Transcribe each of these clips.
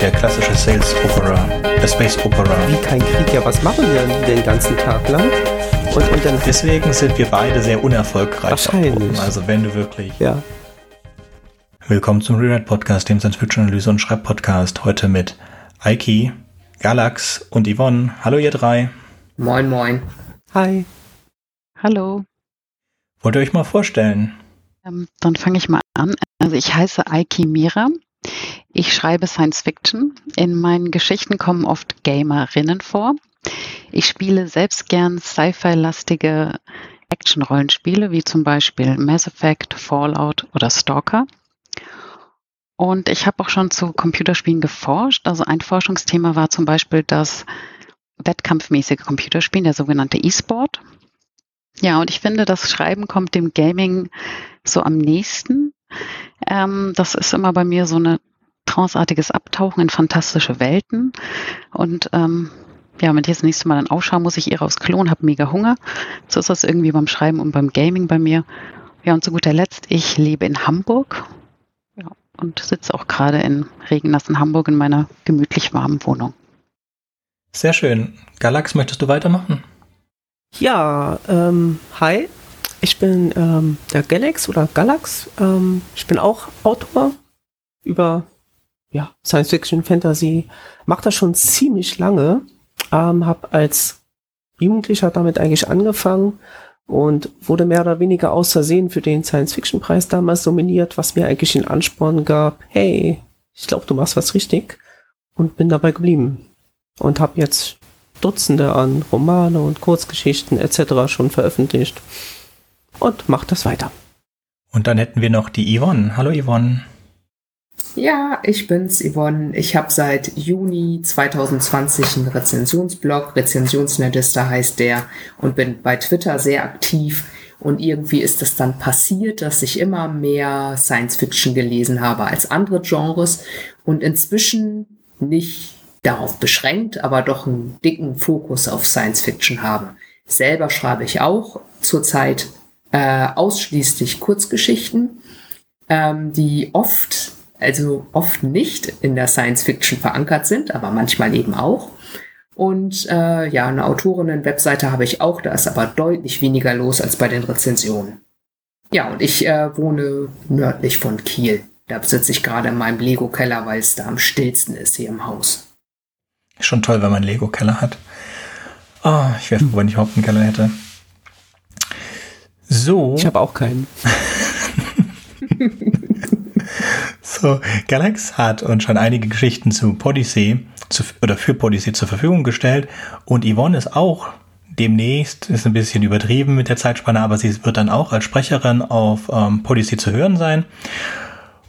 der klassische Sales Opera, der Space Opera. Wie kein Krieg, ja, was machen wir den ganzen Tag lang? Und, und dann Deswegen sind wir beide sehr unerfolgreich. Wahrscheinlich. Also wenn du wirklich. Ja. Willkommen zum Rewrite Podcast, dem Science Fiction Analyse und Schreib Podcast. Heute mit Aiki, Galax und Yvonne. Hallo ihr drei. Moin, moin. Hi. Hallo. Wollt ihr euch mal vorstellen? Ähm, dann fange ich mal an. Also ich heiße Aiki Mira. Ich schreibe Science Fiction. In meinen Geschichten kommen oft Gamerinnen vor. Ich spiele selbst gern Sci-Fi-lastige Action-Rollenspiele, wie zum Beispiel Mass Effect, Fallout oder Stalker. Und ich habe auch schon zu Computerspielen geforscht. Also ein Forschungsthema war zum Beispiel das wettkampfmäßige Computerspielen, der sogenannte E-Sport. Ja, und ich finde, das Schreiben kommt dem Gaming so am nächsten. Ähm, das ist immer bei mir so ein tranceartiges Abtauchen in fantastische Welten. Und ähm, ja, wenn ich das nächste Mal dann aufschaue, muss ich ihr aufs Klon, habe mega Hunger. So ist das irgendwie beim Schreiben und beim Gaming bei mir. Ja, und zu guter Letzt, ich lebe in Hamburg ja, und sitze auch gerade in regennassen Hamburg in meiner gemütlich warmen Wohnung. Sehr schön. Galax, möchtest du weitermachen? Ja, ähm, hi. Ich bin ähm, der Galax oder Galax. Ähm, ich bin auch Autor über ja, Science Fiction, Fantasy. Mach das schon ziemlich lange. Ähm, hab als Jugendlicher damit eigentlich angefangen und wurde mehr oder weniger aus Versehen für den Science Fiction Preis damals nominiert, was mir eigentlich den Ansporn gab, hey, ich glaube, du machst was richtig und bin dabei geblieben und habe jetzt Dutzende an Romane und Kurzgeschichten etc. schon veröffentlicht und mache das weiter. Und dann hätten wir noch die Yvonne. Hallo Yvonne. Ja, ich bin's, Yvonne. Ich habe seit Juni 2020 einen Rezensionsblog, Rezensionsnerdista heißt der, und bin bei Twitter sehr aktiv. Und irgendwie ist es dann passiert, dass ich immer mehr Science Fiction gelesen habe als andere Genres und inzwischen nicht darauf beschränkt, aber doch einen dicken Fokus auf Science Fiction habe. Selber schreibe ich auch zurzeit äh, ausschließlich Kurzgeschichten, ähm, die oft, also oft nicht in der Science Fiction verankert sind, aber manchmal eben auch. Und äh, ja, eine Autorinnen-Webseite habe ich auch, da ist aber deutlich weniger los als bei den Rezensionen. Ja, und ich äh, wohne nördlich von Kiel. Da sitze ich gerade in meinem Lego-Keller, weil es da am stillsten ist hier im Haus. Schon toll, wenn man einen Lego-Keller hat. Oh, ich wäre froh, wenn ich überhaupt einen Keller hätte. So. Ich habe auch keinen. so, Galax hat uns schon einige Geschichten zu Podyssey zu, oder für Podyssey zur Verfügung gestellt und Yvonne ist auch demnächst, ist ein bisschen übertrieben mit der Zeitspanne, aber sie wird dann auch als Sprecherin auf ähm, Podyssey zu hören sein.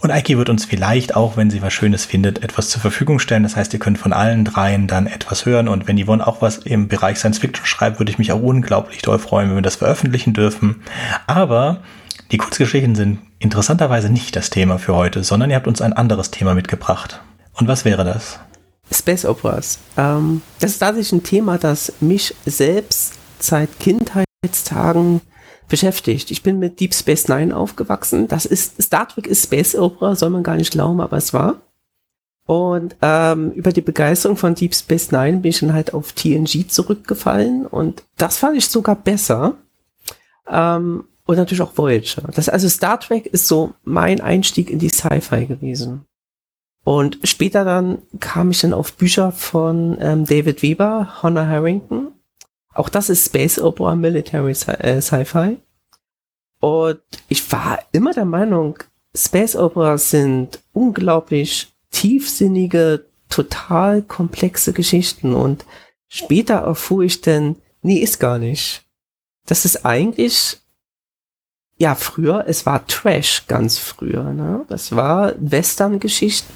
Und Eiki wird uns vielleicht auch, wenn sie was Schönes findet, etwas zur Verfügung stellen. Das heißt, ihr könnt von allen dreien dann etwas hören. Und wenn Yvonne auch was im Bereich Science Fiction schreibt, würde ich mich auch unglaublich doll freuen, wenn wir das veröffentlichen dürfen. Aber die Kurzgeschichten sind interessanterweise nicht das Thema für heute, sondern ihr habt uns ein anderes Thema mitgebracht. Und was wäre das? Space Operas. Ähm, das ist tatsächlich ein Thema, das mich selbst seit Kindheitstagen beschäftigt. Ich bin mit Deep Space Nine aufgewachsen. Das ist, Star Trek ist Space Opera, soll man gar nicht glauben, aber es war. Und ähm, über die Begeisterung von Deep Space Nine bin ich dann halt auf TNG zurückgefallen und das fand ich sogar besser. Ähm, und natürlich auch Voyager. Das, also Star Trek ist so mein Einstieg in die Sci-Fi gewesen. Und später dann kam ich dann auf Bücher von ähm, David Weber, Hannah Harrington auch das ist Space Opera, Military äh, Sci-Fi. Und ich war immer der Meinung, Space Operas sind unglaublich tiefsinnige, total komplexe Geschichten. Und später erfuhr ich dann, nee, ist gar nicht. Das ist eigentlich, ja, früher, es war Trash ganz früher, ne? Das war Western-Geschichten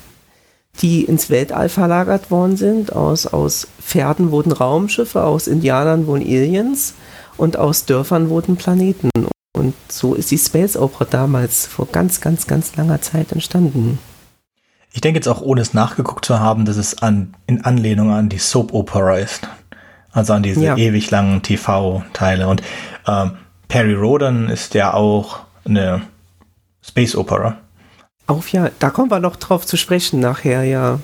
die ins Weltall verlagert worden sind. Aus, aus Pferden wurden Raumschiffe, aus Indianern wurden Aliens und aus Dörfern wurden Planeten. Und so ist die Space Opera damals vor ganz, ganz, ganz langer Zeit entstanden. Ich denke jetzt auch, ohne es nachgeguckt zu haben, dass es an, in Anlehnung an die Soap Opera ist. Also an diese ja. ewig langen TV-Teile. Und ähm, Perry Rodan ist ja auch eine Space Opera. Auf ja, da kommen wir noch drauf zu sprechen nachher, ja.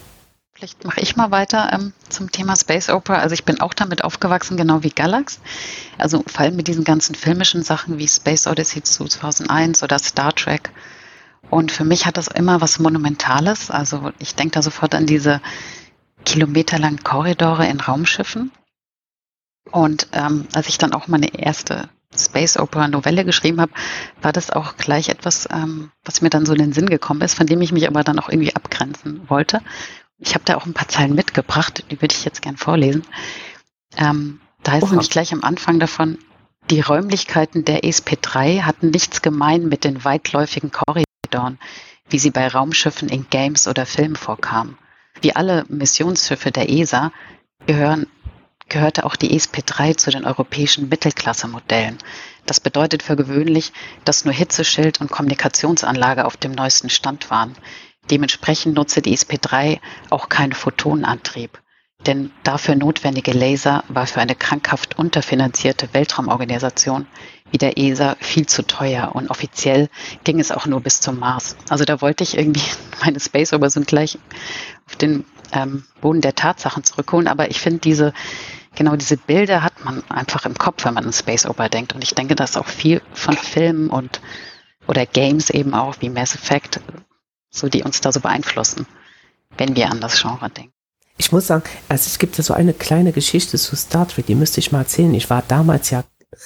Vielleicht mache ich mal weiter ähm, zum Thema Space Opera. Also ich bin auch damit aufgewachsen, genau wie Galax. Also vor allem mit diesen ganzen filmischen Sachen wie Space Odyssey 2001 oder Star Trek. Und für mich hat das immer was Monumentales. Also ich denke da sofort an diese kilometerlangen Korridore in Raumschiffen. Und ähm, als ich dann auch meine erste Space Opera Novelle geschrieben habe, war das auch gleich etwas, ähm, was mir dann so in den Sinn gekommen ist, von dem ich mich aber dann auch irgendwie abgrenzen wollte. Ich habe da auch ein paar Zeilen mitgebracht, die würde ich jetzt gern vorlesen. Ähm, da heißt es nämlich gleich am Anfang davon, die Räumlichkeiten der ESP3 hatten nichts gemein mit den weitläufigen Korridoren, wie sie bei Raumschiffen in Games oder Filmen vorkamen. Wie alle Missionsschiffe der ESA gehören, gehörte auch die ESP3 zu den europäischen Mittelklasse-Modellen. Das bedeutet für gewöhnlich, dass nur Hitzeschild und Kommunikationsanlage auf dem neuesten Stand waren. Dementsprechend nutze die SP3 auch keinen Photonenantrieb. Denn dafür notwendige Laser war für eine krankhaft unterfinanzierte Weltraumorganisation wie der ESA viel zu teuer und offiziell ging es auch nur bis zum Mars. Also da wollte ich irgendwie meine Space Over sind gleich auf den ähm, Boden der Tatsachen zurückholen, aber ich finde diese genau diese Bilder hat man einfach im Kopf, wenn man an Space Opera denkt und ich denke, dass auch viel von Filmen und oder Games eben auch wie Mass Effect so die uns da so beeinflussen, wenn wir an das Genre denken. Ich muss sagen, also es gibt ja so eine kleine Geschichte zu Star Trek, die müsste ich mal erzählen. Ich war damals ja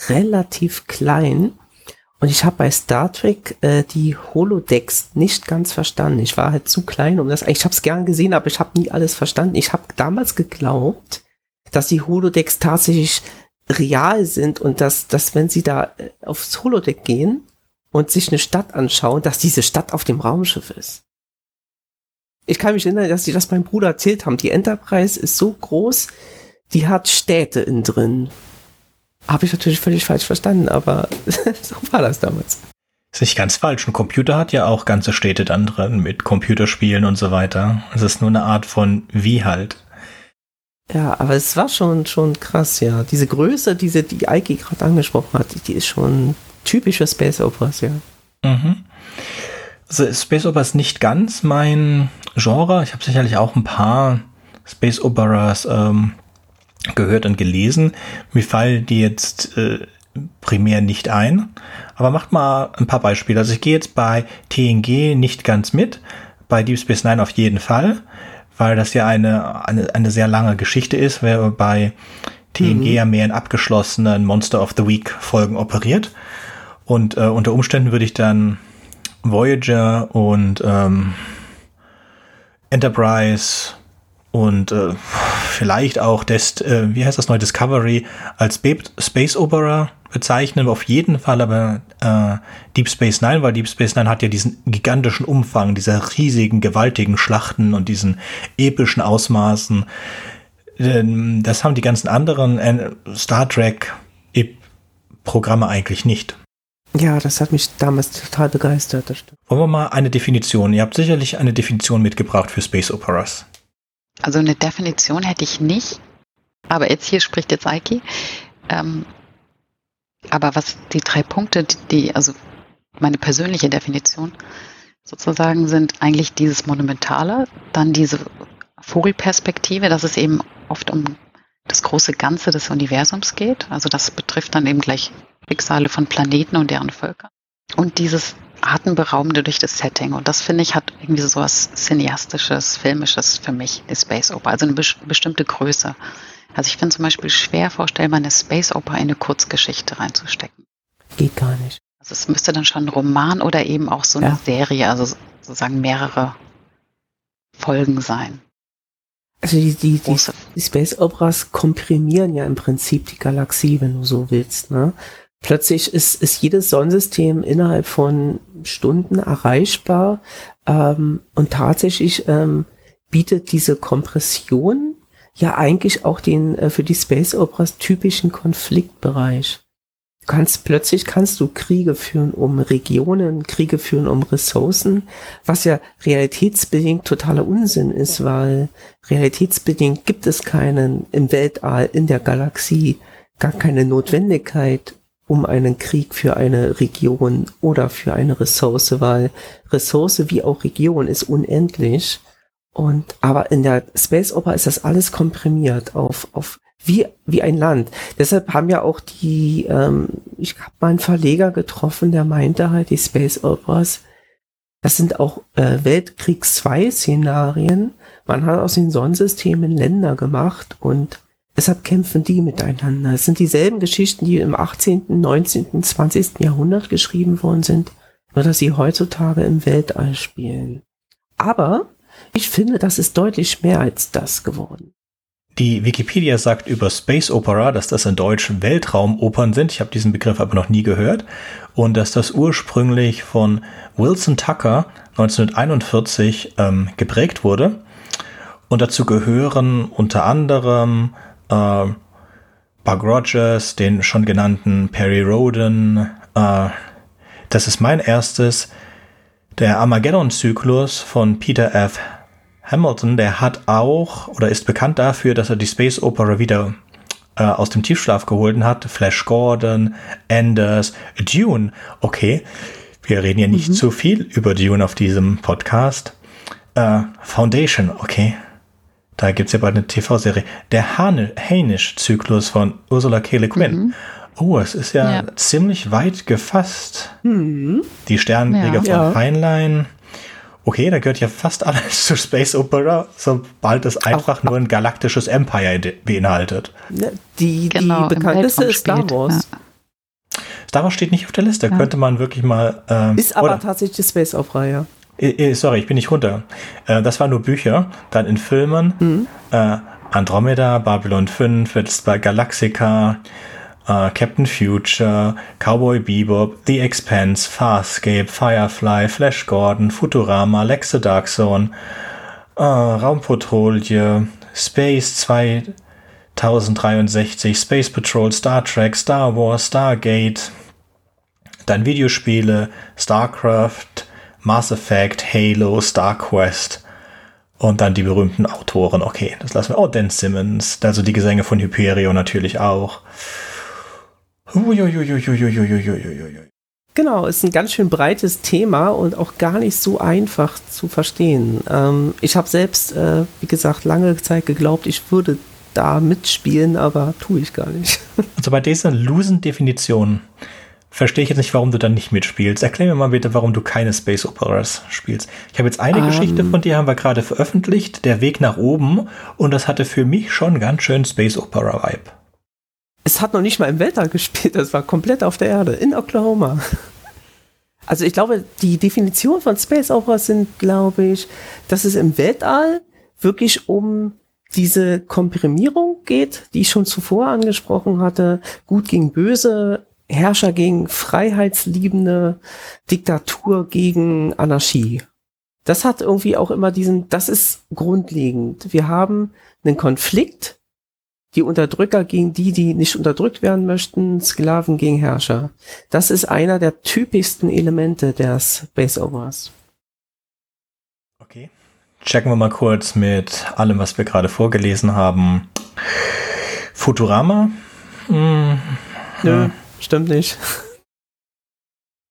relativ klein und ich habe bei Star Trek äh, die Holodecks nicht ganz verstanden. Ich war halt zu klein, um das. Ich habe es gern gesehen, aber ich habe nie alles verstanden. Ich habe damals geglaubt, dass die Holodecks tatsächlich real sind und dass, dass wenn sie da äh, aufs Holodeck gehen, und sich eine Stadt anschauen, dass diese Stadt auf dem Raumschiff ist. Ich kann mich erinnern, dass die das meinem Bruder erzählt haben. Die Enterprise ist so groß, die hat Städte innen drin. Habe ich natürlich völlig falsch verstanden, aber so war das damals. ist nicht ganz falsch. Ein Computer hat ja auch ganze Städte dann drin mit Computerspielen und so weiter. Es ist nur eine Art von wie halt. Ja, aber es war schon, schon krass, ja. Diese Größe, diese, die Eike gerade angesprochen hat, die ist schon typische Space Operas, ja. Mhm. Also Space Opera ist nicht ganz mein Genre. Ich habe sicherlich auch ein paar Space Operas ähm, gehört und gelesen. Mir fallen die jetzt äh, primär nicht ein. Aber macht mal ein paar Beispiele. Also ich gehe jetzt bei TNG nicht ganz mit, bei Deep Space Nine auf jeden Fall, weil das ja eine, eine, eine sehr lange Geschichte ist, wer bei TNG mhm. ja mehr in abgeschlossenen Monster of the Week Folgen operiert. Und äh, unter Umständen würde ich dann Voyager und ähm, Enterprise und äh, vielleicht auch das, äh, wie heißt das neue Discovery als Space Opera bezeichnen, auf jeden Fall aber äh, Deep Space Nine, weil Deep Space Nine hat ja diesen gigantischen Umfang, dieser riesigen, gewaltigen Schlachten und diesen epischen Ausmaßen. Das haben die ganzen anderen äh, Star Trek Programme eigentlich nicht. Ja, das hat mich damals total begeistert. Wollen wir mal eine Definition? Ihr habt sicherlich eine Definition mitgebracht für Space Operas. Also eine Definition hätte ich nicht, aber jetzt hier spricht jetzt Aiki. Ähm, aber was die drei Punkte, die, also meine persönliche Definition sozusagen sind eigentlich dieses Monumentale, dann diese Vogelperspektive, dass es eben oft um das große Ganze des Universums geht. Also das betrifft dann eben gleich Schicksale von Planeten und deren Völkern. Und dieses atemberaubende durch das Setting. Und das finde ich hat irgendwie so was cineastisches, filmisches für mich, die Space Opera. Also eine be bestimmte Größe. Also ich finde zum Beispiel schwer vorstellbar, eine Space Opera in eine Kurzgeschichte reinzustecken. Geht gar nicht. Also es müsste dann schon ein Roman oder eben auch so eine ja. Serie, also sozusagen mehrere Folgen sein. Also die, die, die, die Space Operas komprimieren ja im Prinzip die Galaxie, wenn du so willst. Ne? plötzlich ist, ist jedes Sonnensystem innerhalb von Stunden erreichbar ähm, und tatsächlich ähm, bietet diese Kompression ja eigentlich auch den äh, für die Space Operas typischen Konfliktbereich. Du kannst plötzlich kannst du Kriege führen um Regionen, Kriege führen um Ressourcen, was ja realitätsbedingt totaler Unsinn ist, weil realitätsbedingt gibt es keinen im Weltall, in der Galaxie, gar keine Notwendigkeit, um einen Krieg für eine Region oder für eine Ressource, weil Ressource wie auch Region ist unendlich Und aber in der Space Opera ist das alles komprimiert auf auf wie wie ein Land. Deshalb haben ja auch die ähm, ich habe mal einen Verleger getroffen, der meinte halt die Space Operas das sind auch äh, Weltkriegs 2 Szenarien. Man hat aus den Sonnensystemen Länder gemacht und deshalb kämpfen die miteinander. Es sind dieselben Geschichten, die im 18., 19., 20. Jahrhundert geschrieben worden sind, nur dass sie heutzutage im Weltall spielen. Aber ich finde, das ist deutlich mehr als das geworden. Die Wikipedia sagt über Space Opera, dass das in Deutsch Weltraumopern sind. Ich habe diesen Begriff aber noch nie gehört. Und dass das ursprünglich von Wilson Tucker 1941 ähm, geprägt wurde. Und dazu gehören unter anderem äh, Bug Rogers, den schon genannten Perry Roden. Äh, das ist mein erstes. Der Armageddon-Zyklus von Peter F. Hamilton, der hat auch oder ist bekannt dafür, dass er die Space Opera wieder äh, aus dem Tiefschlaf geholt hat. Flash Gordon, Anders, Dune. Okay, wir reden ja nicht mhm. zu viel über Dune auf diesem Podcast. Äh, Foundation, okay. Da gibt's ja bald eine TV-Serie. Der Hainisch-Zyklus von Ursula K. Le Guin. Mhm. Oh, es ist ja, ja, ziemlich weit gefasst. Mhm. Die Sternenträger ja. von Heinlein. Okay, da gehört ja fast alles zu Space Opera, sobald es einfach Auch, nur ein galaktisches Empire beinhaltet. Ne, die, genau, die bekannteste ist Star Wars. Ja. Star Wars steht nicht auf der Liste, ja. könnte man wirklich mal. Ähm, ist aber oder, tatsächlich Space Opera, ja. Sorry, ich bin nicht runter. Äh, das waren nur Bücher, dann in Filmen. Mhm. Äh, Andromeda, Babylon 5, jetzt bei Galaxica, uh, Captain Future, Cowboy Bebop, The Expanse, Farscape, Firefly, Flash Gordon, Futurama, Lex Dark Zone, uh, Raumpatrouille, Space 2063, Space Patrol, Star Trek, Star Wars, Stargate, dann Videospiele, StarCraft, Mass Effect, Halo, StarQuest und dann die berühmten Autoren. Okay, das lassen wir. Oh, Dan Simmons, also die Gesänge von Hyperion natürlich auch. Genau, ist ein ganz schön breites Thema und auch gar nicht so einfach zu verstehen. Ähm, ich habe selbst, äh, wie gesagt, lange Zeit geglaubt, ich würde da mitspielen, aber tue ich gar nicht. Also bei dieser losen Definition verstehe ich jetzt nicht, warum du dann nicht mitspielst. Erklär mir mal bitte, warum du keine Space Operas spielst. Ich habe jetzt eine um, Geschichte ähm. von dir, haben wir gerade veröffentlicht, Der Weg nach oben, und das hatte für mich schon ganz schön Space Opera Vibe es hat noch nicht mal im Weltall gespielt, das war komplett auf der Erde, in Oklahoma. Also ich glaube, die Definition von Space Opera sind, glaube ich, dass es im Weltall wirklich um diese Komprimierung geht, die ich schon zuvor angesprochen hatte, gut gegen böse, Herrscher gegen Freiheitsliebende, Diktatur gegen Anarchie. Das hat irgendwie auch immer diesen, das ist grundlegend. Wir haben einen Konflikt die Unterdrücker gegen die, die nicht unterdrückt werden möchten, Sklaven gegen Herrscher. Das ist einer der typischsten Elemente der Space Operas. Okay. Checken wir mal kurz mit allem, was wir gerade vorgelesen haben. Futurama? Hm, Nö, ja. stimmt nicht.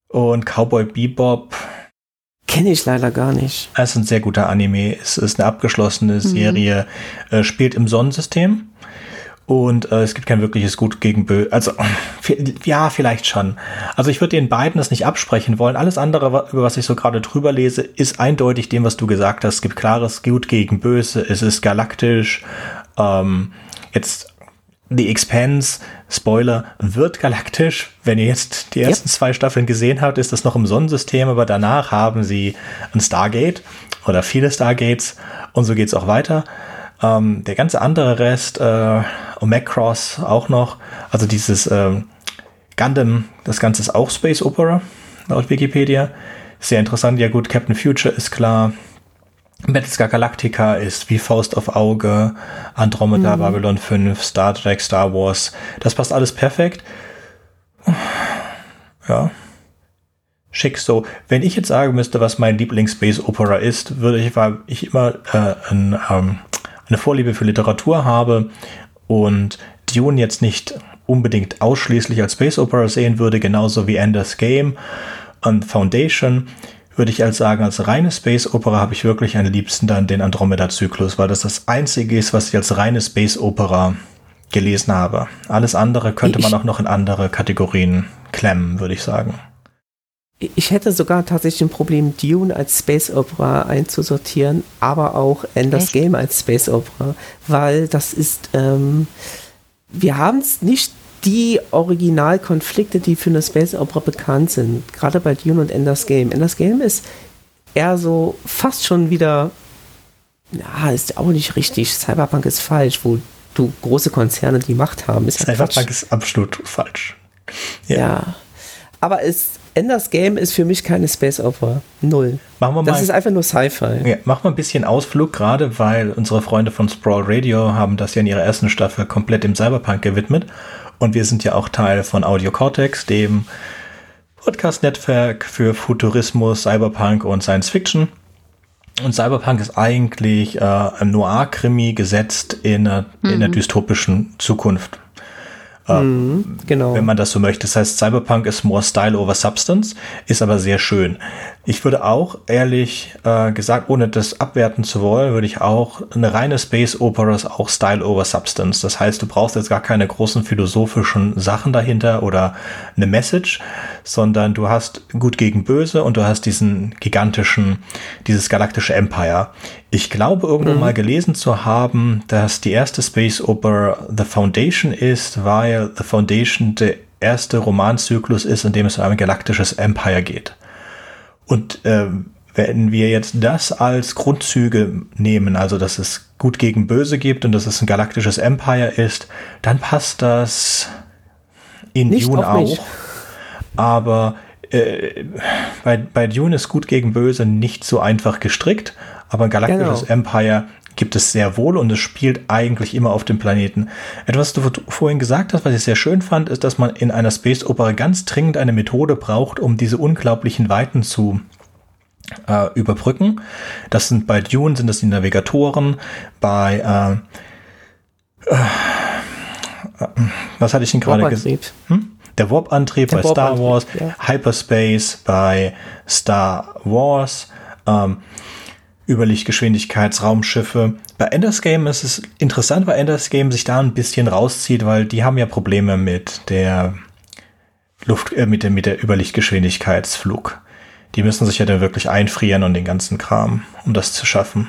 Und Cowboy Bebop? Kenne ich leider gar nicht. Es ist ein sehr guter Anime. Es ist eine abgeschlossene mhm. Serie. Mhm. Äh, spielt im Sonnensystem. Und äh, es gibt kein wirkliches Gut gegen Bö. Also, ja, vielleicht schon. Also ich würde den beiden das nicht absprechen wollen. Alles andere, über was ich so gerade drüber lese, ist eindeutig dem, was du gesagt hast. Es gibt klares Gut gegen Böse. Es ist galaktisch. Ähm, jetzt The Expanse, Spoiler, wird galaktisch. Wenn ihr jetzt die ersten yep. zwei Staffeln gesehen habt, ist das noch im Sonnensystem, aber danach haben sie ein Stargate oder viele Stargates und so geht's auch weiter. Ähm, der ganze andere Rest, äh, und Macross auch noch, also dieses ähm, Gundam, das Ganze ist auch Space Opera, laut Wikipedia. Sehr interessant, ja gut, Captain Future ist klar. Battlestar Galactica ist wie Faust auf Auge, Andromeda, mhm. Babylon 5, Star Trek, Star Wars. Das passt alles perfekt. Ja. Schick so. Wenn ich jetzt sagen müsste, was mein Lieblings-Space Opera ist, würde ich, weil ich immer äh, ein, ähm, eine Vorliebe für Literatur habe und Dune jetzt nicht unbedingt ausschließlich als Space Opera sehen würde, genauso wie Ender's Game und Foundation, würde ich als sagen, als reine Space Opera habe ich wirklich am liebsten dann den Andromeda-Zyklus, weil das das einzige ist, was ich als reine Space Opera gelesen habe. Alles andere könnte ich, man auch noch in andere Kategorien klemmen, würde ich sagen. Ich hätte sogar tatsächlich ein Problem, Dune als Space Opera einzusortieren, aber auch Enders Echt? Game als Space Opera, weil das ist, ähm, wir haben es nicht die Originalkonflikte, die für eine Space Opera bekannt sind, gerade bei Dune und Enders Game. Enders Game ist eher so fast schon wieder, ja, ist auch nicht richtig. Cyberpunk ist falsch, wo du große Konzerne die Macht haben. Ist Cyberpunk ist absolut falsch. Ja. ja. Aber es, Enders Game ist für mich keine Space Opera. Null. Machen wir mal, das ist einfach nur Sci-Fi. Ja, machen wir ein bisschen Ausflug, gerade weil unsere Freunde von Sprawl Radio haben das ja in ihrer ersten Staffel komplett dem Cyberpunk gewidmet. Und wir sind ja auch Teil von Audio Cortex, dem Podcast-Netzwerk für Futurismus, Cyberpunk und Science Fiction. Und Cyberpunk ist eigentlich äh, ein Noir-Krimi gesetzt in, einer, mhm. in einer mhm. dystopischen Zukunft. Mhm, genau. Wenn man das so möchte. Das heißt, Cyberpunk ist more Style over Substance, ist aber sehr schön. Ich würde auch, ehrlich äh, gesagt, ohne das abwerten zu wollen, würde ich auch eine reine Space Opera ist auch Style over Substance. Das heißt, du brauchst jetzt gar keine großen philosophischen Sachen dahinter oder eine Message, sondern du hast gut gegen böse und du hast diesen gigantischen, dieses galaktische Empire. Ich glaube, irgendwo mhm. mal gelesen zu haben, dass die erste Space Opera The Foundation ist, weil The Foundation der erste Romanzyklus ist, in dem es um ein galaktisches Empire geht. Und äh, wenn wir jetzt das als Grundzüge nehmen, also dass es gut gegen böse gibt und dass es ein galaktisches Empire ist, dann passt das in Nicht Dune auch. Aber äh, bei, bei Dune ist gut gegen böse nicht so einfach gestrickt, aber ein galaktisches genau. Empire gibt es sehr wohl und es spielt eigentlich immer auf dem Planeten. Etwas, was du vorhin gesagt hast, was ich sehr schön fand, ist, dass man in einer Space Opera ganz dringend eine Methode braucht, um diese unglaublichen Weiten zu äh, überbrücken. Das sind bei Dune sind das die Navigatoren, bei äh, äh, was hatte ich denn gerade gesagt? Hm? Der Warp-Antrieb bei Warp Star Wars, ja. Hyperspace bei Star Wars. Ähm, Überlichtgeschwindigkeitsraumschiffe. Bei Enders Game ist es interessant, weil Enders Game sich da ein bisschen rauszieht, weil die haben ja Probleme mit der Luft, äh, mit der, mit der Überlichtgeschwindigkeitsflug. Die müssen sich ja dann wirklich einfrieren und den ganzen Kram, um das zu schaffen.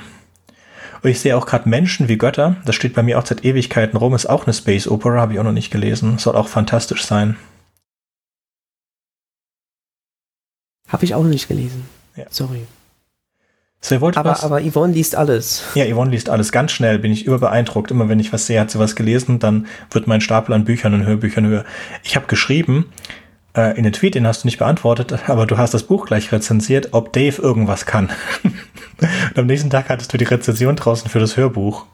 Und ich sehe auch gerade Menschen wie Götter, das steht bei mir auch seit Ewigkeiten rum, ist auch eine Space Opera, habe ich auch noch nicht gelesen. Soll auch fantastisch sein. Habe ich auch noch nicht gelesen. Ja. Sorry. So, aber, was? aber Yvonne liest alles. Ja, Yvonne liest alles ganz schnell, bin ich überbeeindruckt. Immer wenn ich was sehe, hat sie was gelesen, dann wird mein Stapel an Büchern und Hörbüchern höher. Ich habe geschrieben, äh, in den Tweet, den hast du nicht beantwortet, aber du hast das Buch gleich rezensiert, ob Dave irgendwas kann. und am nächsten Tag hattest du die Rezension draußen für das Hörbuch.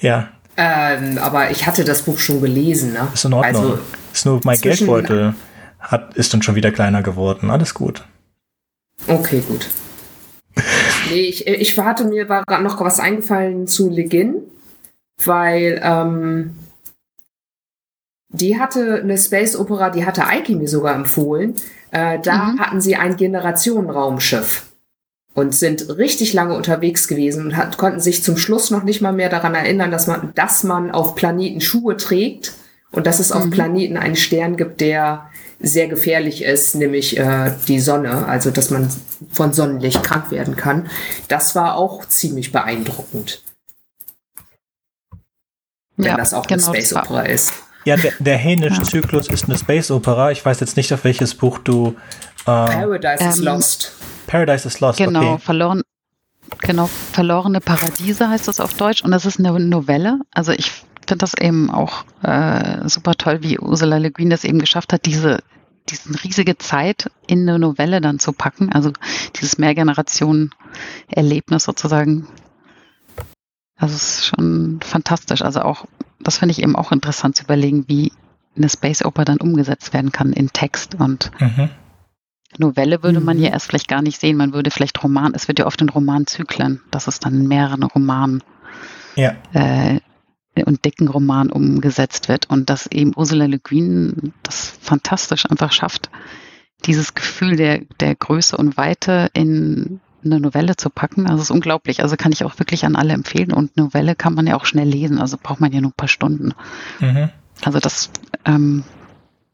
Ja. Ähm, aber ich hatte das Buch schon gelesen, ne? Ist in Ordnung. Also, ist nur mein Geldbeutel hat, ist dann schon wieder kleiner geworden. Alles gut. Okay, gut. Nee, ich, ich warte, mir war gerade noch was eingefallen zu Legin, weil ähm, die hatte eine Space Opera, die hatte Aiki mir sogar empfohlen. Äh, da mhm. hatten sie ein Generationenraumschiff und sind richtig lange unterwegs gewesen und hat, konnten sich zum Schluss noch nicht mal mehr daran erinnern, dass man, dass man auf Planeten Schuhe trägt und dass es mhm. auf Planeten einen Stern gibt, der sehr gefährlich ist, nämlich äh, die Sonne, also dass man von Sonnenlicht krank werden kann. Das war auch ziemlich beeindruckend. Wenn ja, das auch genau, eine Space Opera ist. Ja, der, der Hänisch-Zyklus ja. ist eine Space Opera. Ich weiß jetzt nicht, auf welches Buch du. Äh, Paradise ähm, is Lost. Paradise is Lost. Genau, okay. verloren. Genau, verlorene Paradiese heißt das auf Deutsch und das ist eine Novelle. Also ich finde das eben auch äh, super toll, wie Ursula Le Guin das eben geschafft hat, diese diese riesige Zeit in eine Novelle dann zu packen, also dieses Mehrgenerationen-Erlebnis sozusagen. Also es ist schon fantastisch. Also auch, das finde ich eben auch interessant zu überlegen, wie eine Space Oper dann umgesetzt werden kann in Text und mhm. Novelle würde man mhm. ja erst vielleicht gar nicht sehen. Man würde vielleicht Roman, es wird ja oft in Romanzyklen, dass es dann in mehreren Romanen ja. äh, und dicken Roman umgesetzt wird und dass eben Ursula Le Guin das fantastisch einfach schafft, dieses Gefühl der, der Größe und Weite in eine Novelle zu packen. Also es ist unglaublich. Also kann ich auch wirklich an alle empfehlen. Und Novelle kann man ja auch schnell lesen. Also braucht man ja nur ein paar Stunden. Mhm. Also das, ähm,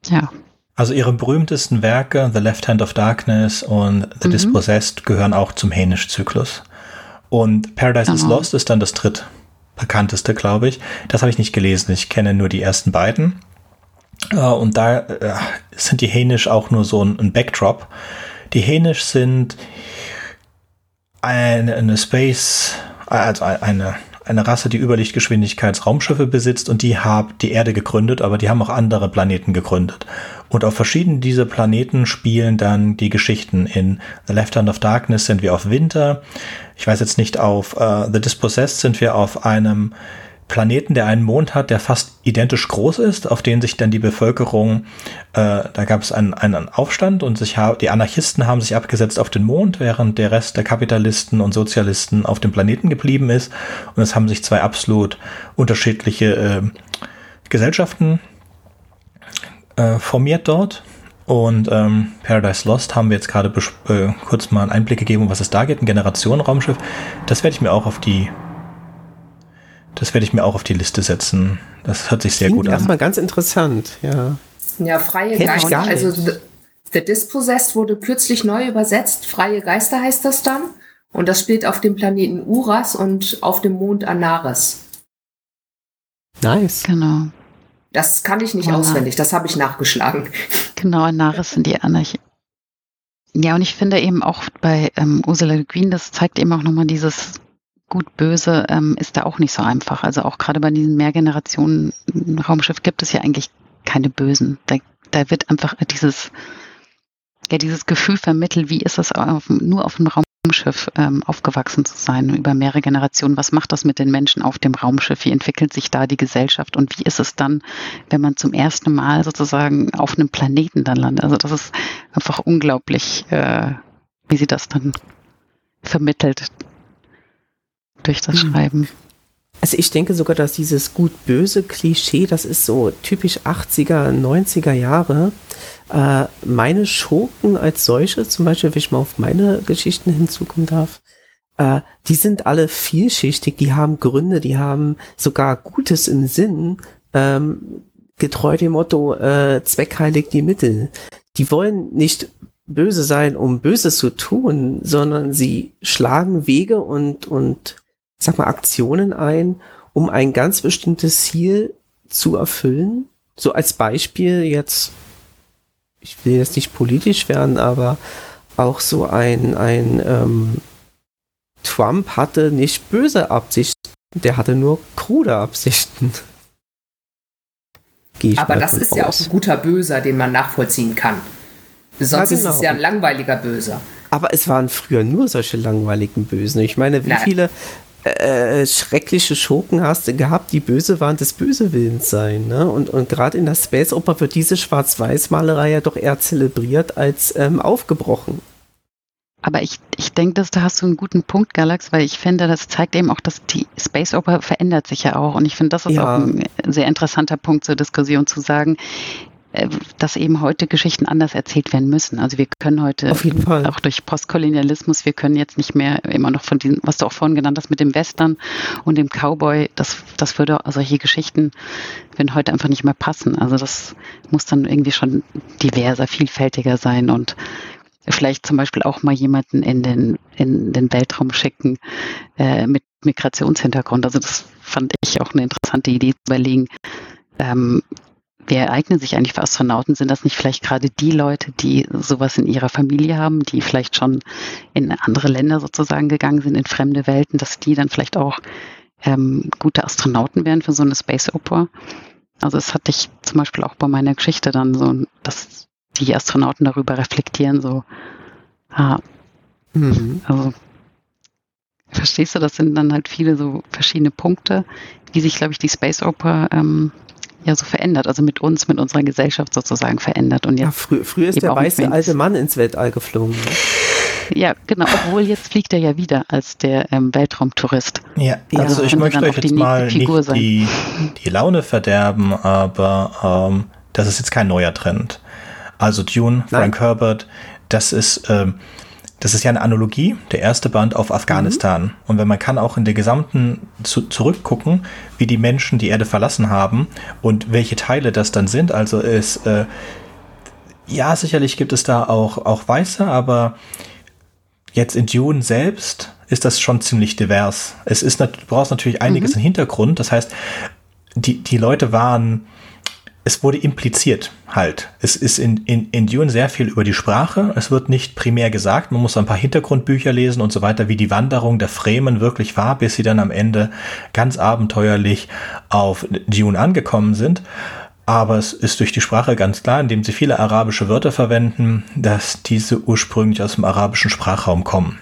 ja. Also ihre berühmtesten Werke, The Left Hand of Darkness und The mhm. Dispossessed, gehören auch zum Hänisch-Zyklus. Und Paradise genau. is Lost ist dann das drittbekannteste, glaube ich. Das habe ich nicht gelesen. Ich kenne nur die ersten beiden. Äh, und da äh, sind die Hänisch auch nur so ein Backdrop. Die Hänisch sind eine, eine Space, also eine, eine Rasse, die Überlichtgeschwindigkeitsraumschiffe besitzt und die haben die Erde gegründet, aber die haben auch andere Planeten gegründet. Und auf verschiedenen dieser Planeten spielen dann die Geschichten. In The Left Hand of Darkness sind wir auf Winter. Ich weiß jetzt nicht, auf uh, The Dispossessed sind wir auf einem Planeten, der einen Mond hat, der fast identisch groß ist, auf den sich dann die Bevölkerung, äh, da gab es einen, einen Aufstand und sich die Anarchisten haben sich abgesetzt auf den Mond, während der Rest der Kapitalisten und Sozialisten auf dem Planeten geblieben ist. Und es haben sich zwei absolut unterschiedliche äh, Gesellschaften äh, formiert dort. Und ähm, Paradise Lost haben wir jetzt gerade äh, kurz mal einen Einblick gegeben, um was es da geht, ein Generationenraumschiff. Das werde ich mir auch auf die das werde ich mir auch auf die Liste setzen. Das hört sich sehr Klingt gut an. Erstmal ganz interessant, ja. Ja, freie Geister. Also The, The Dispossessed wurde kürzlich neu übersetzt. Freie Geister heißt das dann. Und das spielt auf dem Planeten Uras und auf dem Mond Anaris. Nice. Genau. Das kann ich nicht oh, auswendig, das habe ich nachgeschlagen. Genau, Anaris sind die Anarchie. Ja, und ich finde eben auch bei ähm, Ursula Le Guin, das zeigt eben auch nochmal dieses gut böse ähm, ist da auch nicht so einfach. Also auch gerade bei diesem Mehrgenerationen-Raumschiff gibt es ja eigentlich keine Bösen. Da, da wird einfach dieses, ja, dieses Gefühl vermittelt, wie ist es auf, nur auf einem Raumschiff ähm, aufgewachsen zu sein über mehrere Generationen. Was macht das mit den Menschen auf dem Raumschiff? Wie entwickelt sich da die Gesellschaft? Und wie ist es dann, wenn man zum ersten Mal sozusagen auf einem Planeten dann landet? Also das ist einfach unglaublich, äh, wie sie das dann vermittelt durch das hm. Schreiben. Also ich denke sogar, dass dieses gut-böse Klischee, das ist so typisch 80er, 90er Jahre. Äh, meine Schurken als solche, zum Beispiel, wenn ich mal auf meine Geschichten hinzukommen darf, äh, die sind alle vielschichtig, die haben Gründe, die haben sogar Gutes im Sinn, ähm, getreu dem Motto, äh, Zweck heiligt die Mittel. Die wollen nicht böse sein, um Böses zu tun, sondern sie schlagen Wege und, und sag mal, Aktionen ein, um ein ganz bestimmtes Ziel zu erfüllen. So als Beispiel jetzt, ich will jetzt nicht politisch werden, aber auch so ein, ein ähm, Trump hatte nicht böse Absichten, der hatte nur krude Absichten. Aber das ist aus. ja auch ein guter Böser, den man nachvollziehen kann. Sonst ja, genau. ist es genau. ja ein langweiliger Böser. Aber es waren früher nur solche langweiligen Bösen. Ich meine, wie Na, viele äh, schreckliche Schurken hast du gehabt, die böse waren des Bösewillens sein. Ne? Und, und gerade in der Space Opera wird diese Schwarz-Weiß-Malerei ja doch eher zelebriert als ähm, aufgebrochen. Aber ich, ich denke, dass da hast du einen guten Punkt, Galax, weil ich finde, das zeigt eben auch, dass die Space Opera verändert sich ja auch. Und ich finde, das ist ja. auch ein sehr interessanter Punkt zur Diskussion zu sagen, äh, dass eben heute Geschichten anders erzählt werden müssen. Also wir können heute Auf jeden Fall. auch durch Postkolonialismus, wir können jetzt nicht mehr immer noch von diesem, was du auch vorhin genannt hast, mit dem Western und dem Cowboy, das, das würde, solche Geschichten würden heute einfach nicht mehr passen. Also das muss dann irgendwie schon diverser, vielfältiger sein und vielleicht zum Beispiel auch mal jemanden in den, in den Weltraum schicken äh, mit Migrationshintergrund. Also das fand ich auch eine interessante Idee zu überlegen, ähm, wer eignet sich eigentlich für Astronauten? Sind das nicht vielleicht gerade die Leute, die sowas in ihrer Familie haben, die vielleicht schon in andere Länder sozusagen gegangen sind, in fremde Welten, dass die dann vielleicht auch ähm, gute Astronauten wären für so eine Space Opera? Also das hatte ich zum Beispiel auch bei meiner Geschichte dann so, dass die Astronauten darüber reflektieren, so, ah, mhm. also verstehst du, das sind dann halt viele so verschiedene Punkte, wie sich, glaube ich, die Space Opera ähm, ja so verändert, also mit uns, mit unserer Gesellschaft sozusagen verändert. Und jetzt ja, frü früher ist der weiße alte Mann ins Weltall geflogen. Ne? Ja, genau, obwohl jetzt fliegt er ja wieder als der ähm, Weltraumtourist. Ja, also ich möchte euch jetzt mal nicht die, die Laune verderben, aber ähm, das ist jetzt kein neuer Trend. Also Dune, Frank Nein. Herbert, das ist, äh, das ist ja eine Analogie, der erste Band auf Afghanistan. Mhm. Und wenn man kann auch in der gesamten zu, zurückgucken, wie die Menschen die Erde verlassen haben und welche Teile das dann sind. Also es, äh, ja, sicherlich gibt es da auch, auch Weiße, aber jetzt in Dune selbst ist das schon ziemlich divers. Es ist, du brauchst natürlich einiges mhm. im Hintergrund. Das heißt, die, die Leute waren, es wurde impliziert halt. Es ist in, in, in Dune sehr viel über die Sprache. Es wird nicht primär gesagt. Man muss ein paar Hintergrundbücher lesen und so weiter, wie die Wanderung der Fremen wirklich war, bis sie dann am Ende ganz abenteuerlich auf Dune angekommen sind. Aber es ist durch die Sprache ganz klar, indem sie viele arabische Wörter verwenden, dass diese ursprünglich aus dem arabischen Sprachraum kommen.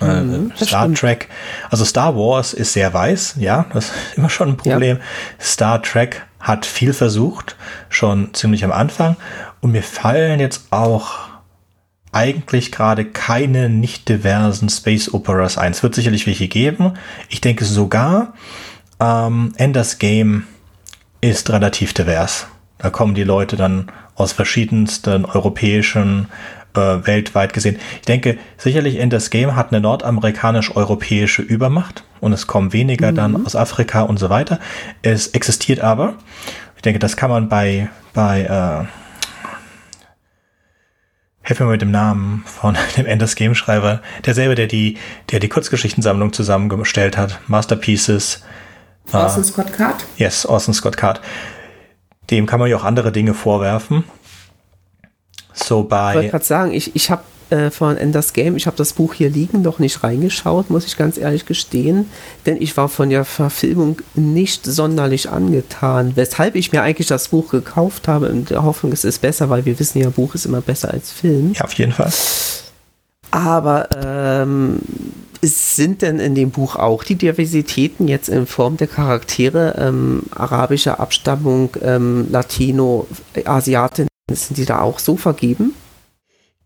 Äh, mhm, Star stimmt. Trek, also Star Wars ist sehr weiß, ja, das ist immer schon ein Problem. Ja. Star Trek hat viel versucht, schon ziemlich am Anfang. Und mir fallen jetzt auch eigentlich gerade keine nicht diversen Space Operas ein. Es wird sicherlich welche geben. Ich denke sogar, ähm, Enders Game ist relativ divers. Da kommen die Leute dann aus verschiedensten europäischen äh, weltweit gesehen. Ich denke, sicherlich Enders Game hat eine nordamerikanisch-europäische Übermacht und es kommen weniger mhm. dann aus Afrika und so weiter. Es existiert aber. Ich denke, das kann man bei, bei äh, helfen mir mit dem Namen von dem Enders Game Schreiber, derselbe, der die, der die Kurzgeschichtensammlung zusammengestellt hat, Masterpieces. Orson uh, Scott Card? Yes, Orson Scott Card. Dem kann man ja auch andere Dinge vorwerfen. So bei. Ich wollte gerade sagen, ich, ich habe äh, von Enders Game, ich habe das Buch hier liegen, noch nicht reingeschaut, muss ich ganz ehrlich gestehen, denn ich war von der Verfilmung nicht sonderlich angetan, weshalb ich mir eigentlich das Buch gekauft habe in der Hoffnung, es ist besser, weil wir wissen ja, Buch ist immer besser als Film. Ja, auf jeden Fall. Aber ähm, sind denn in dem Buch auch die Diversitäten jetzt in Form der Charaktere ähm, arabischer Abstammung, ähm, Latino, Asiatin, sind die da auch so vergeben?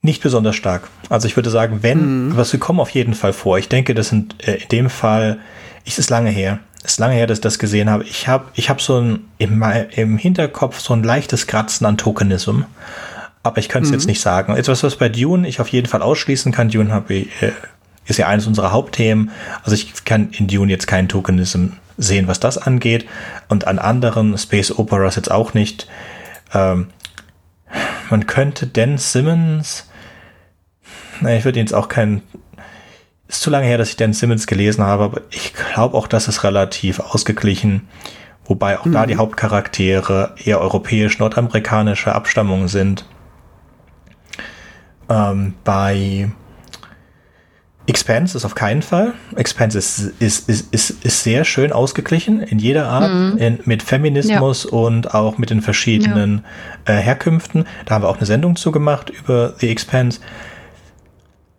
Nicht besonders stark. Also ich würde sagen, wenn, mhm. was wir kommen auf jeden Fall vor. Ich denke, das sind äh, in dem Fall, es ist lange her. Es ist lange her, dass ich das gesehen habe. Ich habe ich hab so ein im, im Hinterkopf so ein leichtes Kratzen an Tokenism. Aber ich könnte es mhm. jetzt nicht sagen. Etwas, was bei Dune ich auf jeden Fall ausschließen kann. Dune habe ich, äh, ist ja eines unserer Hauptthemen. Also ich kann in Dune jetzt keinen Tokenism sehen, was das angeht. Und an anderen Space Operas jetzt auch nicht. Ähm, man könnte Dan Simmons, na, ich würde jetzt auch keinen, ist zu lange her, dass ich Dan Simmons gelesen habe, aber ich glaube auch, das ist relativ ausgeglichen, wobei auch mhm. da die Hauptcharaktere eher europäisch-nordamerikanische Abstammung sind. Ähm, bei Expanse ist auf keinen Fall. Expanse ist, ist, ist, ist, ist sehr schön ausgeglichen in jeder Art, mhm. in, mit Feminismus ja. und auch mit den verschiedenen ja. äh, Herkünften. Da haben wir auch eine Sendung zugemacht über The Expanse.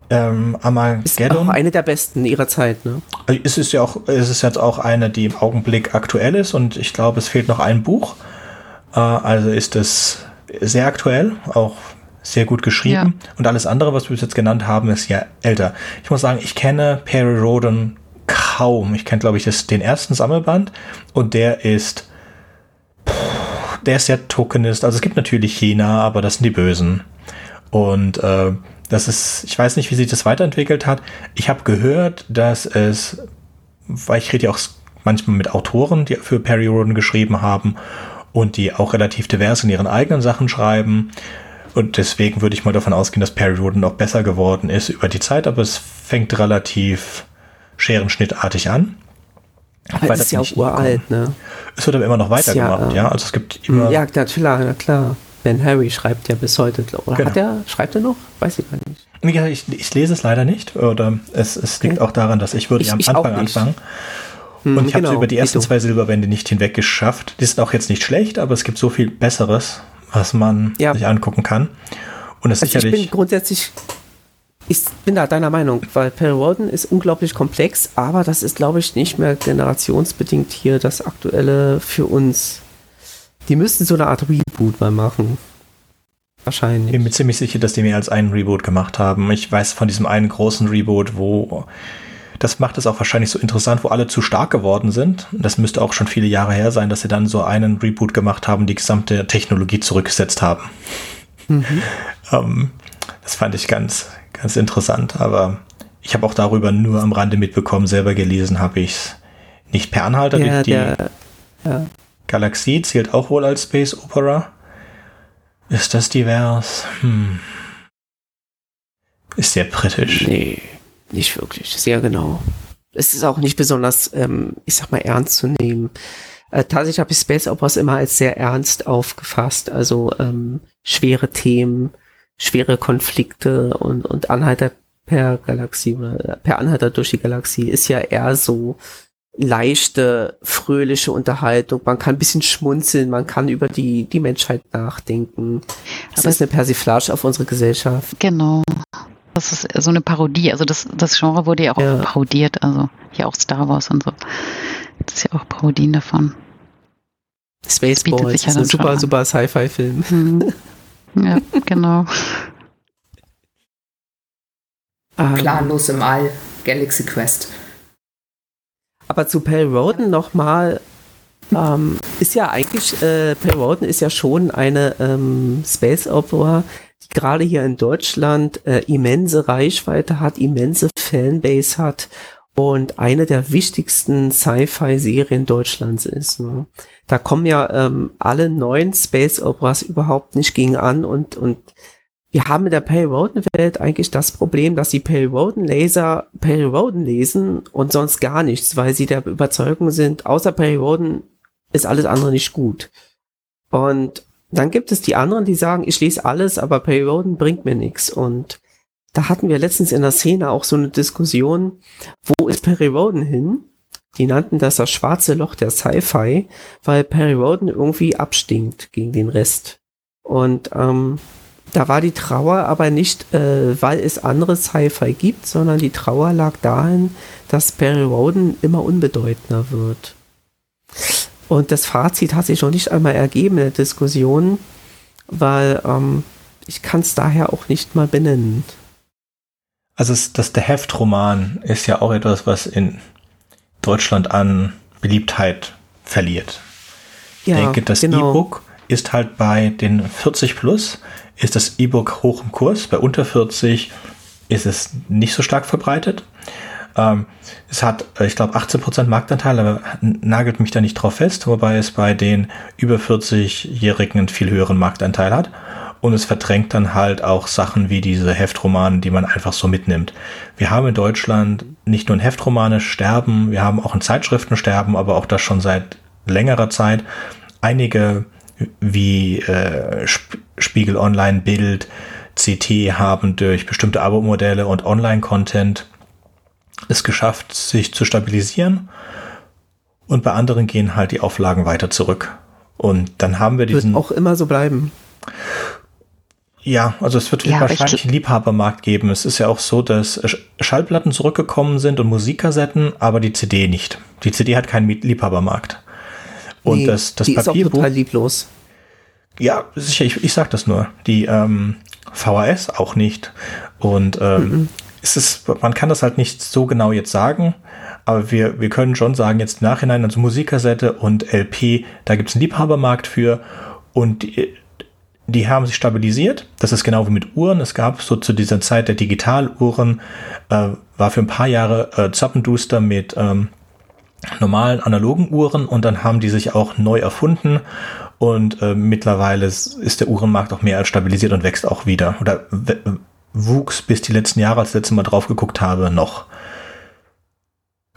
Ähm, Armageddon. Ist auch eine der besten ihrer Zeit, ne? Äh, es ist ja auch, es ist jetzt auch eine, die im Augenblick aktuell ist und ich glaube, es fehlt noch ein Buch. Äh, also ist es sehr aktuell, auch sehr gut geschrieben. Ja. Und alles andere, was wir bis jetzt genannt haben, ist ja älter. Ich muss sagen, ich kenne Perry Roden kaum. Ich kenne, glaube ich, das, den ersten Sammelband und der ist, der ist sehr Tokenist. Also es gibt natürlich China, aber das sind die Bösen. Und äh, das ist, ich weiß nicht, wie sich das weiterentwickelt hat. Ich habe gehört, dass es, weil ich rede ja auch manchmal mit Autoren, die für Perry Roden geschrieben haben und die auch relativ divers in ihren eigenen Sachen schreiben, und deswegen würde ich mal davon ausgehen, dass Perry Roden noch besser geworden ist über die Zeit, aber es fängt relativ scherenschnittartig an. Das ist ja auch uralt, ne? Es wird aber immer noch weitergemacht, ja, ja, Also es gibt immer. Ja, klar, na klar. Ben Harry schreibt ja bis heute, oder genau. hat er, schreibt er noch? Weiß ich gar nicht. Ja, ich, ich lese es leider nicht, oder es, es liegt okay. auch daran, dass ich würde ich, am Anfang anfangen. Hm, und ich genau, habe über die ersten zwei Silberwände nicht hinweg geschafft. Die sind auch jetzt nicht schlecht, aber es gibt so viel Besseres, was man ja. sich angucken kann. Und es also sicherlich. Ich bin grundsätzlich, ich bin da deiner Meinung, weil Perry Walden ist unglaublich komplex, aber das ist, glaube ich, nicht mehr generationsbedingt hier das aktuelle für uns. Die müssten so eine Art Reboot mal machen. Wahrscheinlich. Ich bin mir ziemlich sicher, dass die mehr als einen Reboot gemacht haben. Ich weiß von diesem einen großen Reboot, wo das macht es auch wahrscheinlich so interessant, wo alle zu stark geworden sind. Das müsste auch schon viele Jahre her sein, dass sie dann so einen Reboot gemacht haben, die gesamte Technologie zurückgesetzt haben. Mhm. ähm, das fand ich ganz, ganz interessant, aber ich habe auch darüber nur am Rande mitbekommen, selber gelesen habe ich es nicht per Anhalter ja, die der, ja. Galaxie zählt auch wohl als Space Opera. Ist das divers? Hm. Ist sehr britisch. Nee, nicht wirklich. Sehr genau. Es ist auch nicht besonders, ähm, ich sag mal, ernst zu nehmen. Äh, tatsächlich habe ich Space Operas immer als sehr ernst aufgefasst. Also ähm, schwere Themen, schwere Konflikte und, und Anhalter per Galaxie oder per Anhalter durch die Galaxie ist ja eher so leichte, fröhliche Unterhaltung. Man kann ein bisschen schmunzeln, man kann über die, die Menschheit nachdenken. Das Aber ist eine Persiflage auf unsere Gesellschaft. Genau. Das ist so eine Parodie. Also das, das Genre wurde ja auch ja. parodiert. Also hier auch Star Wars und so. Das ist ja auch Parodien davon. Spaceballs ist ein super, super Sci-Fi-Film. Mhm. Ja, genau. Planlos im All, Galaxy Quest. Aber zu Pale Roden nochmal, ähm, ist ja eigentlich, äh, Pale Roden ist ja schon eine ähm, Space Opera, die gerade hier in Deutschland äh, immense Reichweite hat, immense Fanbase hat und eine der wichtigsten Sci-Fi-Serien Deutschlands ist. Ne? Da kommen ja ähm, alle neuen Space Operas überhaupt nicht gegen an und, und wir haben mit der Pale Roden Welt eigentlich das Problem, dass die Pale Roden Laser Pale Roden lesen und sonst gar nichts, weil sie der Überzeugung sind, außer Pale Roden ist alles andere nicht gut. Und dann gibt es die anderen, die sagen, ich lese alles, aber Pale Roden bringt mir nichts. Und da hatten wir letztens in der Szene auch so eine Diskussion, wo ist Perry Roden hin? Die nannten das das schwarze Loch der Sci-Fi, weil Perry Roden irgendwie abstinkt gegen den Rest. Und ähm, da war die Trauer aber nicht, äh, weil es andere Sci-Fi gibt, sondern die Trauer lag dahin, dass Perry Roden immer unbedeutender wird. Und das Fazit hat sich noch nicht einmal ergeben in der Diskussion, weil ähm, ich kann es daher auch nicht mal benennen. Also es, das, der Heftroman ist ja auch etwas, was in Deutschland an Beliebtheit verliert. Ja, ich denke, das genau. E-Book ist halt bei den 40 plus ist das E-Book hoch im Kurs. Bei unter 40 ist es nicht so stark verbreitet. Ähm, es hat, äh, ich glaube, 18% Marktanteil, aber nagelt mich da nicht drauf fest, wobei es bei den über 40-Jährigen einen viel höheren Marktanteil hat. Und es verdrängt dann halt auch Sachen wie diese Heftromane, die man einfach so mitnimmt. Wir haben in Deutschland nicht nur ein Heftromane sterben, wir haben auch ein Zeitschriften sterben, aber auch das schon seit längerer Zeit. Einige wie äh, Spiegel Online, Bild, CT haben durch bestimmte Abo-Modelle und Online-Content es geschafft, sich zu stabilisieren. Und bei anderen gehen halt die Auflagen weiter zurück. Und dann haben wir diesen. Wird auch immer so bleiben. Ja, also es wird ja, wahrscheinlich einen Liebhabermarkt geben. Es ist ja auch so, dass Schallplatten zurückgekommen sind und Musikkassetten, aber die CD nicht. Die CD hat keinen Liebhabermarkt. Und nee, das, das die Papierbuch. Ist auch total lieblos. Ja, sicher, ich, ich sag das nur. Die ähm, VHS auch nicht. Und ähm, mhm. es ist, man kann das halt nicht so genau jetzt sagen, aber wir, wir können schon sagen, jetzt im Nachhinein, also Musikkassette und LP, da gibt es einen Liebhabermarkt für und die, die haben sich stabilisiert. Das ist genau wie mit Uhren. Es gab so zu dieser Zeit der Digitaluhren, äh, war für ein paar Jahre äh, Zappenduster mit ähm, normalen analogen Uhren und dann haben die sich auch neu erfunden und äh, mittlerweile ist der Uhrenmarkt auch mehr als stabilisiert und wächst auch wieder oder wuchs bis die letzten Jahre, als ich das letzte Mal drauf geguckt habe, noch.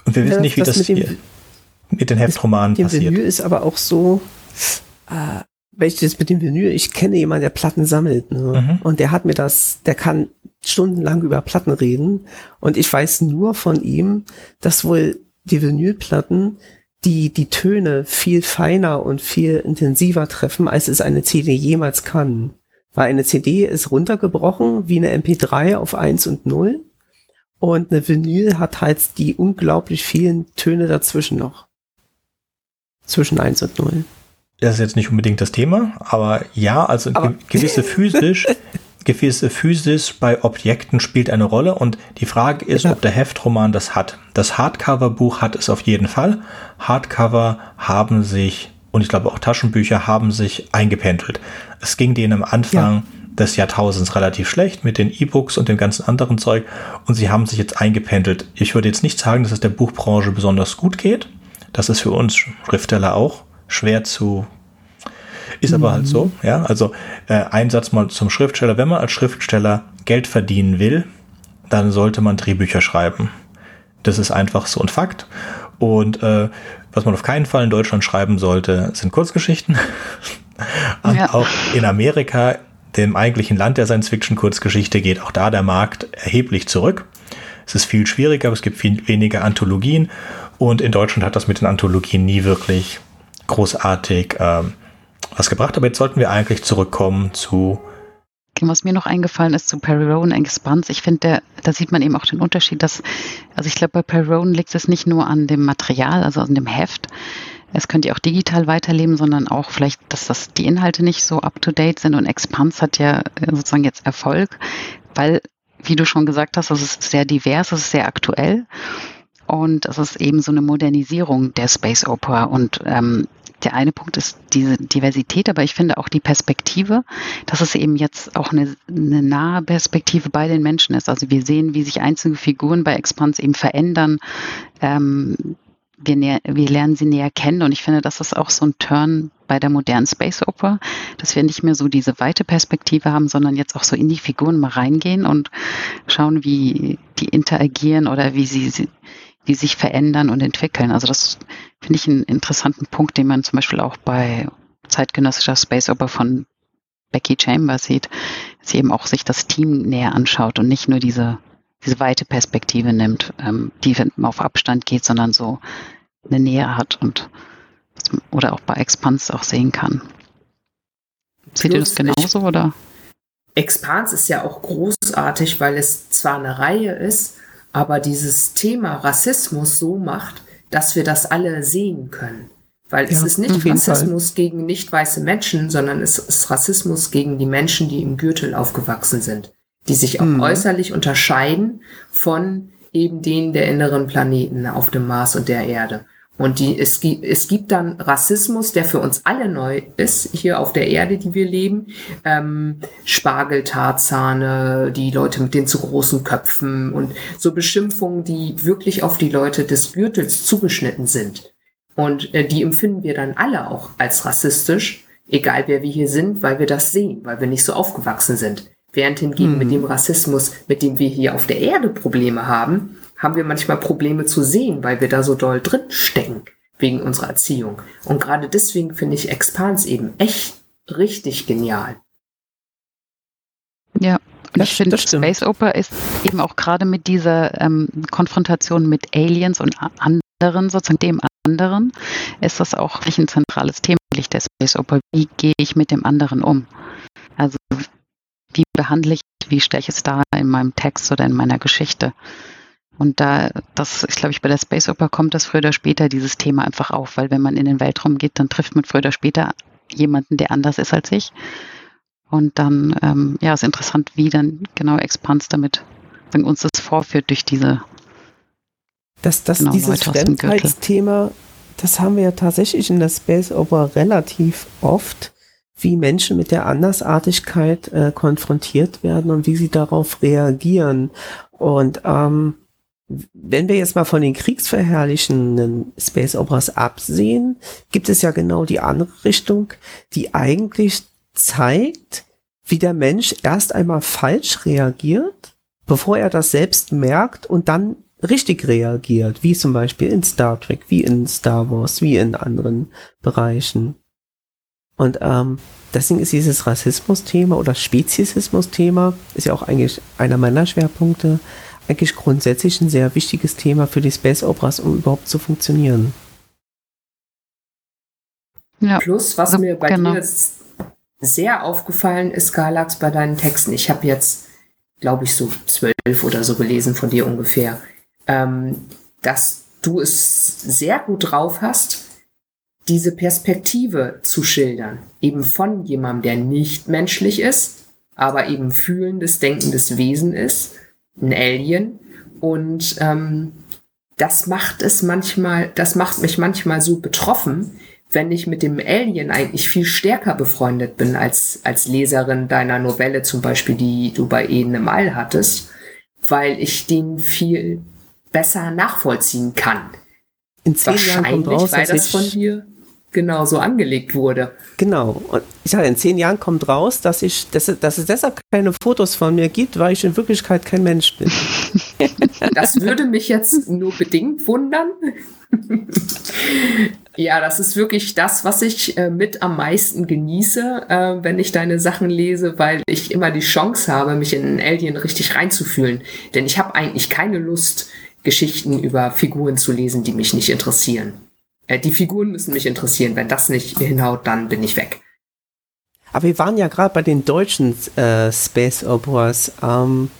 Und wir wissen ja, nicht, wie das, mit, dem, mit, den Heftromanen mit dem passiert. Vinyl ist aber auch so, äh, wenn ich das mit dem Vinyl, ich kenne jemanden, der Platten sammelt, ne? Mhm. und der hat mir das, der kann stundenlang über Platten reden und ich weiß nur von ihm, dass wohl die Vinylplatten die die Töne viel feiner und viel intensiver treffen, als es eine CD jemals kann. Weil eine CD ist runtergebrochen wie eine MP3 auf 1 und 0 und eine Vinyl hat halt die unglaublich vielen Töne dazwischen noch. Zwischen 1 und 0. Das ist jetzt nicht unbedingt das Thema, aber ja, also aber gewisse physisch gewisse Physis bei Objekten spielt eine Rolle und die Frage ist, ja. ob der Heftroman das hat. Das Hardcover-Buch hat es auf jeden Fall. Hardcover haben sich, und ich glaube auch Taschenbücher haben sich eingependelt. Es ging denen am Anfang ja. des Jahrtausends relativ schlecht mit den E-Books und dem ganzen anderen Zeug und sie haben sich jetzt eingependelt. Ich würde jetzt nicht sagen, dass es der Buchbranche besonders gut geht. Das ist für uns Schriftsteller auch schwer zu ist aber halt so, ja. Also äh, ein Satz mal zum Schriftsteller. Wenn man als Schriftsteller Geld verdienen will, dann sollte man Drehbücher schreiben. Das ist einfach so ein Fakt. Und äh, was man auf keinen Fall in Deutschland schreiben sollte, sind Kurzgeschichten. Und ja. auch in Amerika, dem eigentlichen Land der Science-Fiction-Kurzgeschichte, geht auch da der Markt erheblich zurück. Es ist viel schwieriger, es gibt viel weniger Anthologien. Und in Deutschland hat das mit den Anthologien nie wirklich großartig ähm, was gebracht. Aber jetzt sollten wir eigentlich zurückkommen zu was mir noch eingefallen ist zu Perry Rowan Expanse, ich finde, da sieht man eben auch den Unterschied, dass, also ich glaube, bei Perry Rowan liegt es nicht nur an dem Material, also an dem Heft. Es könnte ja auch digital weiterleben, sondern auch vielleicht, dass das die Inhalte nicht so up to date sind. Und Expanse hat ja äh, sozusagen jetzt Erfolg, weil, wie du schon gesagt hast, es ist sehr divers, es ist sehr aktuell. Und es ist eben so eine Modernisierung der Space Opera. Und ähm, der eine Punkt ist diese Diversität, aber ich finde auch die Perspektive, dass es eben jetzt auch eine, eine nahe Perspektive bei den Menschen ist. Also wir sehen, wie sich einzelne Figuren bei Expans eben verändern. Ähm, wir, näher, wir lernen sie näher kennen und ich finde, das ist auch so ein Turn bei der modernen Space Opera, dass wir nicht mehr so diese weite Perspektive haben, sondern jetzt auch so in die Figuren mal reingehen und schauen, wie die interagieren oder wie sie die sich verändern und entwickeln. Also das finde ich einen interessanten Punkt, den man zum Beispiel auch bei zeitgenössischer Space Opera von Becky Chambers sieht, dass sie eben auch sich das Team näher anschaut und nicht nur diese, diese weite Perspektive nimmt, ähm, die auf Abstand geht, sondern so eine Nähe hat und oder auch bei Expans auch sehen kann. Seht ihr das genauso oder? Expans ist ja auch großartig, weil es zwar eine Reihe ist, aber dieses Thema Rassismus so macht, dass wir das alle sehen können. Weil ja, es ist nicht Rassismus Fall. gegen nicht weiße Menschen, sondern es ist Rassismus gegen die Menschen, die im Gürtel aufgewachsen sind, die sich auch mhm. äußerlich unterscheiden von eben denen der inneren Planeten auf dem Mars und der Erde. Und die, es, gibt, es gibt dann Rassismus, der für uns alle neu ist, hier auf der Erde, die wir leben. Ähm, Spargeltarzane, die Leute mit den zu großen Köpfen und so Beschimpfungen, die wirklich auf die Leute des Gürtels zugeschnitten sind. Und äh, die empfinden wir dann alle auch als rassistisch, egal wer wir hier sind, weil wir das sehen, weil wir nicht so aufgewachsen sind. Während hingegen hm. mit dem Rassismus, mit dem wir hier auf der Erde Probleme haben, haben wir manchmal Probleme zu sehen, weil wir da so doll drin stecken wegen unserer Erziehung. Und gerade deswegen finde ich Expans eben echt richtig genial. Ja, und ich finde, Space Opera ist eben auch gerade mit dieser ähm, Konfrontation mit Aliens und anderen, sozusagen dem anderen, ist das auch ein zentrales Thema der Space Opera. Wie gehe ich mit dem anderen um? Also wie behandle ich, wie stelle ich es da in meinem Text oder in meiner Geschichte? Und da, das ist, glaube ich, bei der Space Opera kommt das früher oder später dieses Thema einfach auf, weil wenn man in den Weltraum geht, dann trifft man früher oder später jemanden, der anders ist als ich. Und dann, ähm, ja, ist interessant, wie dann genau Expans damit wenn uns das vorführt durch diese. Das, das, genau, dieses Fremdheitsthema, das haben wir ja tatsächlich in der Space Opera relativ oft, wie Menschen mit der Andersartigkeit äh, konfrontiert werden und wie sie darauf reagieren. Und ähm, wenn wir jetzt mal von den kriegsverherrlichenden Space Operas absehen, gibt es ja genau die andere Richtung, die eigentlich zeigt, wie der Mensch erst einmal falsch reagiert, bevor er das selbst merkt und dann richtig reagiert, wie zum Beispiel in Star Trek, wie in Star Wars, wie in anderen Bereichen. Und ähm, deswegen ist dieses Rassismus-Thema oder Speziesismus-Thema, ist ja auch eigentlich einer meiner Schwerpunkte, eigentlich grundsätzlich ein sehr wichtiges Thema für die Space Operas, um überhaupt zu funktionieren. Ja. Plus, was also, mir bei genau. dir jetzt sehr aufgefallen ist, Galax, bei deinen Texten, ich habe jetzt, glaube ich, so zwölf oder so gelesen von dir ungefähr, ähm, dass du es sehr gut drauf hast, diese Perspektive zu schildern, eben von jemandem, der nicht menschlich ist, aber eben fühlendes, denkendes Wesen ist ein Alien. Und ähm, das macht es manchmal, das macht mich manchmal so betroffen, wenn ich mit dem Alien eigentlich viel stärker befreundet bin als, als Leserin deiner Novelle zum Beispiel, die du bei Eden im All hattest, weil ich den viel besser nachvollziehen kann. In zehn Jahren kommt raus, weil das von dir genau so angelegt wurde. Genau. Und ich sage, in zehn Jahren kommt raus, dass ich, dass, dass es deshalb keine Fotos von mir gibt, weil ich in Wirklichkeit kein Mensch bin. Das würde mich jetzt nur bedingt wundern. ja, das ist wirklich das, was ich äh, mit am meisten genieße, äh, wenn ich deine Sachen lese, weil ich immer die Chance habe, mich in Alien richtig reinzufühlen. Denn ich habe eigentlich keine Lust, Geschichten über Figuren zu lesen, die mich nicht interessieren. Äh, die Figuren müssen mich interessieren. Wenn das nicht hinhaut, dann bin ich weg. Aber wir waren ja gerade bei den deutschen äh, Space Operas. Ähm,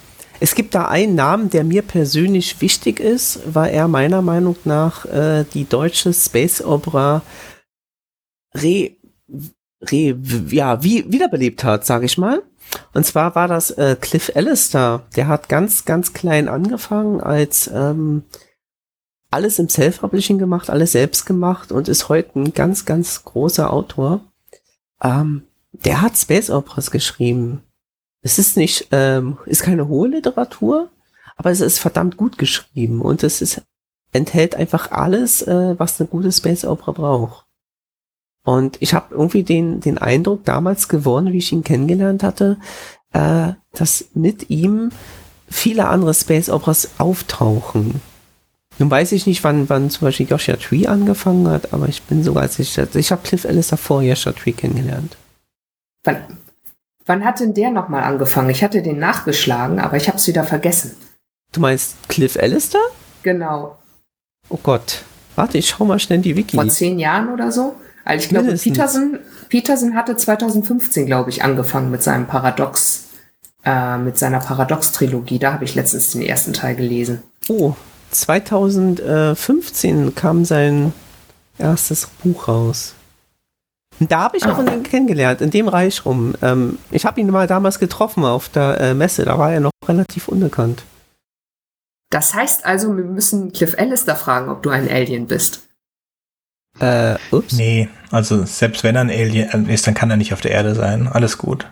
es gibt da einen Namen, der mir persönlich wichtig ist, weil er meiner Meinung nach äh, die deutsche Space Opera re, re, ja, wie, wiederbelebt hat, sage ich mal. Und zwar war das äh, Cliff Allister. Der hat ganz, ganz klein angefangen als ähm, alles im Self-Publishing gemacht, alles selbst gemacht und ist heute ein ganz, ganz großer Autor. Ähm, der hat Space Operas geschrieben. Es ist nicht, ähm, ist keine hohe Literatur, aber es ist verdammt gut geschrieben und es ist, enthält einfach alles, äh, was eine gute Space Opera braucht. Und ich habe irgendwie den, den Eindruck damals gewonnen, wie ich ihn kennengelernt hatte, äh, dass mit ihm viele andere Space Operas auftauchen. Nun weiß ich nicht, wann, wann zum Beispiel Joshua Tree angefangen hat, aber ich bin sogar sicher, ich habe Cliff Ellis davor Joshua Tree kennengelernt. Wann, wann hat denn der nochmal angefangen? Ich hatte den nachgeschlagen, aber ich habe es wieder vergessen. Du meinst Cliff Allister? Genau. Oh Gott. Warte, ich schau mal schnell in die Wiki. Vor zehn Jahren oder so? Also ich glaube, Peterson, Peterson hatte 2015, glaube ich, angefangen mit seinem Paradox, äh, mit seiner Paradox-Trilogie. Da habe ich letztens den ersten Teil gelesen. Oh, 2015 kam sein erstes Buch raus. Und da habe ich auch ah. ihn kennengelernt, in dem Reich rum. Ähm, ich habe ihn mal damals getroffen auf der äh, Messe, da war er noch relativ unbekannt. Das heißt also, wir müssen Cliff Allister fragen, ob du ein Alien bist. Äh, ups. Nee, also selbst wenn er ein Alien ist, dann kann er nicht auf der Erde sein. Alles gut.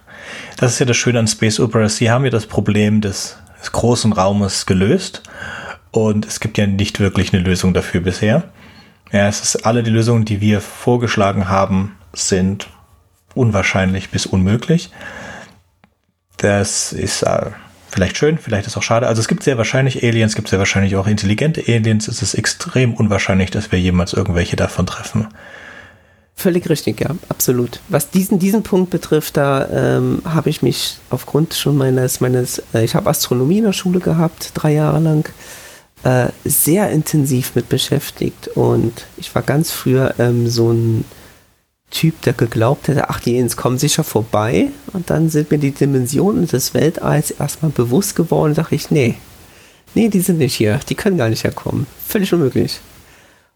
Das ist ja das Schöne an Space Operas. Sie haben ja das Problem des, des großen Raumes gelöst. Und es gibt ja nicht wirklich eine Lösung dafür bisher. Ja, es ist alle die Lösungen, die wir vorgeschlagen haben, sind unwahrscheinlich bis unmöglich. Das ist äh, vielleicht schön, vielleicht ist auch schade. Also es gibt sehr wahrscheinlich Aliens, es gibt sehr wahrscheinlich auch intelligente Aliens. Es ist extrem unwahrscheinlich, dass wir jemals irgendwelche davon treffen. Völlig richtig, ja, absolut. Was diesen, diesen Punkt betrifft, da ähm, habe ich mich aufgrund schon meines, meines, äh, ich habe Astronomie in der Schule gehabt, drei Jahre lang äh, sehr intensiv mit beschäftigt. Und ich war ganz früher ähm, so ein Typ, der geglaubt hätte, ach, die Aliens kommen sicher vorbei. Und dann sind mir die Dimensionen des Weltalls erstmal bewusst geworden. Da dachte ich, nee, nee, die sind nicht hier. Die können gar nicht herkommen. Völlig unmöglich.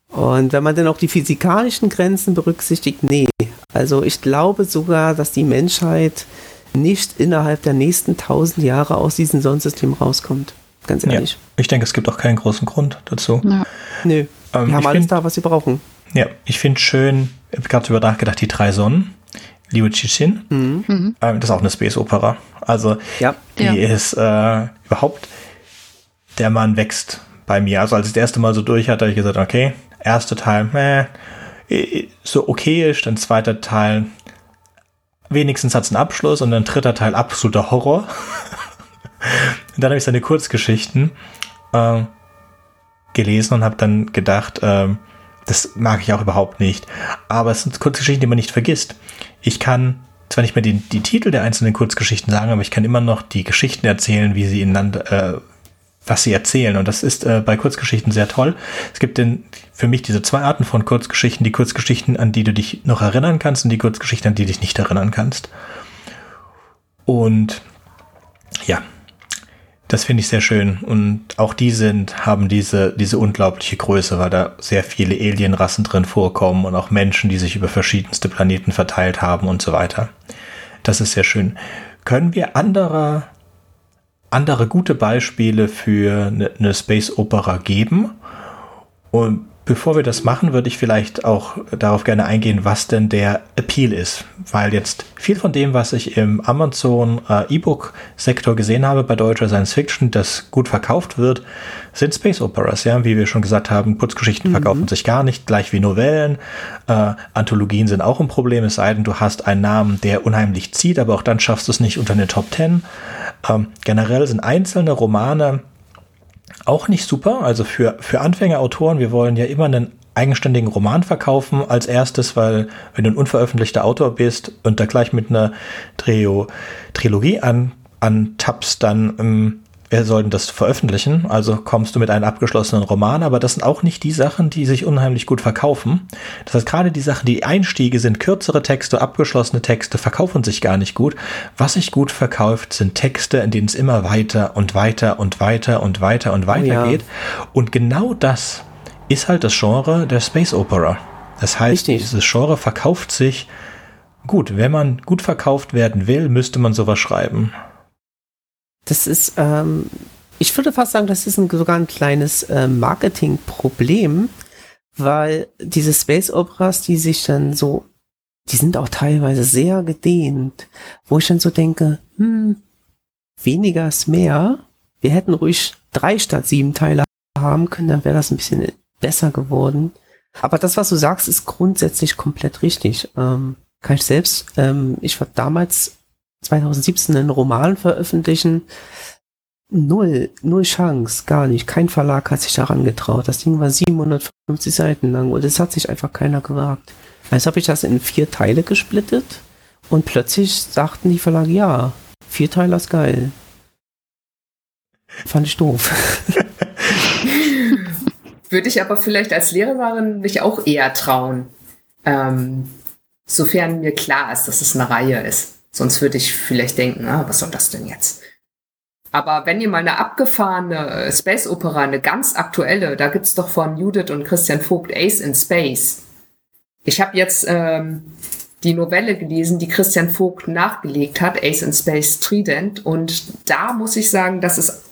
Und wenn man dann auch die physikalischen Grenzen berücksichtigt, nee. Also ich glaube sogar, dass die Menschheit nicht innerhalb der nächsten tausend Jahre aus diesem Sonnensystem rauskommt ganz ehrlich. Ja, ich denke, es gibt auch keinen großen Grund dazu. Ja. Nö, ähm, haben alles find, da, was sie brauchen. Ja, ich finde schön, ich habe gerade darüber nachgedacht, die drei Sonnen, Liu Cixin, mhm. mhm. ähm, das ist auch eine Space-Opera. Also ja. die ja. ist äh, überhaupt, der Mann wächst bei mir. Also als ich das erste Mal so durch hatte, habe ich gesagt, okay, erster Teil, äh, so okayisch, dann zweiter Teil, wenigstens hat es einen Abschluss und dann dritter Teil absoluter Horror. Dann habe ich seine Kurzgeschichten äh, gelesen und habe dann gedacht, äh, das mag ich auch überhaupt nicht. Aber es sind Kurzgeschichten, die man nicht vergisst. Ich kann zwar nicht mehr die, die Titel der einzelnen Kurzgeschichten sagen, aber ich kann immer noch die Geschichten erzählen, wie sie ineinander, äh, was sie erzählen. Und das ist äh, bei Kurzgeschichten sehr toll. Es gibt denn für mich diese zwei Arten von Kurzgeschichten. Die Kurzgeschichten, an die du dich noch erinnern kannst und die Kurzgeschichten, an die du dich nicht erinnern kannst. Und ja, das finde ich sehr schön. Und auch die sind, haben diese, diese unglaubliche Größe, weil da sehr viele Alienrassen drin vorkommen und auch Menschen, die sich über verschiedenste Planeten verteilt haben und so weiter. Das ist sehr schön. Können wir andere, andere gute Beispiele für eine, eine Space Opera geben? Und Bevor wir das machen, würde ich vielleicht auch darauf gerne eingehen, was denn der Appeal ist. Weil jetzt viel von dem, was ich im Amazon äh, E-Book-Sektor gesehen habe bei deutscher Science Fiction, das gut verkauft wird, sind Space Operas. Ja, wie wir schon gesagt haben, Kurzgeschichten mhm. verkaufen sich gar nicht, gleich wie Novellen. Äh, Anthologien sind auch ein Problem, es sei denn, du hast einen Namen, der unheimlich zieht, aber auch dann schaffst du es nicht unter eine Top Ten. Ähm, generell sind einzelne Romane auch nicht super. Also für, für Anfängerautoren, wir wollen ja immer einen eigenständigen Roman verkaufen als erstes, weil wenn du ein unveröffentlichter Autor bist und da gleich mit einer Trio, Trilogie an, antappst, dann ähm, wer soll denn das veröffentlichen? Also kommst du mit einem abgeschlossenen Roman, aber das sind auch nicht die Sachen, die sich unheimlich gut verkaufen. Das heißt, gerade die Sachen, die Einstiege sind, kürzere Texte, abgeschlossene Texte, verkaufen sich gar nicht gut. Was sich gut verkauft, sind Texte, in denen es immer weiter und weiter und weiter und weiter und weiter ja. geht. Und genau das ist halt das Genre der Space Opera. Das heißt, Richtig. dieses Genre verkauft sich gut. Wenn man gut verkauft werden will, müsste man sowas schreiben. Das ist, ähm, ich würde fast sagen, das ist ein, sogar ein kleines äh, Marketingproblem, weil diese Space Operas, die sich dann so, die sind auch teilweise sehr gedehnt, wo ich dann so denke, hm, weniger ist mehr. Wir hätten ruhig drei statt sieben Teile haben können, dann wäre das ein bisschen besser geworden. Aber das, was du sagst, ist grundsätzlich komplett richtig. Ähm, kann ich selbst, ähm, ich war damals 2017 einen Roman veröffentlichen. Null, null Chance, gar nicht. Kein Verlag hat sich daran getraut. Das Ding war 750 Seiten lang und es hat sich einfach keiner gewagt. Also habe ich das in vier Teile gesplittet und plötzlich sagten die Verlage, ja, vier Teile ist geil. Fand ich doof. Würde ich aber vielleicht als Lehrerin mich auch eher trauen. Ähm, sofern mir klar ist, dass es eine Reihe ist. Sonst würde ich vielleicht denken, ah, was soll das denn jetzt? Aber wenn ihr mal eine abgefahrene äh, Space Opera, eine ganz aktuelle, da gibt's doch von Judith und Christian Vogt Ace in Space. Ich habe jetzt ähm, die Novelle gelesen, die Christian Vogt nachgelegt hat, Ace in Space Trident. Und da muss ich sagen, das ist,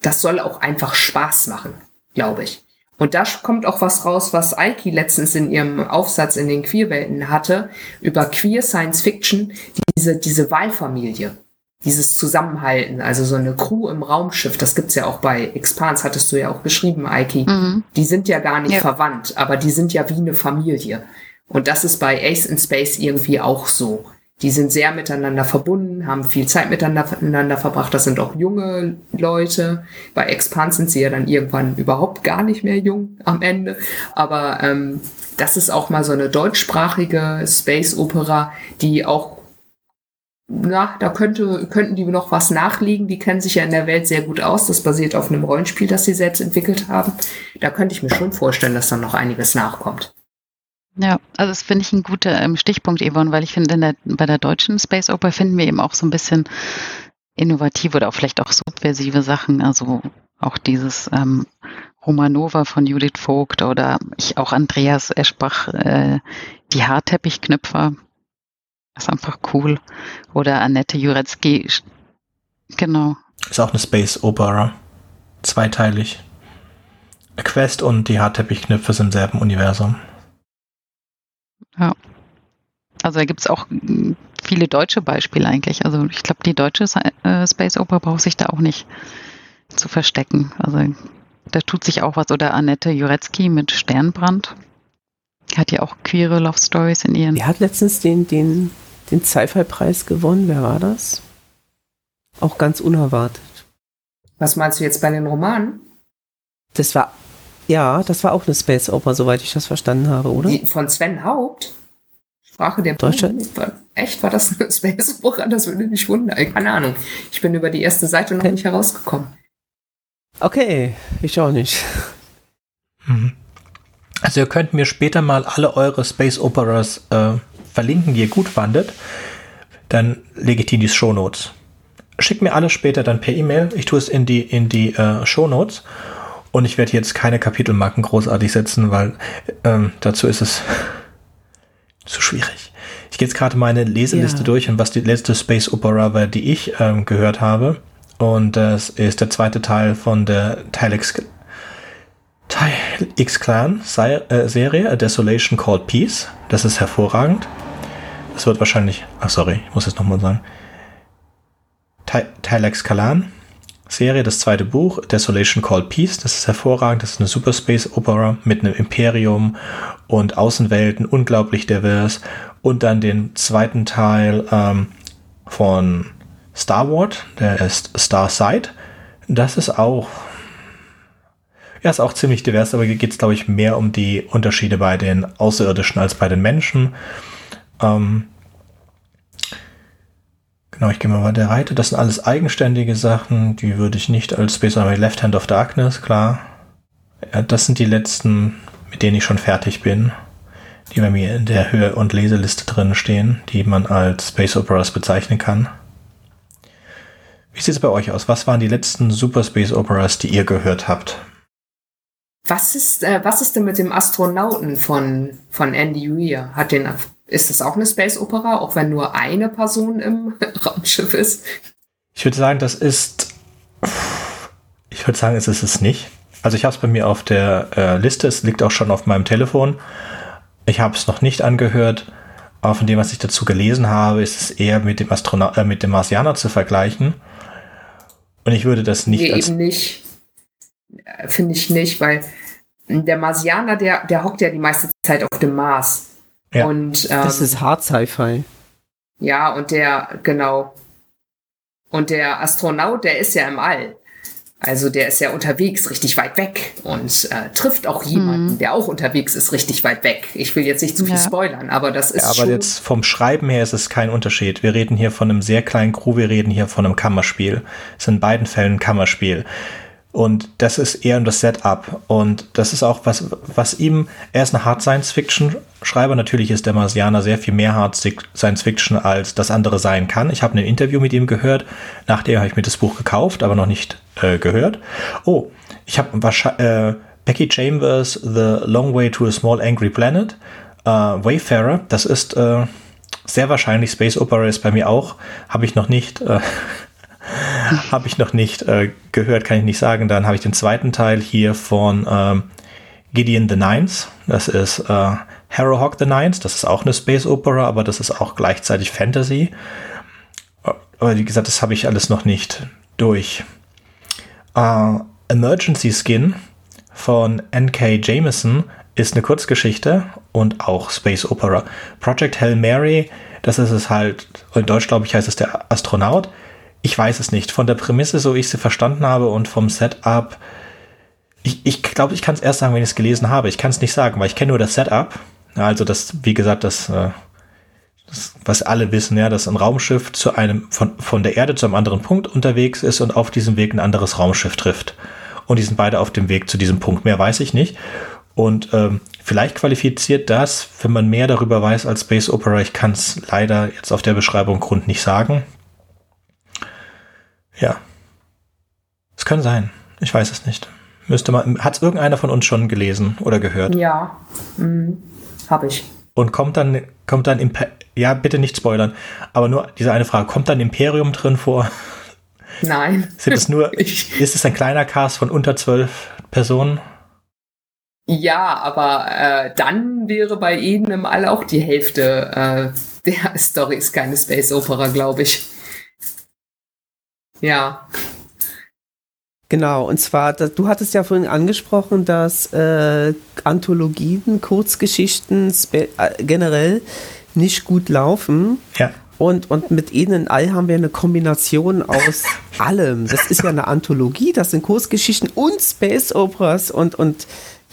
das soll auch einfach Spaß machen, glaube ich. Und da kommt auch was raus, was Aiki letztens in ihrem Aufsatz in den Queerwelten hatte, über Queer Science Fiction, diese, diese Wahlfamilie, dieses Zusammenhalten, also so eine Crew im Raumschiff, das gibt's ja auch bei Expans, hattest du ja auch geschrieben, Aiki. Mhm. Die sind ja gar nicht ja. verwandt, aber die sind ja wie eine Familie. Und das ist bei Ace in Space irgendwie auch so. Die sind sehr miteinander verbunden, haben viel Zeit miteinander verbracht. Das sind auch junge Leute. Bei Expans sind sie ja dann irgendwann überhaupt gar nicht mehr jung am Ende. Aber ähm, das ist auch mal so eine deutschsprachige Space Opera, die auch na, da könnte, könnten die noch was nachliegen. Die kennen sich ja in der Welt sehr gut aus. Das basiert auf einem Rollenspiel, das sie selbst entwickelt haben. Da könnte ich mir schon vorstellen, dass dann noch einiges nachkommt. Ja, also das finde ich ein guter ähm, Stichpunkt, Yvonne, weil ich finde, bei der deutschen Space Opera finden wir eben auch so ein bisschen innovative oder auch vielleicht auch subversive Sachen. Also auch dieses ähm, Romanova von Judith Vogt oder ich auch Andreas Eschbach, äh, die Haarteppichknüpfer. Das ist einfach cool. Oder Annette Jurecki. Genau. Ist auch eine Space Opera. Zweiteilig. Quest und die Haarteppichknüpfe sind im selben Universum. Ja. Also da gibt es auch hm, viele deutsche Beispiele eigentlich. Also ich glaube, die deutsche äh, Space Opera braucht sich da auch nicht zu verstecken. Also da tut sich auch was. Oder Annette Jurecki mit Sternbrand. Hat ja auch queere Love Stories in ihren. Die hat letztens den, den, den Sci-Fi-Preis gewonnen. Wer war das? Auch ganz unerwartet. Was meinst du jetzt bei den Romanen? Das war ja, das war auch eine Space Opera, soweit ich das verstanden habe, oder? Die von Sven Haupt? Sprache der Deutschland? Echt, war das eine Space Opera? Das würde mich wundern. Keine Ahnung. Ich bin über die erste Seite noch okay. nicht herausgekommen. Okay, ich auch nicht. Mhm. Also ihr könnt mir später mal alle eure Space Operas äh, verlinken, die ihr gut fandet. Dann lege ich die in die Show Notes. Schickt mir alles später dann per E-Mail. Ich tue es in die, in die äh, Show Notes. Und ich werde jetzt keine Kapitelmarken großartig setzen, weil ähm, dazu ist es zu schwierig. Ich gehe jetzt gerade meine Leseliste ja. durch und was die letzte Space Opera war, die ich ähm, gehört habe. Und das ist der zweite Teil von der Tilex Teil X-Clan-Serie, A Desolation Called Peace. Das ist hervorragend. Das wird wahrscheinlich, ach sorry, ich muss es nochmal sagen. Tylex Kalan Serie, das zweite Buch, Desolation Called Peace. Das ist hervorragend. Das ist eine Super Space Opera mit einem Imperium und Außenwelten, unglaublich divers. Und dann den zweiten Teil ähm, von Star Wars, der ist Star Side. Das ist auch, ja, ist auch ziemlich divers, aber geht es, glaube ich, mehr um die Unterschiede bei den Außerirdischen als bei den Menschen. Ähm, Genau, ich gehe mal weiter Reite. Das sind alles eigenständige Sachen, die würde ich nicht als Space Army Left Hand of Darkness, klar. Ja, das sind die letzten, mit denen ich schon fertig bin, die bei mir in der Höhe- und Leseliste drin stehen, die man als Space Operas bezeichnen kann. Wie sieht es bei euch aus? Was waren die letzten Super Space Operas, die ihr gehört habt? Was ist, äh, was ist denn mit dem Astronauten von, von Andy Weir? Hat den ist das auch eine Space Opera, auch wenn nur eine Person im Raumschiff ist? Ich würde sagen, das ist. Ich würde sagen, es ist es nicht. Also ich habe es bei mir auf der äh, Liste, es liegt auch schon auf meinem Telefon. Ich habe es noch nicht angehört. Aber von dem, was ich dazu gelesen habe, ist es eher mit dem Astronaut, äh, mit dem Marsianer zu vergleichen. Und ich würde das nicht. Nee, eben nicht. Äh, finde ich nicht, weil der Marsianer, der, der hockt ja die meiste Zeit auf dem Mars. Ja. Und, ähm, das ist Hard Sci-Fi. Ja, und der, genau. Und der Astronaut, der ist ja im All. Also der ist ja unterwegs richtig weit weg und äh, trifft auch jemanden, mhm. der auch unterwegs ist richtig weit weg. Ich will jetzt nicht zu viel ja. spoilern, aber das ist. Ja, aber schon jetzt vom Schreiben her ist es kein Unterschied. Wir reden hier von einem sehr kleinen Crew, wir reden hier von einem Kammerspiel. Es ist in beiden Fällen ein Kammerspiel. Und das ist eher das Setup. Und das ist auch was, was ihm, er ist ein Hard Science Fiction Schreiber. Natürlich ist der Marsianer sehr viel mehr Hard Science Fiction als das andere sein kann. Ich habe ein Interview mit ihm gehört. Nachdem habe ich mir das Buch gekauft, aber noch nicht äh, gehört. Oh, ich habe äh, Becky Chambers, The Long Way to a Small Angry Planet, äh, Wayfarer. Das ist äh, sehr wahrscheinlich Space Opera ist bei mir auch. Habe ich noch nicht. Äh, habe ich noch nicht äh, gehört, kann ich nicht sagen. Dann habe ich den zweiten Teil hier von ähm, Gideon the Nines. Das ist äh, Harrowhawk the Nines. Das ist auch eine Space Opera, aber das ist auch gleichzeitig Fantasy. Aber wie gesagt, das habe ich alles noch nicht durch. Uh, Emergency Skin von N.K. Jameson ist eine Kurzgeschichte und auch Space Opera. Project Hail Mary, das ist es halt, in Deutsch glaube ich heißt es der Astronaut. Ich weiß es nicht. Von der Prämisse, so ich sie verstanden habe und vom Setup, ich glaube, ich, glaub, ich kann es erst sagen, wenn ich es gelesen habe. Ich kann es nicht sagen, weil ich kenne nur das Setup. Also das, wie gesagt, das, äh, das, was alle wissen, ja, dass ein Raumschiff zu einem, von, von der Erde zu einem anderen Punkt unterwegs ist und auf diesem Weg ein anderes Raumschiff trifft. Und die sind beide auf dem Weg zu diesem Punkt. Mehr weiß ich nicht. Und ähm, vielleicht qualifiziert das, wenn man mehr darüber weiß als Space Opera. Ich kann es leider jetzt auf der Beschreibung Grund nicht sagen. Ja. Es kann sein. Ich weiß es nicht. Müsste man. Hat es irgendeiner von uns schon gelesen oder gehört? Ja, mhm. habe ich. Und kommt dann, kommt dann Imper ja, bitte nicht spoilern, aber nur diese eine Frage, kommt dann Imperium drin vor? Nein. Sind es nur, ist es ein kleiner Cast von unter zwölf Personen? Ja, aber äh, dann wäre bei Ihnen im All auch die Hälfte äh, der Story ist keine Space Opera, glaube ich. Ja. Genau, und zwar, du hattest ja vorhin angesprochen, dass äh, Anthologien, Kurzgeschichten äh, generell nicht gut laufen. Ja. Und, und mit ihnen all haben wir eine Kombination aus allem. Das ist ja eine Anthologie, das sind Kurzgeschichten und Space Operas und, und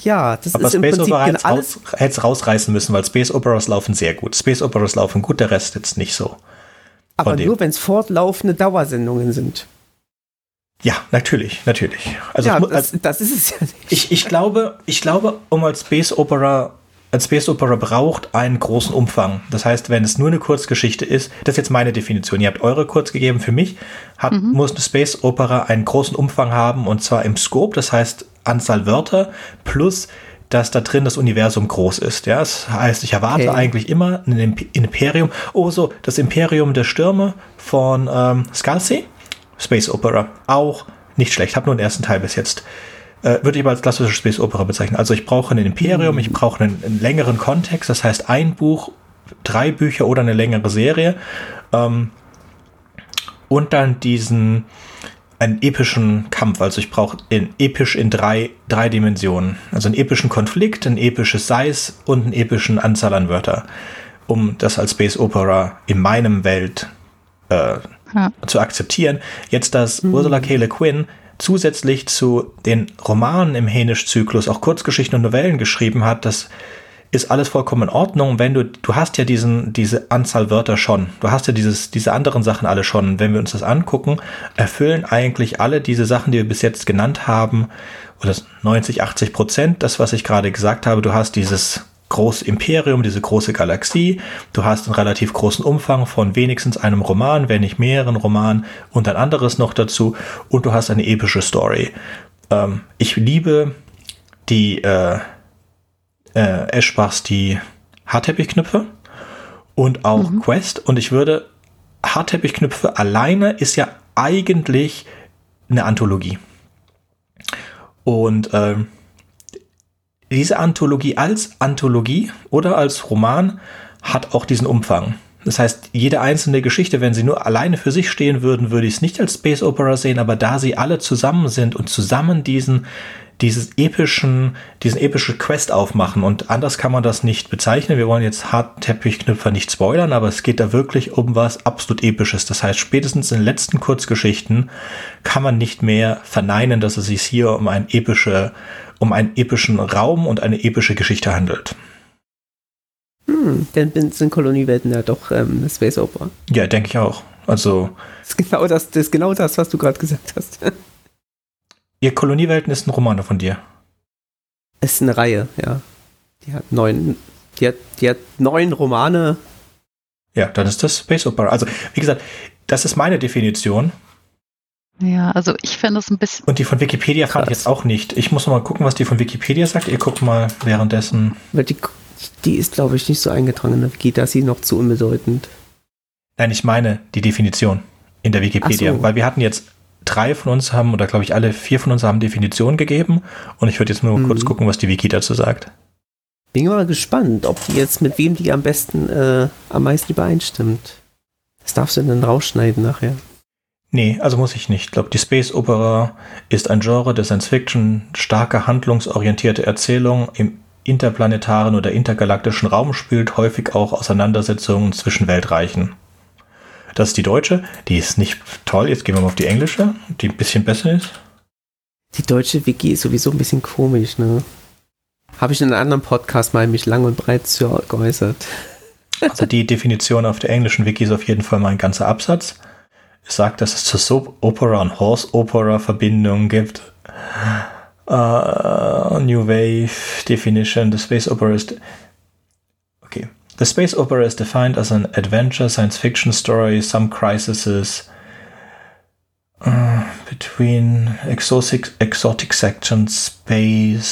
ja, das Aber ist im Space Prinzip Opera hätte alles raus, rausreißen müssen, weil Space Operas laufen sehr gut. Space Operas laufen gut, der Rest jetzt nicht so. Aber nur, wenn es fortlaufende Dauersendungen sind. Ja, natürlich, natürlich. Also ja, das, das, ist es ja nicht. Ich, ich, glaube, ich glaube, um als Space Opera, als Space Opera braucht einen großen Umfang. Das heißt, wenn es nur eine Kurzgeschichte ist, das ist jetzt meine Definition. Ihr habt eure kurz gegeben. Für mich hat, mhm. muss eine Space Opera einen großen Umfang haben und zwar im Scope, das heißt Anzahl Wörter plus dass da drin das Universum groß ist. Ja, das heißt, ich erwarte okay. eigentlich immer ein Imperium. Oh, so, das Imperium der Stürme von ähm, Scalzi, Space Opera. Auch nicht schlecht. Habe nur den ersten Teil bis jetzt äh, würde ich aber als klassische Space Opera bezeichnen. Also ich brauche ein Imperium, ich brauche einen, einen, längeren Kontext, das heißt ein Buch, drei Bücher oder eine längere Serie. Ähm, und dann diesen einen epischen Kampf. Also ich brauche in, episch in drei, drei Dimensionen. Also einen epischen Konflikt, ein episches Size und einen epischen Anzahl an Wörter, um das als Space Opera in meinem Welt äh, ja. zu akzeptieren. Jetzt, dass mhm. Ursula K. Le Guin zusätzlich zu den Romanen im Hänisch-Zyklus auch Kurzgeschichten und Novellen geschrieben hat, das ist alles vollkommen in Ordnung, wenn du, du hast ja diesen, diese Anzahl Wörter schon. Du hast ja dieses, diese anderen Sachen alle schon. Wenn wir uns das angucken, erfüllen eigentlich alle diese Sachen, die wir bis jetzt genannt haben, oder 90, 80 Prozent, das, was ich gerade gesagt habe, du hast dieses große Imperium, diese große Galaxie, du hast einen relativ großen Umfang von wenigstens einem Roman, wenn nicht mehreren Romanen und ein anderes noch dazu und du hast eine epische Story. Ähm, ich liebe die, äh, äh, Eschbachs die Hartteppichknöpfe und auch mhm. Quest. Und ich würde, Hartteppichknöpfe alleine ist ja eigentlich eine Anthologie. Und ähm, diese Anthologie als Anthologie oder als Roman hat auch diesen Umfang. Das heißt, jede einzelne Geschichte, wenn sie nur alleine für sich stehen würden, würde ich es nicht als Space Opera sehen, aber da sie alle zusammen sind und zusammen diesen dieses epischen, diesen epische Quest aufmachen und anders kann man das nicht bezeichnen. Wir wollen jetzt Hartteppichknüpfer nicht spoilern, aber es geht da wirklich um was absolut episches. Das heißt, spätestens in den letzten Kurzgeschichten kann man nicht mehr verneinen, dass es sich hier um ein epische, um einen epischen Raum und eine epische Geschichte handelt. Hm, dann sind Koloniewelten ja doch ähm, Space Opera. Ja, denke ich auch. Also. Das ist genau das, das, ist genau das was du gerade gesagt hast. Ihr Koloniewelten ist ein Roman von dir. Ist eine Reihe, ja. Die hat neun, die hat, die hat neun Romane. Ja, dann ist das Space Opera. Also, wie gesagt, das ist meine Definition. Ja, also ich finde es ein bisschen. Und die von Wikipedia fand ich jetzt auch nicht. Ich muss noch mal gucken, was die von Wikipedia sagt. Ihr guckt mal währenddessen. Weil die, die ist, glaube ich, nicht so eingetragen in der Wiki, da ist sie noch zu unbedeutend. Nein, ich meine die Definition in der Wikipedia. So. Weil wir hatten jetzt drei von uns haben, oder glaube ich alle vier von uns haben Definitionen gegeben. Und ich würde jetzt nur mhm. kurz gucken, was die Wiki dazu sagt. Bin mal gespannt, ob die jetzt mit wem die am besten, äh, am meisten übereinstimmt. Das darfst du dann rausschneiden nachher. Nee, also muss ich nicht. Ich glaube, die Space Opera ist ein Genre der Science Fiction, starke handlungsorientierte Erzählung im interplanetaren oder intergalaktischen Raum spielt, häufig auch Auseinandersetzungen zwischen Weltreichen. Das ist die deutsche. Die ist nicht toll. Jetzt gehen wir mal auf die englische, die ein bisschen besser ist. Die deutsche Wiki ist sowieso ein bisschen komisch, ne? Habe ich in einem anderen Podcast mal mich lang und breit zu geäußert. Also die Definition auf der englischen Wiki ist auf jeden Fall mal ein ganzer Absatz. Es sagt, dass es zur Soap Opera und Horse Opera Verbindungen gibt. Uh, New Wave Definition, the Space Opera ist. The space opera is defined as an adventure science fiction story, some crises uh, between exotic, exotic sections, space,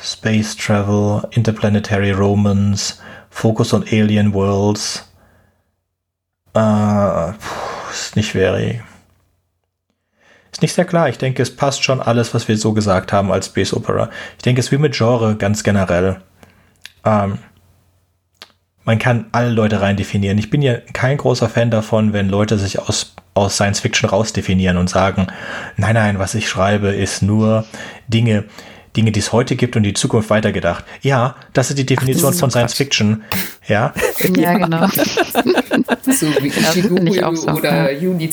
space travel, interplanetary romance, focus on alien worlds. Uh, ist nicht very. Ist nicht sehr klar. Ich denke, es passt schon alles, was wir so gesagt haben als Space Opera. Ich denke, es ist wie mit Genre ganz generell. Ähm, man kann alle Leute rein definieren. Ich bin ja kein großer Fan davon, wenn Leute sich aus, aus Science Fiction rausdefinieren und sagen, nein, nein, was ich schreibe, ist nur Dinge, Dinge, die es heute gibt und die Zukunft weitergedacht. Ja, das ist die Definition Ach, von Science Fiction. Ja, ja genau. so wie Ishiguro so. oder ja. Juni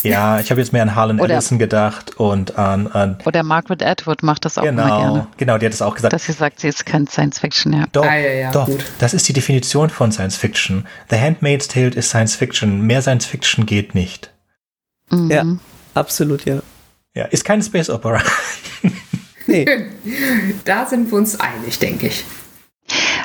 C-mäßig. Ja, ich habe jetzt mehr an Harlan oder, Ellison gedacht und an, an. Oder Margaret Atwood macht das auch genau, immer gerne. Genau, die hat es auch gesagt. Dass sie sagt, sie ist kein Science Fiction, ja. Doch, ah, ja, ja, doch. Gut. Das ist die Definition von Science Fiction. The Handmaid's Tale ist Science Fiction. Mehr Science Fiction geht nicht. Mhm. Ja, absolut, ja. Ja, ist keine Space Opera. nee. Da sind wir uns einig, denke ich.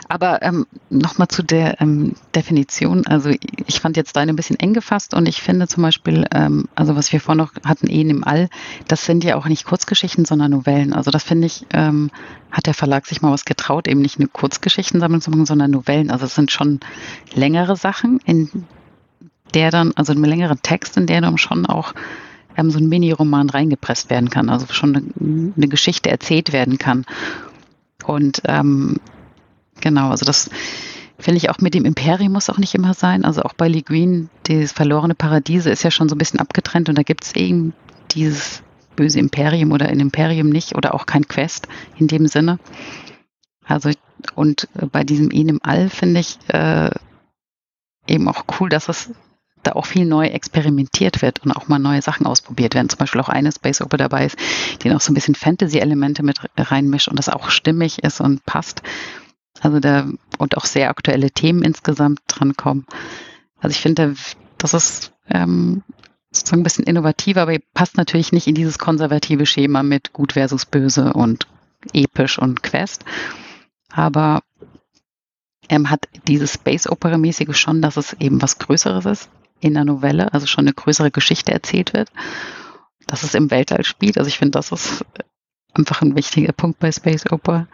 Aber ähm, nochmal zu der ähm, Definition. Also ich fand jetzt deine ein bisschen eng gefasst und ich finde zum Beispiel, ähm, also was wir vorhin noch hatten, Ehen im All, das sind ja auch nicht Kurzgeschichten, sondern Novellen. Also das finde ich, ähm, hat der Verlag sich mal was getraut, eben nicht eine Kurzgeschichtensammlung zu machen, sondern Novellen. Also es sind schon längere Sachen, in der dann, also einen längeren Text, in der dann schon auch ähm, so ein Mini-Roman reingepresst werden kann, also schon eine, eine Geschichte erzählt werden kann. Und ähm, genau, also das finde ich auch mit dem Imperium muss auch nicht immer sein. Also auch bei Lee Green, das verlorene Paradiese ist ja schon so ein bisschen abgetrennt und da gibt es eben dieses böse Imperium oder ein Imperium nicht oder auch kein Quest in dem Sinne. Also und bei diesem Enem All finde ich äh, eben auch cool, dass es da auch viel neu experimentiert wird und auch mal neue Sachen ausprobiert werden. Zum Beispiel auch eine Space Opera dabei ist, die noch so ein bisschen Fantasy-Elemente mit reinmischt und das auch stimmig ist und passt. Also da und auch sehr aktuelle Themen insgesamt drankommen. Also ich finde, das ist ähm, sozusagen ein bisschen innovativer, aber passt natürlich nicht in dieses konservative Schema mit gut versus böse und episch und Quest. Aber ähm, hat dieses Space Opera mäßige schon, dass es eben was Größeres ist in der Novelle, also schon eine größere Geschichte erzählt wird, dass es im Weltall spielt. Also ich finde, das ist einfach ein wichtiger Punkt bei Space Opera.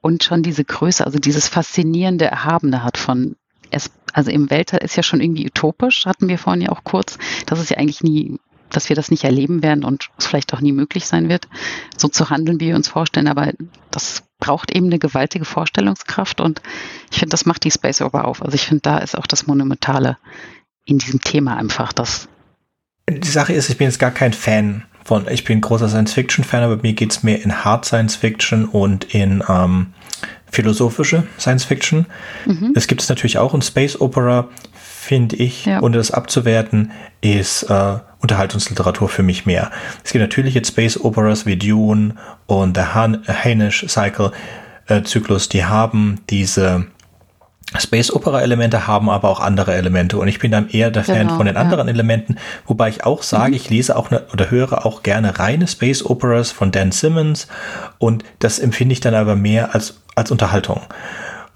Und schon diese Größe, also dieses faszinierende Erhabene hat von es, also im Weltall ist ja schon irgendwie utopisch, hatten wir vorhin ja auch kurz, dass es ja eigentlich nie, dass wir das nicht erleben werden und es vielleicht auch nie möglich sein wird, so zu handeln, wie wir uns vorstellen. Aber das braucht eben eine gewaltige Vorstellungskraft und ich finde, das macht die Space Opera auf. Also ich finde, da ist auch das Monumentale in diesem Thema einfach das. Die Sache ist, ich bin jetzt gar kein Fan von, ich bin großer Science-Fiction-Fan, aber mir geht es mehr in Hard Science-Fiction und in ähm, philosophische Science-Fiction. Mhm. Es gibt es natürlich auch in Space Opera, finde ich, ja. ohne das abzuwerten, ist äh, Unterhaltungsliteratur für mich mehr. Es gibt natürlich jetzt Space Operas wie Dune und der Hainish Cycle äh, Zyklus, die haben diese Space Opera Elemente haben aber auch andere Elemente und ich bin dann eher der Fan genau, von den anderen ja. Elementen, wobei ich auch sage, mhm. ich lese auch ne, oder höre auch gerne reine Space Operas von Dan Simmons und das empfinde ich dann aber mehr als als Unterhaltung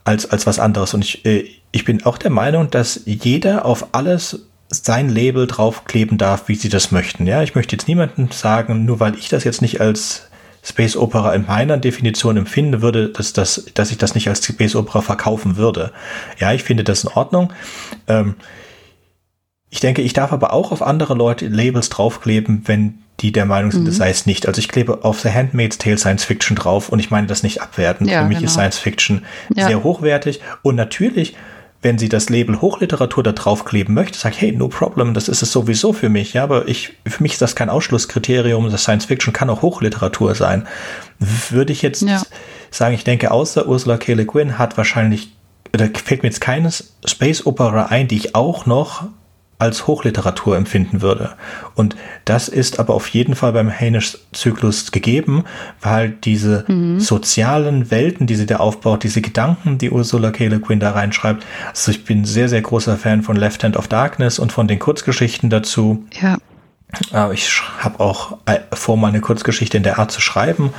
als als was anderes und ich äh, ich bin auch der Meinung, dass jeder auf alles sein Label draufkleben darf, wie sie das möchten. Ja, ich möchte jetzt niemandem sagen, nur weil ich das jetzt nicht als Space Opera in meiner Definition empfinde, würde, dass, das, dass ich das nicht als Space Opera verkaufen würde. Ja, ich finde das in Ordnung. Ähm, ich denke, ich darf aber auch auf andere Leute Labels draufkleben, wenn die der Meinung sind, mhm. das sei es nicht. Also ich klebe auf The Handmaid's Tale Science Fiction drauf und ich meine das nicht abwertend. Ja, Für mich genau. ist Science Fiction ja. sehr hochwertig und natürlich wenn sie das Label Hochliteratur da draufkleben möchte, sage ich, hey, no problem, das ist es sowieso für mich. Ja, aber ich, für mich ist das kein Ausschlusskriterium. Das Science Fiction kann auch Hochliteratur sein. Würde ich jetzt ja. sagen, ich denke, außer Ursula K. Le Guin hat wahrscheinlich, da fällt mir jetzt keines Space Opera ein, die ich auch noch als Hochliteratur empfinden würde. Und das ist aber auf jeden Fall beim Hainish-Zyklus gegeben, weil diese mhm. sozialen Welten, die sie da aufbaut, diese Gedanken, die Ursula K. Le Guin da reinschreibt. Also ich bin sehr, sehr großer Fan von Left Hand of Darkness und von den Kurzgeschichten dazu. Ja. Ich habe auch äh, vor, mal eine Kurzgeschichte in der Art zu schreiben.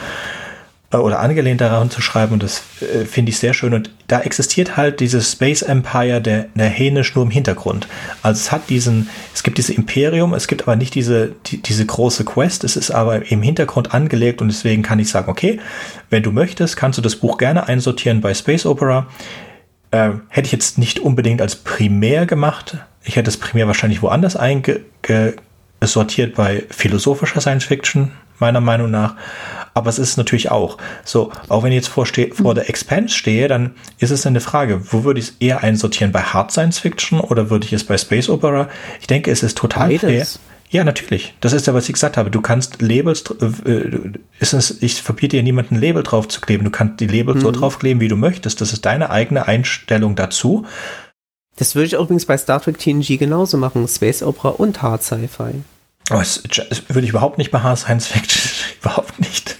Äh, oder angelehnt daran zu schreiben und das äh, finde ich sehr schön. Und da existiert halt dieses Space Empire der, Hänisch nur im Hintergrund. Also es hat diesen, es gibt dieses Imperium, es gibt aber nicht diese, die, diese große Quest, es ist aber im Hintergrund angelegt und deswegen kann ich sagen, okay, wenn du möchtest, kannst du das Buch gerne einsortieren bei Space Opera. Äh, hätte ich jetzt nicht unbedingt als primär gemacht. Ich hätte es primär wahrscheinlich woanders eingesortiert bei philosophischer Science Fiction, meiner Meinung nach. Aber es ist natürlich auch so, auch wenn ich jetzt vor, vor der Expanse stehe, dann ist es eine Frage, wo würde ich es eher einsortieren? Bei Hard Science Fiction oder würde ich es bei Space Opera? Ich denke, es ist total Beides. fair. Ja, natürlich. Das ist ja, was ich gesagt habe. Du kannst Labels, äh, ist es, ich verbiete dir niemanden ein Label drauf zu kleben. Du kannst die Labels mhm. so draufkleben, wie du möchtest. Das ist deine eigene Einstellung dazu. Das würde ich übrigens bei Star Trek TNG genauso machen. Space Opera und Hard Sci-Fi. Oh, das, das würde ich überhaupt nicht bei Hard Science Fiction. überhaupt nicht.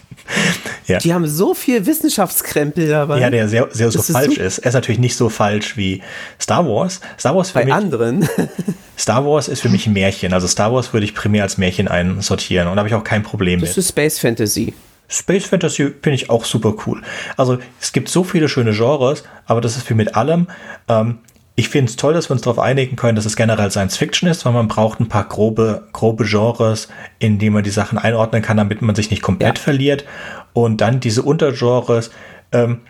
Ja. Die haben so viel Wissenschaftskrempel dabei. Ja, der sehr, sehr so falsch ist. Er ist natürlich nicht so falsch wie Star Wars. Star Wars für Bei mich, anderen. Star Wars ist für mich ein Märchen. Also Star Wars würde ich primär als Märchen einsortieren und da habe ich auch kein Problem das mit. Das ist Space Fantasy. Space Fantasy finde ich auch super cool. Also es gibt so viele schöne Genres, aber das ist wie mit allem. Ähm, ich finde es toll, dass wir uns darauf einigen können, dass es generell Science Fiction ist, weil man braucht ein paar grobe, grobe Genres, in die man die Sachen einordnen kann, damit man sich nicht komplett ja. verliert. Und dann diese Untergenres. Ähm,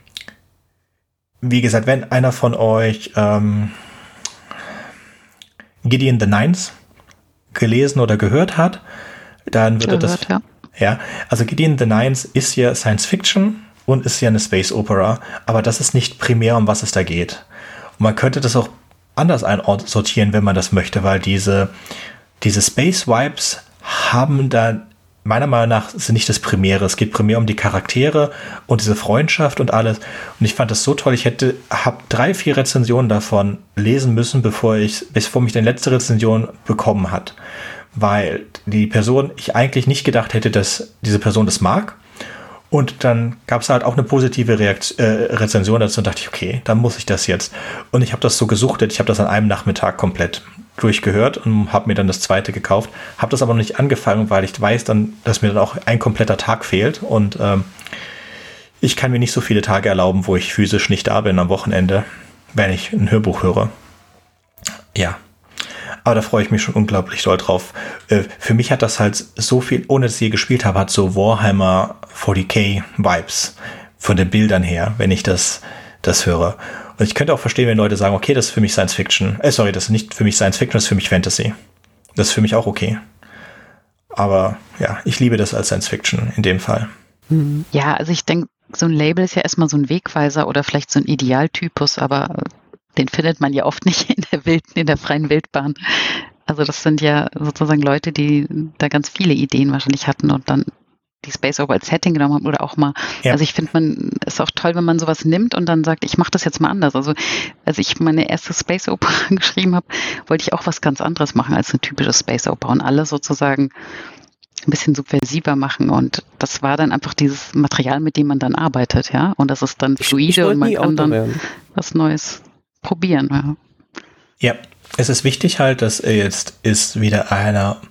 wie gesagt, wenn einer von euch ähm, Gideon the Nines gelesen oder gehört hat, dann würde gehört, das. Ja. ja, also Gideon the Nines ist ja Science Fiction und ist ja eine Space Opera, aber das ist nicht primär, um was es da geht. Und man könnte das auch anders einsortieren, wenn man das möchte, weil diese, diese Space Vibes haben da meiner Meinung nach sind nicht das Primäre. Es geht primär um die Charaktere und diese Freundschaft und alles. Und ich fand das so toll. Ich hätte, habe drei, vier Rezensionen davon lesen müssen, bevor ich, bevor mich die letzte Rezension bekommen hat. Weil die Person, ich eigentlich nicht gedacht hätte, dass diese Person das mag. Und dann gab es halt auch eine positive Reakt äh, Rezension dazu und dachte ich, okay, dann muss ich das jetzt. Und ich habe das so gesuchtet, ich habe das an einem Nachmittag komplett durchgehört und habe mir dann das zweite gekauft. Habe das aber noch nicht angefangen, weil ich weiß dann, dass mir dann auch ein kompletter Tag fehlt und ähm, ich kann mir nicht so viele Tage erlauben, wo ich physisch nicht da bin am Wochenende, wenn ich ein Hörbuch höre. Ja, aber da freue ich mich schon unglaublich doll drauf. Äh, für mich hat das halt so viel, ohne dass ich je gespielt habe, hat so Warhammer 40k Vibes von den Bildern her, wenn ich das, das höre. Und ich könnte auch verstehen, wenn Leute sagen, okay, das ist für mich Science Fiction. Äh, sorry, das ist nicht für mich Science Fiction, das ist für mich Fantasy. Das ist für mich auch okay. Aber ja, ich liebe das als Science Fiction in dem Fall. Ja, also ich denke, so ein Label ist ja erstmal so ein Wegweiser oder vielleicht so ein Idealtypus, aber den findet man ja oft nicht in der Wild, in der freien Wildbahn. Also das sind ja sozusagen Leute, die da ganz viele Ideen wahrscheinlich hatten und dann die Space Opera als Setting genommen haben oder auch mal. Ja. Also ich finde, man ist auch toll, wenn man sowas nimmt und dann sagt, ich mache das jetzt mal anders. Also als ich meine erste Space Opera geschrieben habe, wollte ich auch was ganz anderes machen als eine typische Space Opera und alles sozusagen ein bisschen subversiver machen und das war dann einfach dieses Material, mit dem man dann arbeitet, ja. Und das ist dann fluide und man kann dann werden. was Neues probieren. Ja. ja, es ist wichtig halt, dass jetzt ist wieder einer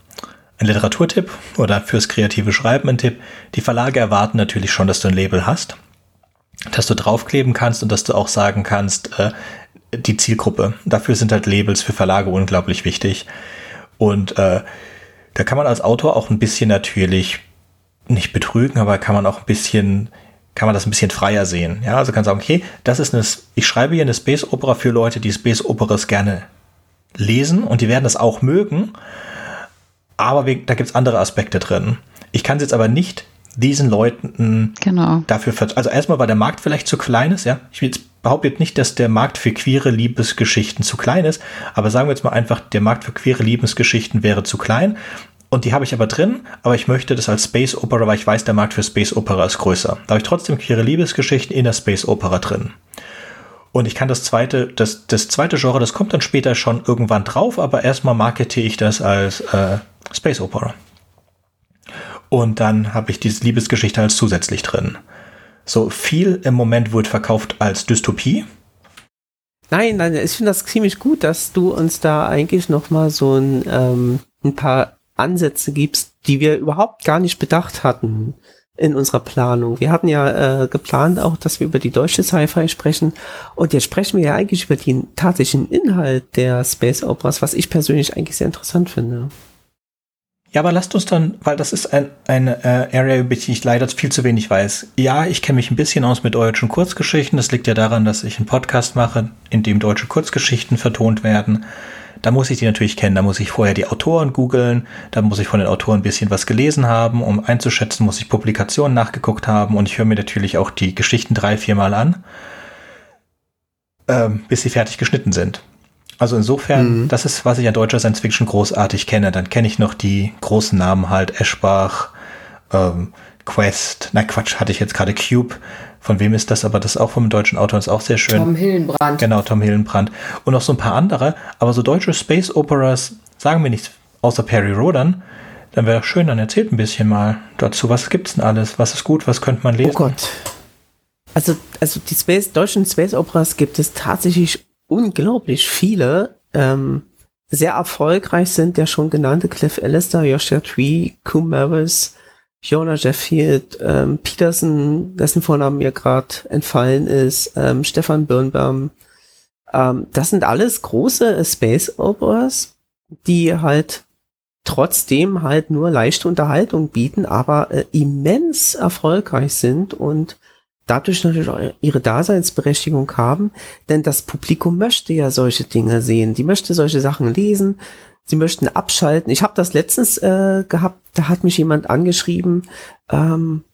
ein Literaturtipp oder fürs kreative Schreiben ein Tipp. Die Verlage erwarten natürlich schon, dass du ein Label hast, dass du draufkleben kannst und dass du auch sagen kannst, äh, die Zielgruppe. Dafür sind halt Labels für Verlage unglaublich wichtig. Und äh, da kann man als Autor auch ein bisschen natürlich nicht betrügen, aber kann man auch ein bisschen kann man das ein bisschen freier sehen. Ja, also kann sagen, okay, das ist eine, ich schreibe hier eine Space Opera für Leute, die Space Operas gerne lesen und die werden das auch mögen. Aber wir, da gibt's andere Aspekte drin. Ich kann es jetzt aber nicht diesen Leuten genau. dafür, also erstmal, weil der Markt vielleicht zu klein ist, ja. Ich behaupte jetzt nicht, dass der Markt für queere Liebesgeschichten zu klein ist, aber sagen wir jetzt mal einfach, der Markt für queere Liebesgeschichten wäre zu klein und die habe ich aber drin, aber ich möchte das als Space Opera, weil ich weiß, der Markt für Space Opera ist größer. Da habe ich trotzdem queere Liebesgeschichten in der Space Opera drin. Und ich kann das zweite, das, das zweite Genre, das kommt dann später schon irgendwann drauf, aber erstmal markete ich das als äh, Space Opera. Und dann habe ich diese Liebesgeschichte als zusätzlich drin. So viel im Moment wird verkauft als Dystopie. Nein, nein, ich finde das ziemlich gut, dass du uns da eigentlich noch mal so ein, ähm, ein paar Ansätze gibst, die wir überhaupt gar nicht bedacht hatten in unserer Planung. Wir hatten ja äh, geplant auch, dass wir über die deutsche Sci-Fi sprechen und jetzt sprechen wir ja eigentlich über den tatsächlichen Inhalt der Space Operas, was ich persönlich eigentlich sehr interessant finde. Ja, aber lasst uns dann, weil das ist ein, eine äh, Area, über die ich leider viel zu wenig weiß. Ja, ich kenne mich ein bisschen aus mit deutschen Kurzgeschichten. Das liegt ja daran, dass ich einen Podcast mache, in dem deutsche Kurzgeschichten vertont werden. Da muss ich die natürlich kennen. Da muss ich vorher die Autoren googeln. Da muss ich von den Autoren ein bisschen was gelesen haben. Um einzuschätzen, muss ich Publikationen nachgeguckt haben. Und ich höre mir natürlich auch die Geschichten drei, viermal an, ähm, bis sie fertig geschnitten sind. Also insofern, mhm. das ist, was ich an deutscher Science Fiction großartig kenne. Dann kenne ich noch die großen Namen halt, Eschbach, ähm, Quest, na Quatsch, hatte ich jetzt gerade Cube. Von wem ist das? Aber das ist auch vom deutschen Autor, ist auch sehr schön. Tom Hillenbrand. Genau, Tom Hillenbrand. Und noch so ein paar andere. Aber so deutsche Space Operas sagen mir nichts, außer Perry Rodan. Dann wäre schön, dann erzählt ein bisschen mal dazu. Was gibt's denn alles? Was ist gut? Was könnte man lesen? Oh Gott. Also, also die Space, deutschen Space Operas gibt es tatsächlich unglaublich viele. Ähm, sehr erfolgreich sind der schon genannte Cliff Alistair, Joshua Tree, Coom Maris, Jonah Jeffield, ähm, Peterson, dessen Vorname mir gerade entfallen ist, ähm, Stefan Birnbaum. Ähm, das sind alles große Space Operas, die halt trotzdem halt nur leichte Unterhaltung bieten, aber äh, immens erfolgreich sind und dadurch natürlich auch ihre Daseinsberechtigung haben, denn das Publikum möchte ja solche Dinge sehen, die möchte solche Sachen lesen, sie möchten abschalten. Ich habe das letztens äh, gehabt, da hat mich jemand angeschrieben, ähm,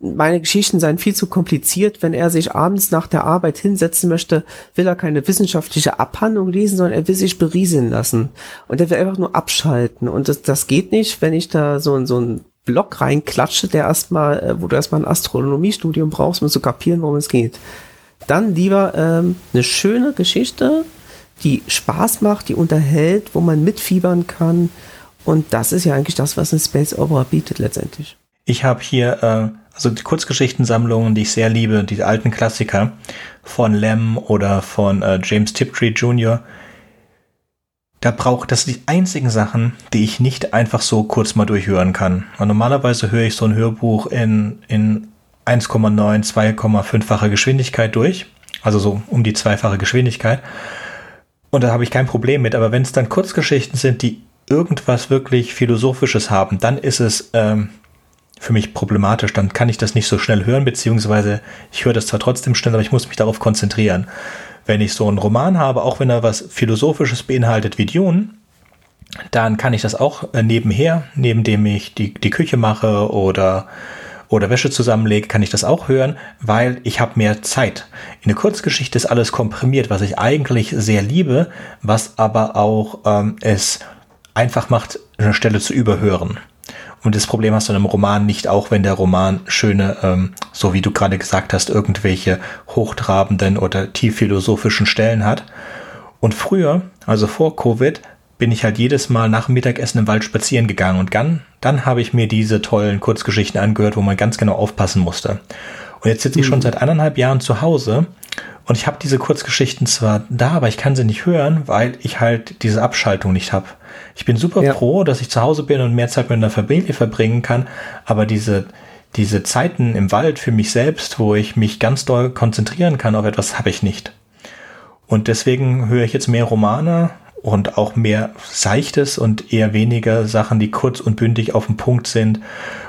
meine Geschichten seien viel zu kompliziert. Wenn er sich abends nach der Arbeit hinsetzen möchte, will er keine wissenschaftliche Abhandlung lesen, sondern er will sich berieseln lassen. Und er will einfach nur abschalten. Und das, das geht nicht, wenn ich da so, so ein Block reinklatsche, der erstmal, äh, wo du erstmal ein Astronomiestudium brauchst, um zu kapieren, worum es geht. Dann lieber ähm, eine schöne Geschichte, die Spaß macht, die unterhält, wo man mitfiebern kann. Und das ist ja eigentlich das, was ein Space Opera bietet letztendlich. Ich habe hier äh, also die Kurzgeschichtensammlungen, die ich sehr liebe, die alten Klassiker von Lem oder von äh, James Tiptree Jr. Da braucht das die einzigen Sachen, die ich nicht einfach so kurz mal durchhören kann. Und normalerweise höre ich so ein Hörbuch in, in 1,9, 2,5-fache Geschwindigkeit durch. Also so um die zweifache Geschwindigkeit. Und da habe ich kein Problem mit. Aber wenn es dann Kurzgeschichten sind, die irgendwas wirklich Philosophisches haben, dann ist es ähm, für mich problematisch. Dann kann ich das nicht so schnell hören, beziehungsweise ich höre das zwar trotzdem schnell, aber ich muss mich darauf konzentrieren. Wenn ich so einen Roman habe, auch wenn er was Philosophisches beinhaltet wie Dune, dann kann ich das auch äh, nebenher, neben dem ich die, die Küche mache oder, oder Wäsche zusammenlege, kann ich das auch hören, weil ich habe mehr Zeit. In der Kurzgeschichte ist alles komprimiert, was ich eigentlich sehr liebe, was aber auch ähm, es einfach macht, eine Stelle zu überhören. Und das Problem hast du in einem Roman nicht, auch wenn der Roman schöne, ähm, so wie du gerade gesagt hast, irgendwelche hochtrabenden oder tiefphilosophischen Stellen hat. Und früher, also vor Covid, bin ich halt jedes Mal nach dem Mittagessen im Wald spazieren gegangen und dann, dann habe ich mir diese tollen Kurzgeschichten angehört, wo man ganz genau aufpassen musste. Und jetzt sitze ich schon mhm. seit anderthalb Jahren zu Hause und ich habe diese Kurzgeschichten zwar da, aber ich kann sie nicht hören, weil ich halt diese Abschaltung nicht habe. Ich bin super ja. froh, dass ich zu Hause bin und mehr Zeit mit einer Familie verbringen kann, aber diese, diese Zeiten im Wald für mich selbst, wo ich mich ganz doll konzentrieren kann auf etwas, habe ich nicht. Und deswegen höre ich jetzt mehr Romane und auch mehr Seichtes und eher weniger Sachen, die kurz und bündig auf dem Punkt sind.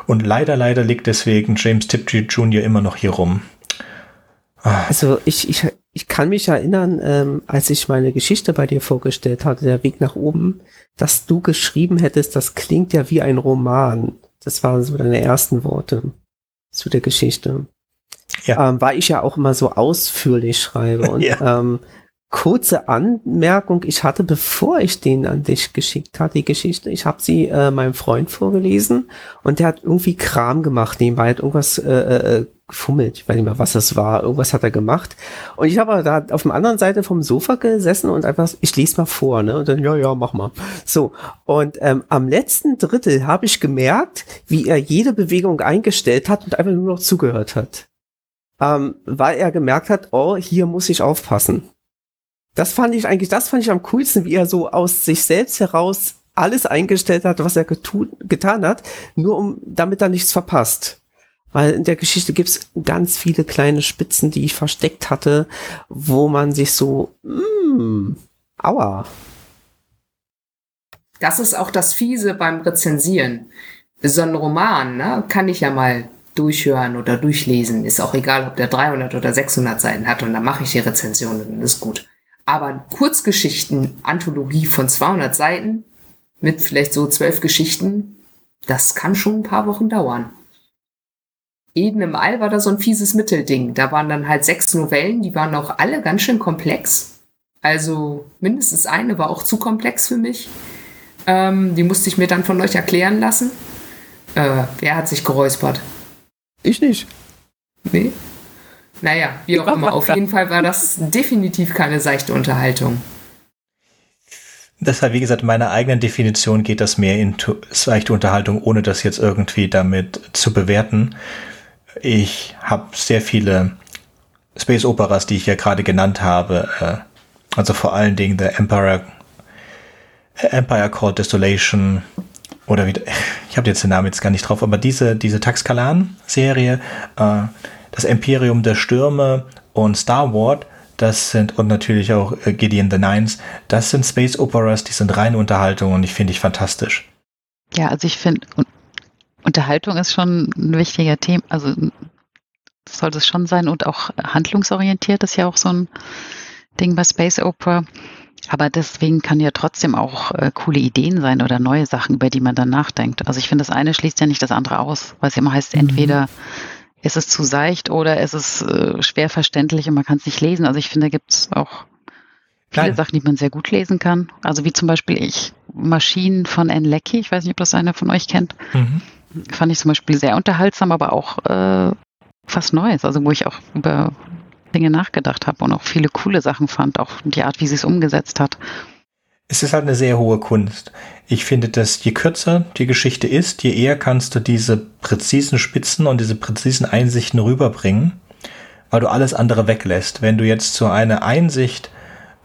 Und leider, leider liegt deswegen James Tiptree Jr. immer noch hier rum. Ah. Also ich, ich, ich kann mich erinnern, ähm, als ich meine Geschichte bei dir vorgestellt hatte, der Weg nach oben, dass du geschrieben hättest, das klingt ja wie ein Roman. Das waren so deine ersten Worte zu der Geschichte. Ja. Ähm, weil ich ja auch immer so ausführlich schreibe. Und ja. ähm, kurze Anmerkung, ich hatte, bevor ich den an dich geschickt hatte, die Geschichte, ich habe sie äh, meinem Freund vorgelesen und der hat irgendwie Kram gemacht, nebenbei hat irgendwas äh, äh, gefummelt, ich weiß nicht mehr, was das war, irgendwas hat er gemacht. Und ich habe da auf der anderen Seite vom Sofa gesessen und einfach, ich lese mal vor, ne, und dann, ja, ja, mach mal. So, und ähm, am letzten Drittel habe ich gemerkt, wie er jede Bewegung eingestellt hat und einfach nur noch zugehört hat. Ähm, weil er gemerkt hat, oh, hier muss ich aufpassen das fand ich eigentlich, das fand ich am coolsten, wie er so aus sich selbst heraus alles eingestellt hat, was er getan hat, nur um, damit er nichts verpasst. Weil in der Geschichte gibt's ganz viele kleine Spitzen, die ich versteckt hatte, wo man sich so, mm, aua. Das ist auch das Fiese beim Rezensieren. So ein Roman, ne, kann ich ja mal durchhören oder durchlesen. Ist auch egal, ob der 300 oder 600 Seiten hat und dann mache ich die Rezension und dann ist gut. Aber Kurzgeschichten-Anthologie von 200 Seiten mit vielleicht so zwölf Geschichten, das kann schon ein paar Wochen dauern. Eden im All war da so ein fieses Mittelding. Da waren dann halt sechs Novellen, die waren auch alle ganz schön komplex. Also mindestens eine war auch zu komplex für mich. Ähm, die musste ich mir dann von euch erklären lassen. Äh, wer hat sich geräuspert? Ich nicht. Nee? Naja, wie auch immer. Auf jeden Fall war das definitiv keine seichte Unterhaltung. Deshalb, wie gesagt, in meiner eigenen Definition geht das mehr in seichte Unterhaltung, ohne das jetzt irgendwie damit zu bewerten. Ich habe sehr viele Space Operas, die ich ja gerade genannt habe, äh, also vor allen Dingen der Empire, Empire Called Desolation oder wie, ich habe jetzt den Namen jetzt gar nicht drauf, aber diese, diese Taxkalan-Serie, äh, das Imperium der Stürme und Star Wars, das sind, und natürlich auch äh, Gideon the Nines, das sind Space Operas, die sind reine Unterhaltung und ich finde ich fantastisch. Ja, also ich finde, Unterhaltung ist schon ein wichtiger Thema, also sollte es schon sein und auch handlungsorientiert ist ja auch so ein Ding bei Space Opera. Aber deswegen kann ja trotzdem auch äh, coole Ideen sein oder neue Sachen, über die man dann nachdenkt. Also ich finde, das eine schließt ja nicht das andere aus, weil es immer heißt, mhm. Ist es zu seicht oder ist es äh, schwer verständlich und man kann es nicht lesen. Also ich finde, da gibt es auch viele Nein. Sachen, die man sehr gut lesen kann. Also wie zum Beispiel ich Maschinen von Anne Leckie, ich weiß nicht, ob das einer von euch kennt. Mhm. Fand ich zum Beispiel sehr unterhaltsam, aber auch äh, fast Neues, also wo ich auch über Dinge nachgedacht habe und auch viele coole Sachen fand, auch die Art, wie sie es umgesetzt hat. Es ist halt eine sehr hohe Kunst. Ich finde, dass je kürzer die Geschichte ist, je eher kannst du diese präzisen Spitzen und diese präzisen Einsichten rüberbringen, weil du alles andere weglässt. Wenn du jetzt so eine Einsicht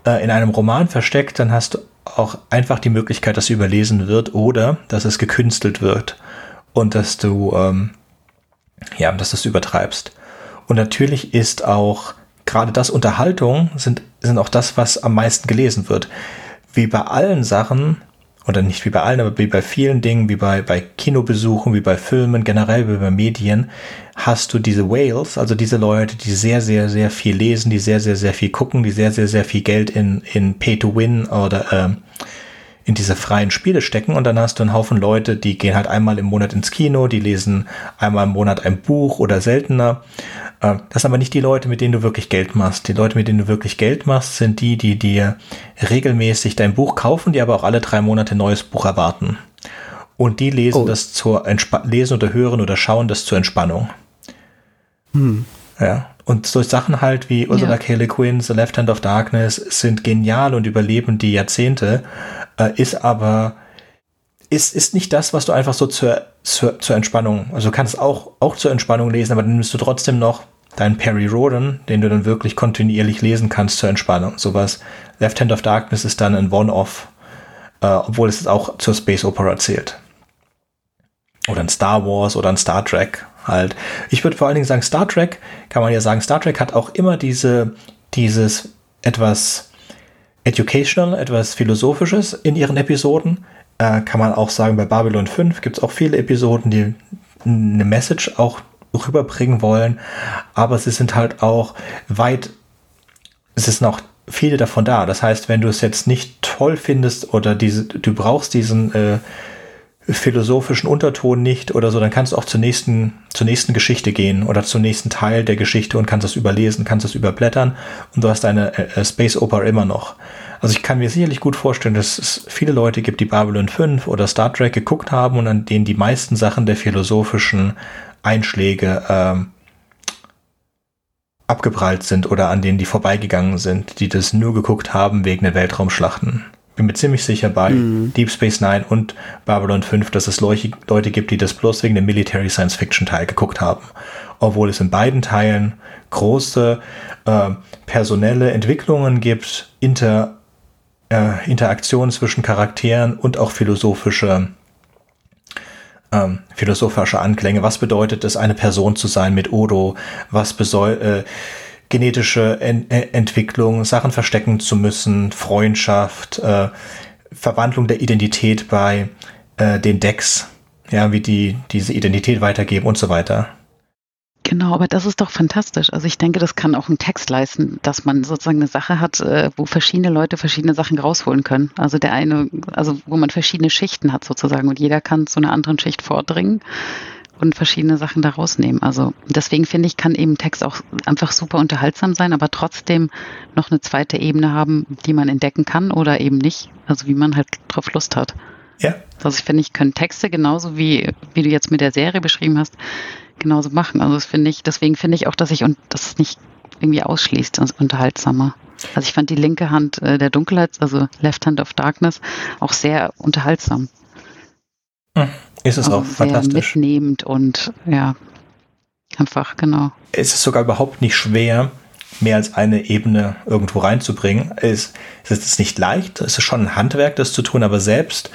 äh, in einem Roman versteckt, dann hast du auch einfach die Möglichkeit, dass sie überlesen wird oder dass es gekünstelt wird und dass du ähm, ja, dass du es übertreibst. Und natürlich ist auch gerade das Unterhaltung sind, sind auch das, was am meisten gelesen wird. Wie bei allen Sachen, oder nicht wie bei allen, aber wie bei vielen Dingen, wie bei, bei Kinobesuchen, wie bei Filmen, generell wie bei Medien, hast du diese Whales, also diese Leute, die sehr, sehr, sehr viel lesen, die sehr, sehr, sehr viel gucken, die sehr, sehr, sehr viel Geld in, in Pay-to-Win oder ähm, in diese freien Spiele stecken und dann hast du einen Haufen Leute, die gehen halt einmal im Monat ins Kino, die lesen einmal im Monat ein Buch oder seltener. Äh, das sind aber nicht die Leute, mit denen du wirklich Geld machst. Die Leute, mit denen du wirklich Geld machst, sind die, die dir regelmäßig dein Buch kaufen, die aber auch alle drei Monate ein neues Buch erwarten. Und die lesen oh. das zur Entspa lesen oder hören oder schauen das zur Entspannung. Hm. Ja. Und so Sachen halt wie Ursula ja. K. Le Guin, The Left Hand of Darkness sind genial und überleben die Jahrzehnte äh, ist aber ist, ist nicht das, was du einfach so zur, zur, zur Entspannung, also du kannst auch, auch zur Entspannung lesen, aber dann nimmst du trotzdem noch deinen Perry Roden, den du dann wirklich kontinuierlich lesen kannst zur Entspannung. Sowas. Left Hand of Darkness ist dann ein One-Off, äh, obwohl es auch zur Space Opera zählt. Oder ein Star Wars oder ein Star Trek halt. Ich würde vor allen Dingen sagen, Star Trek, kann man ja sagen, Star Trek hat auch immer diese, dieses etwas educational, etwas Philosophisches in ihren Episoden. Äh, kann man auch sagen, bei Babylon 5 gibt es auch viele Episoden, die eine Message auch rüberbringen wollen, aber sie sind halt auch weit, es ist noch viele davon da. Das heißt, wenn du es jetzt nicht toll findest oder diese, du brauchst diesen äh, philosophischen Unterton nicht oder so, dann kannst du auch zur nächsten, zur nächsten Geschichte gehen oder zum nächsten Teil der Geschichte und kannst das überlesen, kannst das überblättern und du hast deine äh, äh, Space Opera immer noch. Also ich kann mir sicherlich gut vorstellen, dass es viele Leute gibt, die Babylon 5 oder Star Trek geguckt haben und an denen die meisten Sachen der philosophischen Einschläge ähm, abgeprallt sind oder an denen die vorbeigegangen sind, die das nur geguckt haben wegen der Weltraumschlachten bin mir ziemlich sicher bei mhm. Deep Space Nine und Babylon 5, dass es Leute, Leute gibt, die das bloß wegen dem Military Science Fiction Teil geguckt haben. Obwohl es in beiden Teilen große äh, personelle Entwicklungen gibt, Inter, äh, Interaktionen zwischen Charakteren und auch philosophische ähm, philosophische Anklänge. Was bedeutet es, eine Person zu sein mit Odo? Was äh, genetische en e-, Entwicklung, Sachen verstecken zu müssen, Freundschaft, äh, Verwandlung der Identität bei äh, den Decks, ja, wie die diese Identität weitergeben und so weiter. Genau, aber das ist doch fantastisch. Also ich denke, das kann auch ein Text leisten, dass man sozusagen eine Sache hat, äh, wo verschiedene Leute verschiedene Sachen rausholen können. Also der eine, also wo man verschiedene Schichten hat sozusagen und jeder kann zu einer anderen Schicht vordringen und verschiedene Sachen da rausnehmen. Also deswegen finde ich, kann eben Text auch einfach super unterhaltsam sein, aber trotzdem noch eine zweite Ebene haben, die man entdecken kann oder eben nicht. Also wie man halt drauf Lust hat. Ja. Also ich finde, ich können Texte genauso wie, wie du jetzt mit der Serie beschrieben hast, genauso machen. Also das finde ich, deswegen finde ich auch, dass ich und das nicht irgendwie ausschließt, das unterhaltsamer. Also ich fand die linke Hand äh, der Dunkelheit, also Left Hand of Darkness, auch sehr unterhaltsam. Hm. Ist es also auch fantastisch. Mitnehmend und ja, einfach, genau. Es ist sogar überhaupt nicht schwer, mehr als eine Ebene irgendwo reinzubringen. Es, es ist nicht leicht, es ist schon ein Handwerk, das zu tun, aber selbst,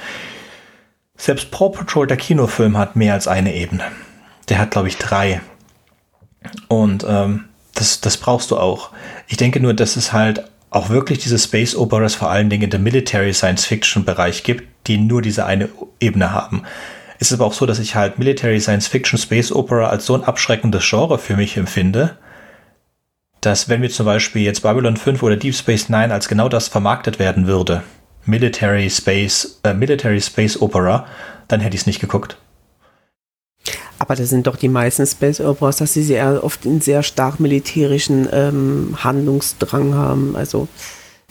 selbst Paw Patrol, der Kinofilm, hat mehr als eine Ebene. Der hat, glaube ich, drei. Und ähm, das, das brauchst du auch. Ich denke nur, dass es halt auch wirklich diese Space Operas vor allen Dingen in der Military Science Fiction Bereich gibt, die nur diese eine Ebene haben. Ist aber auch so, dass ich halt Military Science Fiction Space Opera als so ein abschreckendes Genre für mich empfinde, dass wenn wir zum Beispiel jetzt Babylon 5 oder Deep Space Nine als genau das vermarktet werden würde, Military Space, äh, Military Space Opera, dann hätte ich es nicht geguckt. Aber das sind doch die meisten Space Operas, dass sie sehr oft einen sehr stark militärischen ähm, Handlungsdrang haben. Also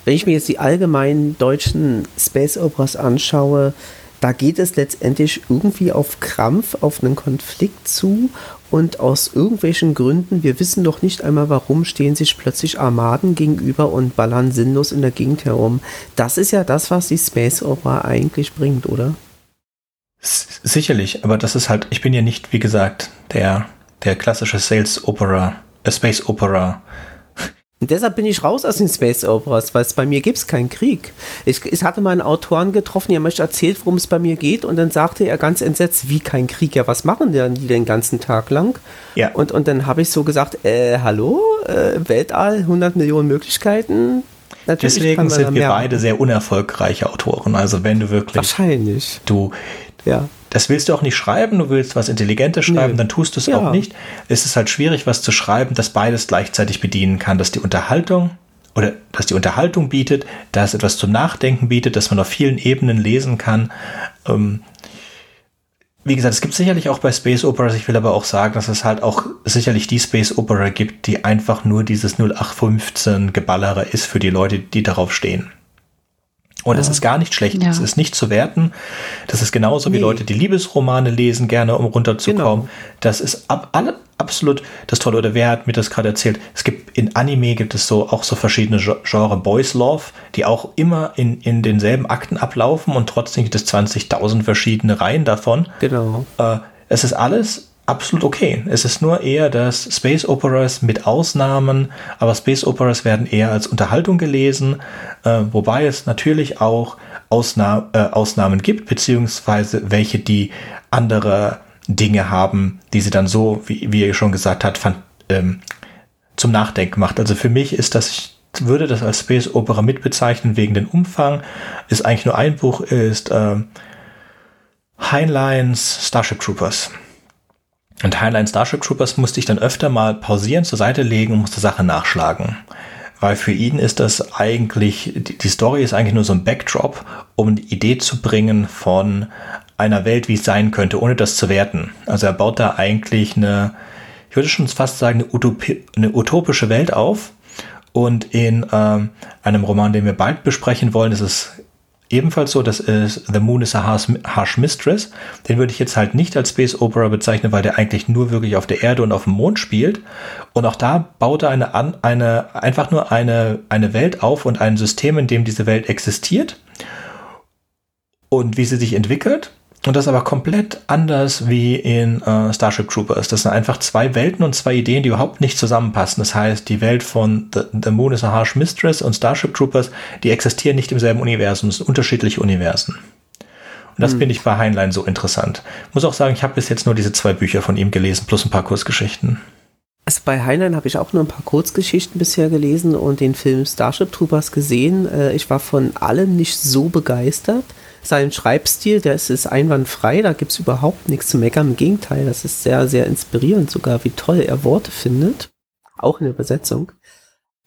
wenn ich mir jetzt die allgemeinen deutschen Space Operas anschaue, da geht es letztendlich irgendwie auf Krampf, auf einen Konflikt zu und aus irgendwelchen Gründen, wir wissen doch nicht einmal warum, stehen sich plötzlich Armaden gegenüber und ballern sinnlos in der Gegend herum. Das ist ja das, was die Space Opera eigentlich bringt, oder? Sicherlich, aber das ist halt, ich bin ja nicht, wie gesagt, der, der klassische Sales Opera, äh, Space Opera und deshalb bin ich raus aus den Space Operas, weil es bei mir gibt es keinen Krieg. Ich, ich hatte mal einen Autoren getroffen, der mir erzählt, worum es bei mir geht und dann sagte er ganz entsetzt, wie kein Krieg, ja was machen denn die den ganzen Tag lang? Ja. Und, und dann habe ich so gesagt, äh, hallo, äh, Weltall, 100 Millionen Möglichkeiten, Natürlich Deswegen sind wir beide sehr unerfolgreiche Autoren. Also wenn du wirklich. Wahrscheinlich. Du. Ja das willst du auch nicht schreiben, du willst was Intelligentes schreiben, Nö. dann tust du es ja. auch nicht. Es ist halt schwierig, was zu schreiben, das beides gleichzeitig bedienen kann, dass die Unterhaltung oder dass die Unterhaltung bietet, dass etwas zum Nachdenken bietet, dass man auf vielen Ebenen lesen kann. Ähm, wie gesagt, es gibt sicherlich auch bei Space Operas, ich will aber auch sagen, dass es halt auch sicherlich die Space Opera gibt, die einfach nur dieses 0815 Geballere ist für die Leute, die darauf stehen. Und das ist gar nicht schlecht. Ja. Das ist nicht zu werten. Das ist genauso wie nee. Leute, die Liebesromane lesen, gerne um runterzukommen. Genau. Das ist ab, alle, absolut das Tolle. Oder wer hat mir das gerade erzählt? Es gibt in Anime gibt es so auch so verschiedene Genre Boys Love, die auch immer in, in denselben Akten ablaufen und trotzdem gibt es 20.000 verschiedene Reihen davon. Genau. Äh, es ist alles absolut okay. Es ist nur eher, dass Space Operas mit Ausnahmen, aber Space Operas werden eher als Unterhaltung gelesen, äh, wobei es natürlich auch Ausna äh, Ausnahmen gibt, beziehungsweise welche, die andere Dinge haben, die sie dann so, wie, wie ihr schon gesagt habt, ähm, zum Nachdenken macht. Also für mich ist das, ich würde das als Space Opera mitbezeichnen wegen den Umfang. Ist eigentlich nur ein Buch, ist äh, Heinleins Starship Troopers. Und Highline Starship Troopers musste ich dann öfter mal pausieren, zur Seite legen und musste Sachen nachschlagen. Weil für ihn ist das eigentlich, die Story ist eigentlich nur so ein Backdrop, um die Idee zu bringen von einer Welt, wie es sein könnte, ohne das zu werten. Also er baut da eigentlich eine, ich würde schon fast sagen, eine, Utopie, eine utopische Welt auf. Und in äh, einem Roman, den wir bald besprechen wollen, ist es ebenfalls so, das ist The Moon is a Harsh Mistress. Den würde ich jetzt halt nicht als Space Opera bezeichnen, weil der eigentlich nur wirklich auf der Erde und auf dem Mond spielt. Und auch da baut er eine, eine, einfach nur eine, eine Welt auf und ein System, in dem diese Welt existiert und wie sie sich entwickelt. Und das aber komplett anders wie in äh, Starship Troopers. Das sind einfach zwei Welten und zwei Ideen, die überhaupt nicht zusammenpassen. Das heißt, die Welt von The, The Moon is a Harsh Mistress und Starship Troopers, die existieren nicht im selben Universum, es sind unterschiedliche Universen. Und das hm. finde ich bei Heinlein so interessant. Muss auch sagen, ich habe bis jetzt nur diese zwei Bücher von ihm gelesen, plus ein paar Kurzgeschichten. Also bei Heinlein habe ich auch nur ein paar Kurzgeschichten bisher gelesen und den Film Starship Troopers gesehen. Äh, ich war von allem nicht so begeistert sein Schreibstil, der ist, ist einwandfrei, da gibt es überhaupt nichts zu meckern. Im Gegenteil, das ist sehr, sehr inspirierend sogar, wie toll er Worte findet. Auch in der Übersetzung.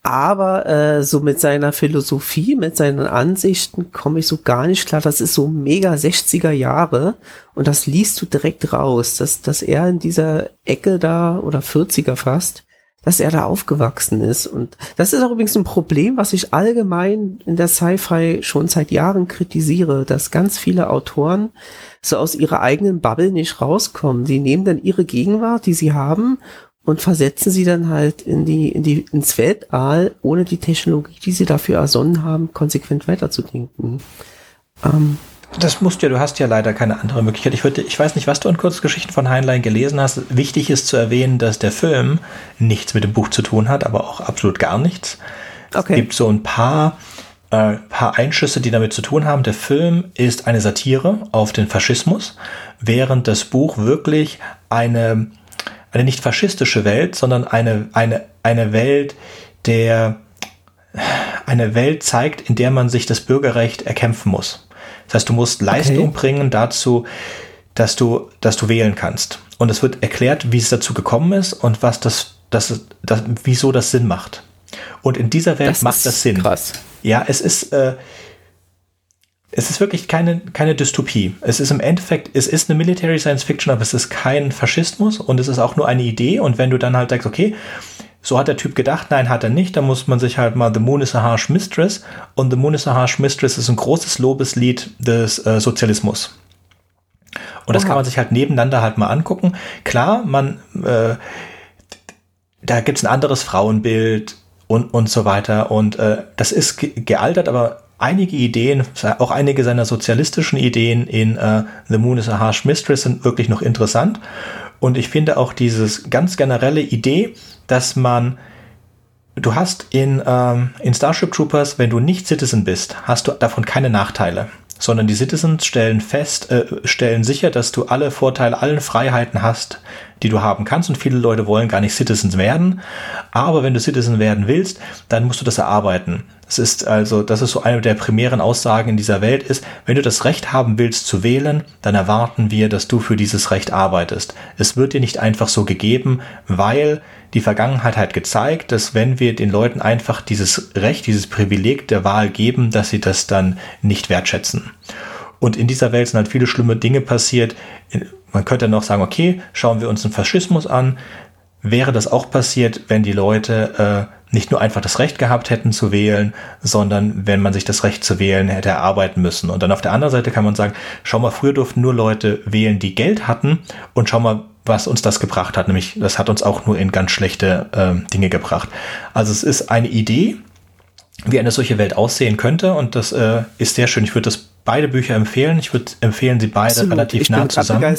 Aber äh, so mit seiner Philosophie, mit seinen Ansichten komme ich so gar nicht klar. Das ist so mega 60er Jahre und das liest du direkt raus, dass, dass er in dieser Ecke da oder 40er fast dass er da aufgewachsen ist. Und das ist auch übrigens ein Problem, was ich allgemein in der Sci-Fi schon seit Jahren kritisiere, dass ganz viele Autoren so aus ihrer eigenen Bubble nicht rauskommen. Die nehmen dann ihre Gegenwart, die sie haben, und versetzen sie dann halt in die, in die, ins Weltall, ohne die Technologie, die sie dafür ersonnen haben, konsequent weiterzudenken. Ähm, das musst ja, du hast ja leider keine andere Möglichkeit. Ich, würde, ich weiß nicht, was du an Kurzgeschichten von Heinlein gelesen hast. Wichtig ist zu erwähnen, dass der Film nichts mit dem Buch zu tun hat, aber auch absolut gar nichts. Okay. Es gibt so ein paar, äh, paar Einschüsse, die damit zu tun haben. Der Film ist eine Satire auf den Faschismus, während das Buch wirklich eine, eine nicht faschistische Welt, sondern eine, eine, eine Welt der eine Welt zeigt, in der man sich das Bürgerrecht erkämpfen muss. Das heißt, du musst Leistung okay. bringen dazu, dass du, dass du wählen kannst. Und es wird erklärt, wie es dazu gekommen ist und was das dass, dass, wieso das Sinn macht. Und in dieser Welt Das macht das Sinn. krass. Ja, es ist, äh, es ist wirklich keine, keine Dystopie. Es ist im Endeffekt, es ist eine Military Science Fiction, aber es ist kein Faschismus und es ist auch nur eine Idee. Und wenn du dann halt sagst, okay, so hat der Typ gedacht, nein, hat er nicht, dann muss man sich halt mal The Moon is a Harsh Mistress und The Moon is a Harsh Mistress ist ein großes Lobeslied des äh, Sozialismus. Und das Oha. kann man sich halt nebeneinander halt mal angucken. Klar, man, äh, da gibt's ein anderes Frauenbild und, und so weiter. Und äh, das ist ge gealtert, aber einige Ideen, auch einige seiner sozialistischen Ideen in äh, The Moon is a Harsh Mistress sind wirklich noch interessant. Und ich finde auch dieses ganz generelle Idee, dass man Du hast in, ähm, in Starship Troopers, wenn du nicht Citizen bist, hast du davon keine Nachteile. Sondern die Citizens stellen fest, äh, stellen sicher, dass du alle Vorteile, alle Freiheiten hast, die du haben kannst. Und viele Leute wollen gar nicht Citizens werden. Aber wenn du Citizen werden willst, dann musst du das erarbeiten. Das ist also, das ist so eine der primären Aussagen in dieser Welt ist, wenn du das Recht haben willst zu wählen, dann erwarten wir, dass du für dieses Recht arbeitest. Es wird dir nicht einfach so gegeben, weil die Vergangenheit hat gezeigt, dass wenn wir den Leuten einfach dieses Recht, dieses Privileg der Wahl geben, dass sie das dann nicht wertschätzen. Und in dieser Welt sind halt viele schlimme Dinge passiert. Man könnte noch sagen, okay, schauen wir uns den Faschismus an. Wäre das auch passiert, wenn die Leute äh, nicht nur einfach das Recht gehabt hätten zu wählen, sondern wenn man sich das Recht zu wählen hätte erarbeiten müssen. Und dann auf der anderen Seite kann man sagen, schau mal, früher durften nur Leute wählen, die Geld hatten und schau mal, was uns das gebracht hat. Nämlich, das hat uns auch nur in ganz schlechte äh, Dinge gebracht. Also es ist eine Idee, wie eine solche Welt aussehen könnte und das äh, ist sehr schön. Ich würde das beide Bücher empfehlen. Ich würde empfehlen, sie beide Absolut. relativ ich nah zusammen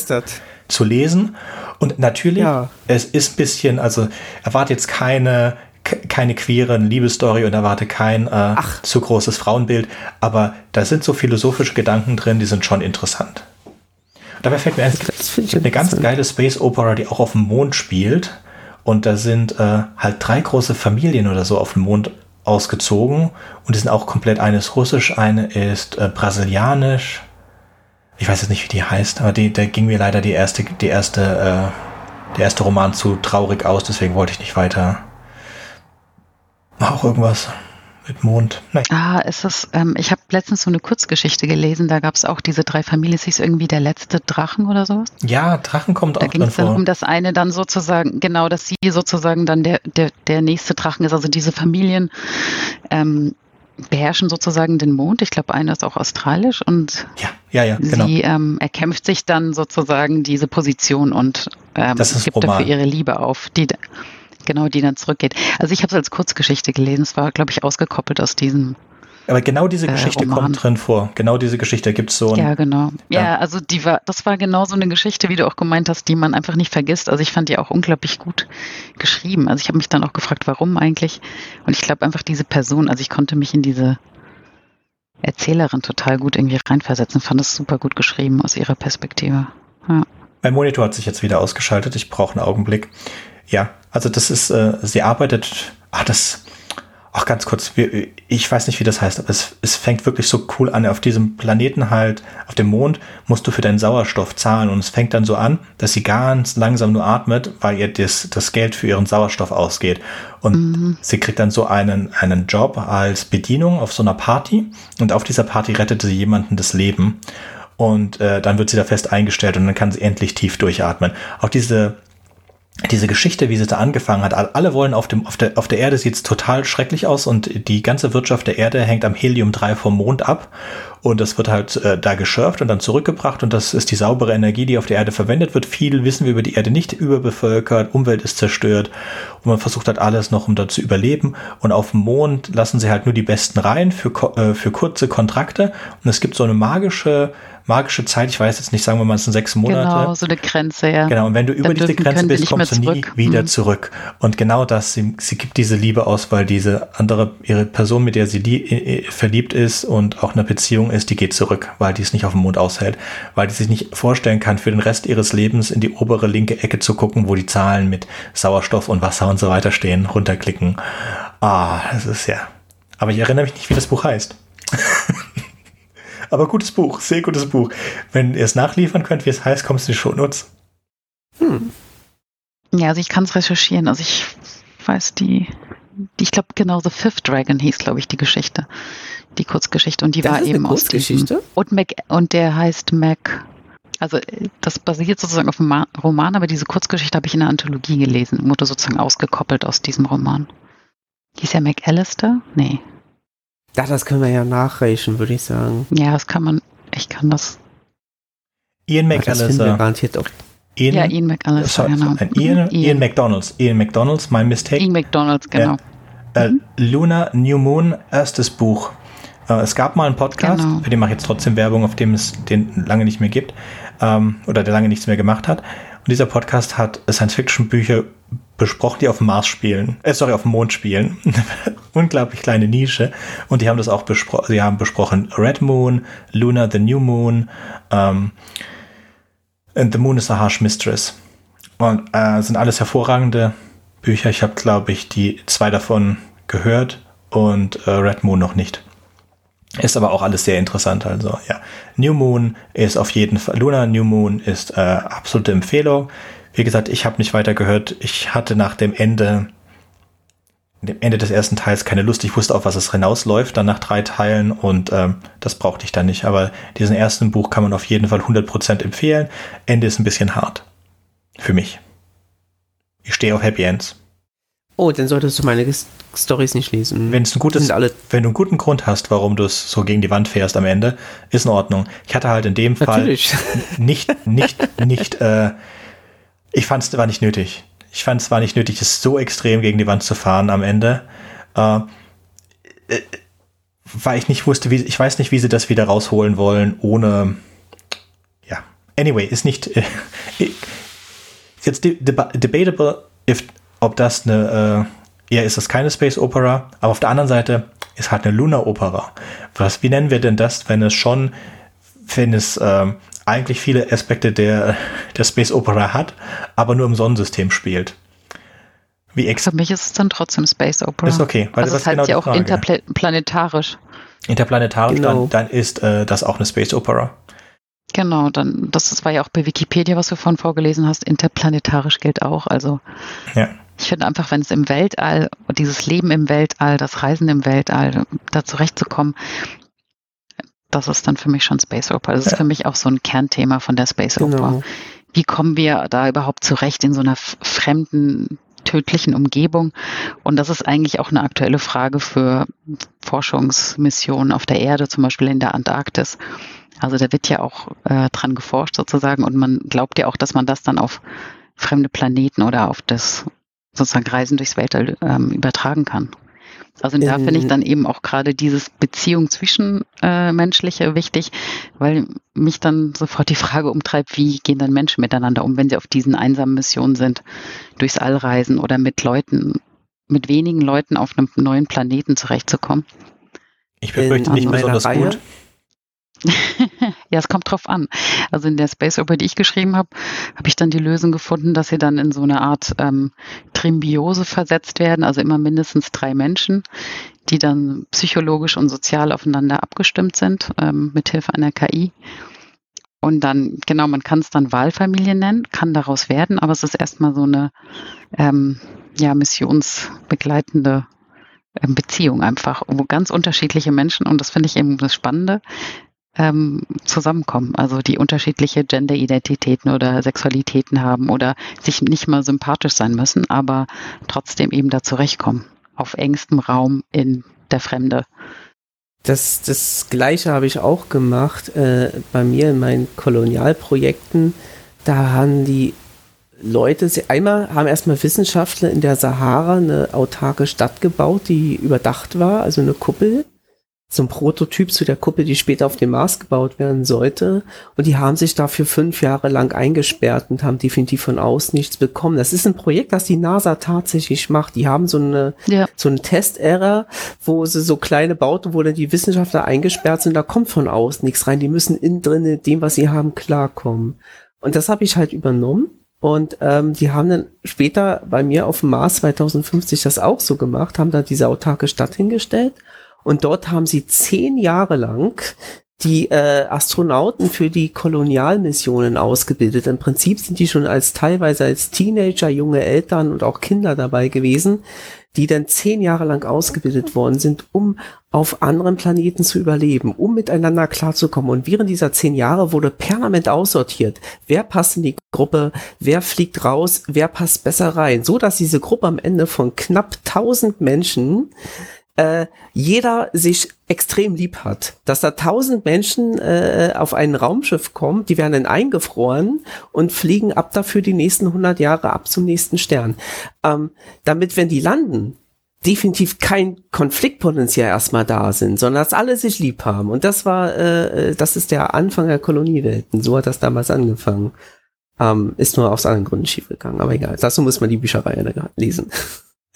zu lesen. Und natürlich, Ja. es ist ein bisschen, also erwarte jetzt keine, ke- keine queeren Liebesstory und erwarte kein äh, zu großes Frauenbild, aber da sind so philosophische Gedanken drin, die sind schon interessant. Dabei fällt mir ein, eine ganz geile Space Opera, die auch auf dem Mond spielt. Und da sind äh, halt drei große Familien oder so auf dem Mond ausgezogen. Und die sind auch komplett eines russisch, eine ist äh, brasilianisch. Ich weiß jetzt nicht, wie die heißt, aber die, da ging mir leider die erste, die erste, äh, der erste Roman zu traurig aus, deswegen wollte ich nicht weiter. Auch irgendwas mit Mond. Nein. Ah, ist das, ähm, ich habe letztens so eine Kurzgeschichte gelesen, da gab es auch diese drei Familien, es hieß irgendwie der letzte Drachen oder sowas. Ja, Drachen kommt Da auch ging drin es darum, vor. dass eine dann sozusagen, genau, dass sie sozusagen dann der, der, der nächste Drachen ist. Also diese Familien ähm, beherrschen sozusagen den Mond. Ich glaube, einer ist auch australisch und Ja, ja, ja, genau. sie ähm, erkämpft sich dann sozusagen diese Position und ähm, gibt Roman. dafür ihre Liebe auf, die da- genau die dann zurückgeht. Also ich habe es als Kurzgeschichte gelesen. Es war, glaube ich, ausgekoppelt aus diesem. Aber genau diese äh, Geschichte Roman. kommt drin vor. Genau diese Geschichte gibt es so ein. Ja, genau. Ja, Ja. also die war, das war genau so eine Geschichte, wie du auch gemeint hast, die man einfach nicht vergisst. Also ich fand die auch unglaublich gut geschrieben. Also ich habe mich dann auch gefragt, warum eigentlich. Und ich glaube einfach diese Person, also ich konnte mich in diese Erzählerin total gut irgendwie reinversetzen, fand es super gut geschrieben aus ihrer Perspektive. Ja. Mein Monitor hat sich jetzt wieder ausgeschaltet. Ich brauche einen Augenblick. Ja, also das ist, äh, sie arbeitet, ach das, ach ganz kurz, wir, ich weiß nicht, wie das heißt, aber es, es fängt wirklich so cool an. Auf diesem Planeten halt, auf dem Mond, musst du für deinen Sauerstoff zahlen und es fängt dann so an, dass sie ganz langsam nur atmet, weil ihr das, das Geld für ihren Sauerstoff ausgeht. Und sie kriegt dann so einen, einen Job als Bedienung auf so einer Party und auf dieser Party rettet sie jemanden das Leben. Und äh, dann wird sie da fest eingestellt und dann kann sie endlich tief durchatmen. Auch diese, diese Geschichte, wie sie da angefangen hat, all- alle wollen auf dem, auf der, auf der Erde sieht's total schrecklich aus und die ganze Wirtschaft der Erde hängt am Helium-3 vom Mond ab und das wird halt äh, da geschürft und dann zurückgebracht und das ist die saubere Energie, die auf der Erde verwendet wird. Viel wissen wir über die Erde nicht überbevölkert, Umwelt ist zerstört und man versucht halt alles noch, um da zu überleben und auf dem Mond lassen sie halt nur die Besten rein für, äh, für kurze Kontrakte und es gibt so eine magische, magische Zeit, ich weiß jetzt nicht, sagen wir mal, es sind sechs Monate. Genau, so eine Grenze, ja. Genau, und wenn du über Dann diese dürfen- Grenze bist, kommst du nie wieder Mhm. zurück. Und genau das, sie, sie gibt diese Liebe aus, weil diese andere, ihre Person, mit der sie die, äh, verliebt ist und auch in einer Beziehung ist, die geht zurück, weil die es nicht auf dem Mond aushält. Weil die sich nicht vorstellen kann, für den Rest ihres Lebens in die obere linke Ecke zu gucken, wo die Zahlen mit Sauerstoff und Wasser und so weiter stehen, runterklicken. Ah, das ist ja. Aber ich erinnere mich nicht, wie das Buch heißt. Aber gutes Buch, sehr gutes Buch. Wenn ihr es nachliefern könnt, wie es heißt, kommst du in die Shownotes. Ja, Ja, also ich kann es recherchieren. Also ich weiß die, die ich glaube genau The Fifth Dragon hieß, glaube ich, die Geschichte, die Kurzgeschichte und die Das war eben aus Kurzgeschichte? und Mac und der heißt Mac. Also äh, das basiert sozusagen auf einem Ma- Roman, aber diese Kurzgeschichte habe ich in einer Anthologie gelesen, wurde sozusagen ausgekoppelt aus diesem Roman. Hieß er McAllister? Nee. Ja, das können wir ja nachreichen, würde ich sagen. Ja, das kann man, ich kann das. Ian Ach, Das McAllister. garantiert auch. Ian, ja, Ian McAllister, sorry, genau. sorry, Ian, Ian. Ian. McDonalds. Ian McDonalds, mein Mistake. Ian McDonalds, genau. Äh, Luna New Moon, erstes Buch. Äh, es gab mal einen Podcast, Genau. für den mache ich jetzt trotzdem Werbung, auf dem es den lange nicht mehr gibt ähm, oder der lange nichts mehr gemacht hat. Und dieser Podcast hat Science-Fiction-Bücher besprochen, die auf dem Mars spielen. Äh, sorry, auf dem Mond spielen. Unglaublich kleine Nische. Und die haben das auch besprochen. Sie haben besprochen Red Moon, Luna the New Moon, ähm, and The Moon is a Harsh Mistress. Und äh, sind alles hervorragende Bücher. Ich habe, glaube ich, die zwei davon gehört und äh, Red Moon noch nicht. Ist aber auch alles sehr interessant. Also ja, New Moon ist auf jeden Fall, Luna New Moon ist äh, absolute Empfehlung. Wie gesagt, ich habe nicht weiter gehört. Ich hatte nach dem Ende, dem Ende des ersten Teils keine Lust. Ich wusste, auf was es hinausläuft, dann nach drei Teilen und ähm, das brauchte ich dann nicht. Aber diesen ersten Buch kann man auf jeden Fall 100% empfehlen. Ende ist ein bisschen hart. Für mich. Ich stehe auf Happy Ends. Oh, dann solltest du meine Stories nicht lesen. Wenn es ein gutes, wenn du einen guten Grund hast, warum du es so gegen die Wand fährst am Ende, ist in Ordnung. Ich hatte halt in dem Fall natürlich. nicht, nicht, nicht, äh, ich fand es war nicht nötig. Ich fand es war nicht nötig, es so extrem gegen die Wand zu fahren am Ende. Äh, äh, weil ich nicht wusste, wie, ich weiß nicht, wie sie das wieder rausholen wollen, ohne, ja. Anyway, ist nicht, äh, jetzt de deba debatable, if, ob das eine, äh, ja, ist das keine Space Opera, aber auf der anderen Seite ist halt eine Lunar Opera. Was, wie nennen wir denn das, wenn es schon, wenn es ähm, eigentlich viele Aspekte der, der Space Opera hat, aber nur im Sonnensystem spielt? Wie ex Für mich ist es dann trotzdem Space Opera. Ist okay, weil also das es heißt ist genau ja auch Frage. interplanetarisch. interplanetarisch, Genau. dann, dann ist äh, das auch eine Space Opera. Genau, dann, das ist- war ja auch bei Wikipedia, was du vorhin vorgelesen hast, interplanetarisch gilt auch. Also Ja. Ich finde einfach, wenn es im Weltall, dieses Leben im Weltall, das Reisen im Weltall, da zurechtzukommen, das ist dann für mich schon Space Opera. Das ist Ja. für mich auch so ein Kernthema von der Space Opera. genau. Wie kommen wir da überhaupt zurecht in so einer fremden, tödlichen Umgebung? Und das ist eigentlich auch eine aktuelle Frage für Forschungsmissionen auf der Erde, zum Beispiel in der Antarktis. Also da wird ja auch äh, dran geforscht sozusagen und man glaubt ja auch, dass man das dann auf fremde Planeten oder auf das sozusagen Reisen durchs Weltall ähm, übertragen kann. Also da finde ich Ähm. dann eben auch gerade dieses Beziehung zwischen äh, menschliche wichtig, weil mich dann sofort die Frage umtreibt, wie gehen dann Menschen miteinander um, wenn sie auf diesen einsamen Missionen sind, durchs All reisen oder mit Leuten, mit wenigen Leuten auf einem neuen Planeten zurechtzukommen. Ich befürchte nicht besonders Reihe? gut. ja, es kommt drauf an. Also in der Space Opera, die ich geschrieben habe, habe ich dann die Lösung gefunden, dass sie dann in so eine Art ähm, Trimbiose versetzt werden, also immer mindestens drei Menschen, die dann psychologisch und sozial aufeinander abgestimmt sind, ähm, mithilfe einer KI. Und dann, genau, man kann es dann Wahlfamilie nennen, kann daraus werden, aber es ist erstmal so eine ähm, ja, missionsbegleitende ähm, Beziehung einfach, wo ganz unterschiedliche Menschen, und das finde ich eben das Spannende, ähm, zusammenkommen. Also die unterschiedliche Gender-Identitäten oder Sexualitäten haben oder sich nicht mal sympathisch sein müssen, aber trotzdem eben da zurechtkommen. Auf engstem Raum in der Fremde. Das, das gleiche habe ich auch gemacht äh, bei mir in meinen Kolonialprojekten. Da haben die Leute, einmal haben erstmal Wissenschaftler in der Sahara eine autarke Stadt gebaut, die überdacht war, also eine Kuppel. So ein Prototyp zu der Kuppel, die später auf dem Mars gebaut werden sollte. Und die haben sich dafür fünf Jahre lang eingesperrt und haben definitiv von außen nichts bekommen. Das ist ein Projekt, das die NASA tatsächlich macht. Die haben so eine Ja. so ein Test-Error, wo sie so kleine Bauten, wo dann die Wissenschaftler eingesperrt sind, da kommt von außen nichts rein. Die müssen innen drin in dem, was sie haben, klarkommen. Und das habe ich halt übernommen. Und ähm, die haben dann später bei mir auf dem Mars 2050 das auch so gemacht, haben da diese autarke Stadt hingestellt. Und dort haben sie zehn Jahre lang die äh, Astronauten für die Kolonialmissionen ausgebildet. Im Prinzip sind die schon als teilweise als Teenager, junge Eltern und auch Kinder dabei gewesen, die dann zehn Jahre lang ausgebildet worden sind, um auf anderen Planeten zu überleben, um miteinander klarzukommen. Und während dieser zehn Jahre wurde permanent aussortiert. Wer passt in die Gruppe? Wer fliegt raus? Wer passt besser rein? So dass diese Gruppe am Ende von knapp 1000 Menschen äh, jeder sich extrem lieb hat. Dass da tausend Menschen äh, auf ein Raumschiff kommen, die werden dann eingefroren und fliegen ab dafür die nächsten 100 Jahre ab zum nächsten Stern. Ähm, damit, wenn die landen, definitiv kein Konfliktpotenzial erstmal da sind, sondern dass alle sich lieb haben. Und das war, äh, äh das ist der Anfang der Koloniewelten. So hat das damals angefangen. Ähm, ist nur aus anderen Gründen schiefgegangen, aber egal. Dazu muss man die Bücherei lesen.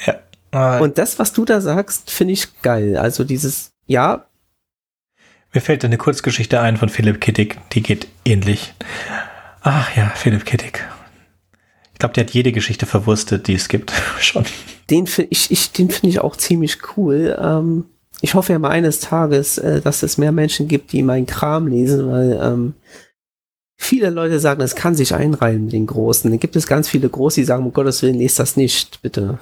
Ja. Äh, Und das, was du da sagst, finde ich geil. Also dieses, ja. Mir fällt eine Kurzgeschichte ein von Philipp Kittig, die geht ähnlich. Ach ja, Philipp Kittig. Ich glaube, der hat jede Geschichte verwurstet, die es gibt, schon. Den finde ich, ich, den finde ich auch ziemlich cool. Ähm, ich hoffe ja mal eines Tages, äh, dass es mehr Menschen gibt, die meinen Kram lesen, weil ähm, viele Leute sagen, es kann sich einreihen mit den Großen. Dann gibt es ganz viele Große, die sagen, um Gottes Willen, lest das nicht, bitte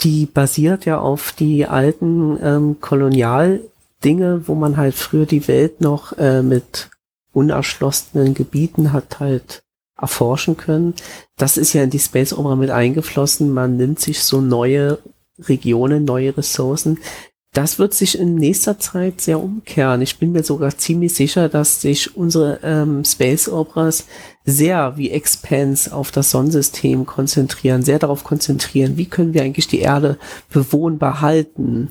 die basiert ja auf die alten ähm, Kolonialdinge, wo man halt früher die Welt noch äh, mit unerschlossenen Gebieten hat halt erforschen können. Das ist ja in die Space Opera mit eingeflossen. Man nimmt sich so neue Regionen, neue Ressourcen, das wird sich in nächster Zeit sehr umkehren. Ich bin mir sogar ziemlich sicher, dass sich unsere ähm, Space Operas sehr wie Expanse auf das Sonnensystem konzentrieren, sehr darauf konzentrieren, wie können wir eigentlich die Erde bewohnbar halten.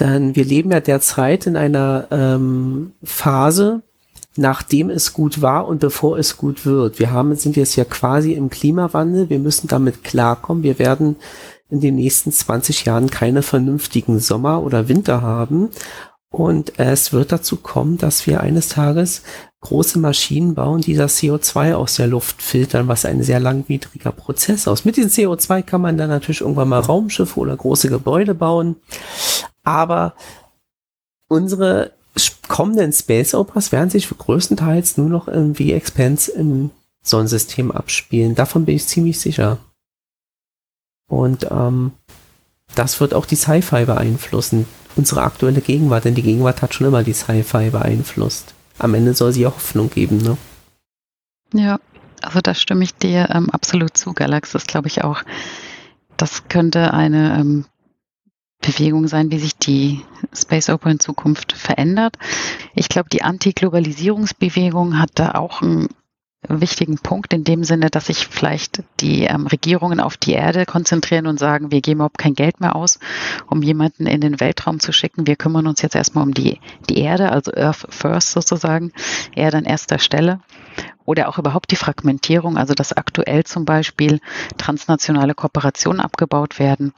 Denn wir leben ja derzeit in einer ähm, Phase, nachdem es gut war und bevor es gut wird. Wir haben, sind jetzt ja quasi im Klimawandel. Wir müssen damit klarkommen. Wir werden in den nächsten 20 Jahren keine vernünftigen Sommer oder Winter haben. Und es wird dazu kommen, dass wir eines Tages große Maschinen bauen, die das CO2 aus der Luft filtern, was ein sehr langwidriger Prozess aus. Mit diesem CO2 kann man dann natürlich irgendwann mal Raumschiffe oder große Gebäude bauen. Aber unsere kommenden Space Operas werden sich größtenteils nur noch irgendwie Expanse im Sonnensystem abspielen. Davon bin ich ziemlich sicher. Und ähm, das wird auch die Sci-Fi beeinflussen. Unsere aktuelle Gegenwart, denn die Gegenwart hat schon immer die Sci-Fi beeinflusst. Am Ende soll sie auch Hoffnung geben, ne? Ja, also da stimme ich dir ähm, absolut zu. Galax ist, glaube ich, auch, das könnte eine ähm, Bewegung sein, wie sich die Space Opera in Zukunft verändert. Ich glaube, die Anti-Globalisierungsbewegung hat da auch ein wichtigen Punkt in dem Sinne, dass sich vielleicht die ähm, Regierungen auf die Erde konzentrieren und sagen, wir geben überhaupt kein Geld mehr aus, um jemanden in den Weltraum zu schicken. Wir kümmern uns jetzt erstmal um die, die Erde, also Earth First sozusagen, Erde an erster Stelle. Oder auch überhaupt die Fragmentierung, also dass aktuell zum Beispiel transnationale Kooperationen abgebaut werden,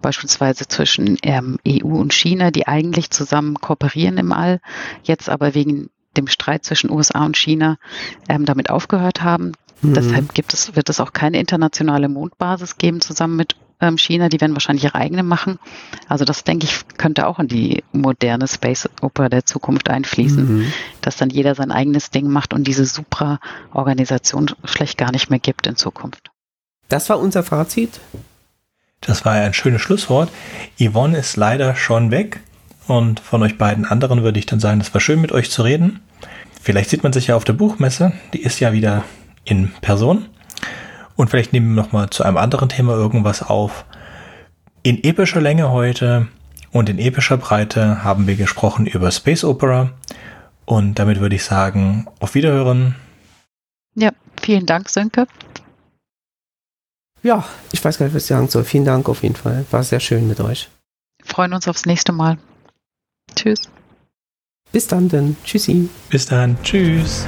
beispielsweise zwischen ähm, EU und China, die eigentlich zusammen kooperieren im All, jetzt aber wegen dem Streit zwischen USA und China ähm, damit aufgehört haben. Mhm. Deshalb gibt es, wird es auch keine internationale Mondbasis geben zusammen mit ähm, China. Die werden wahrscheinlich ihre eigene machen. Also das, denke ich, könnte auch in die moderne Space Opera der Zukunft einfließen, mhm. dass dann jeder sein eigenes Ding macht und diese Supra-Organisation schlecht gar nicht mehr gibt in Zukunft. Das war unser Fazit. Das war ein schönes Schlusswort. Yvonne ist leider schon weg. Und von euch beiden anderen würde ich dann sagen, es war schön mit euch zu reden. Vielleicht sieht man sich ja auf der Buchmesse. Die ist ja wieder in Person. Und vielleicht nehmen wir nochmal zu einem anderen Thema irgendwas auf. In epischer Länge heute und in epischer Breite haben wir gesprochen über Space Opera. Und damit würde ich sagen, auf Wiederhören. Ja, vielen Dank, Sönke. Ja, ich weiß gar nicht, was ich sagen soll. Vielen Dank auf jeden Fall. War sehr schön mit euch. Freuen uns aufs nächste Mal. Tschüss. Bis dann denn. Tschüssi. Bis dann. Tschüss.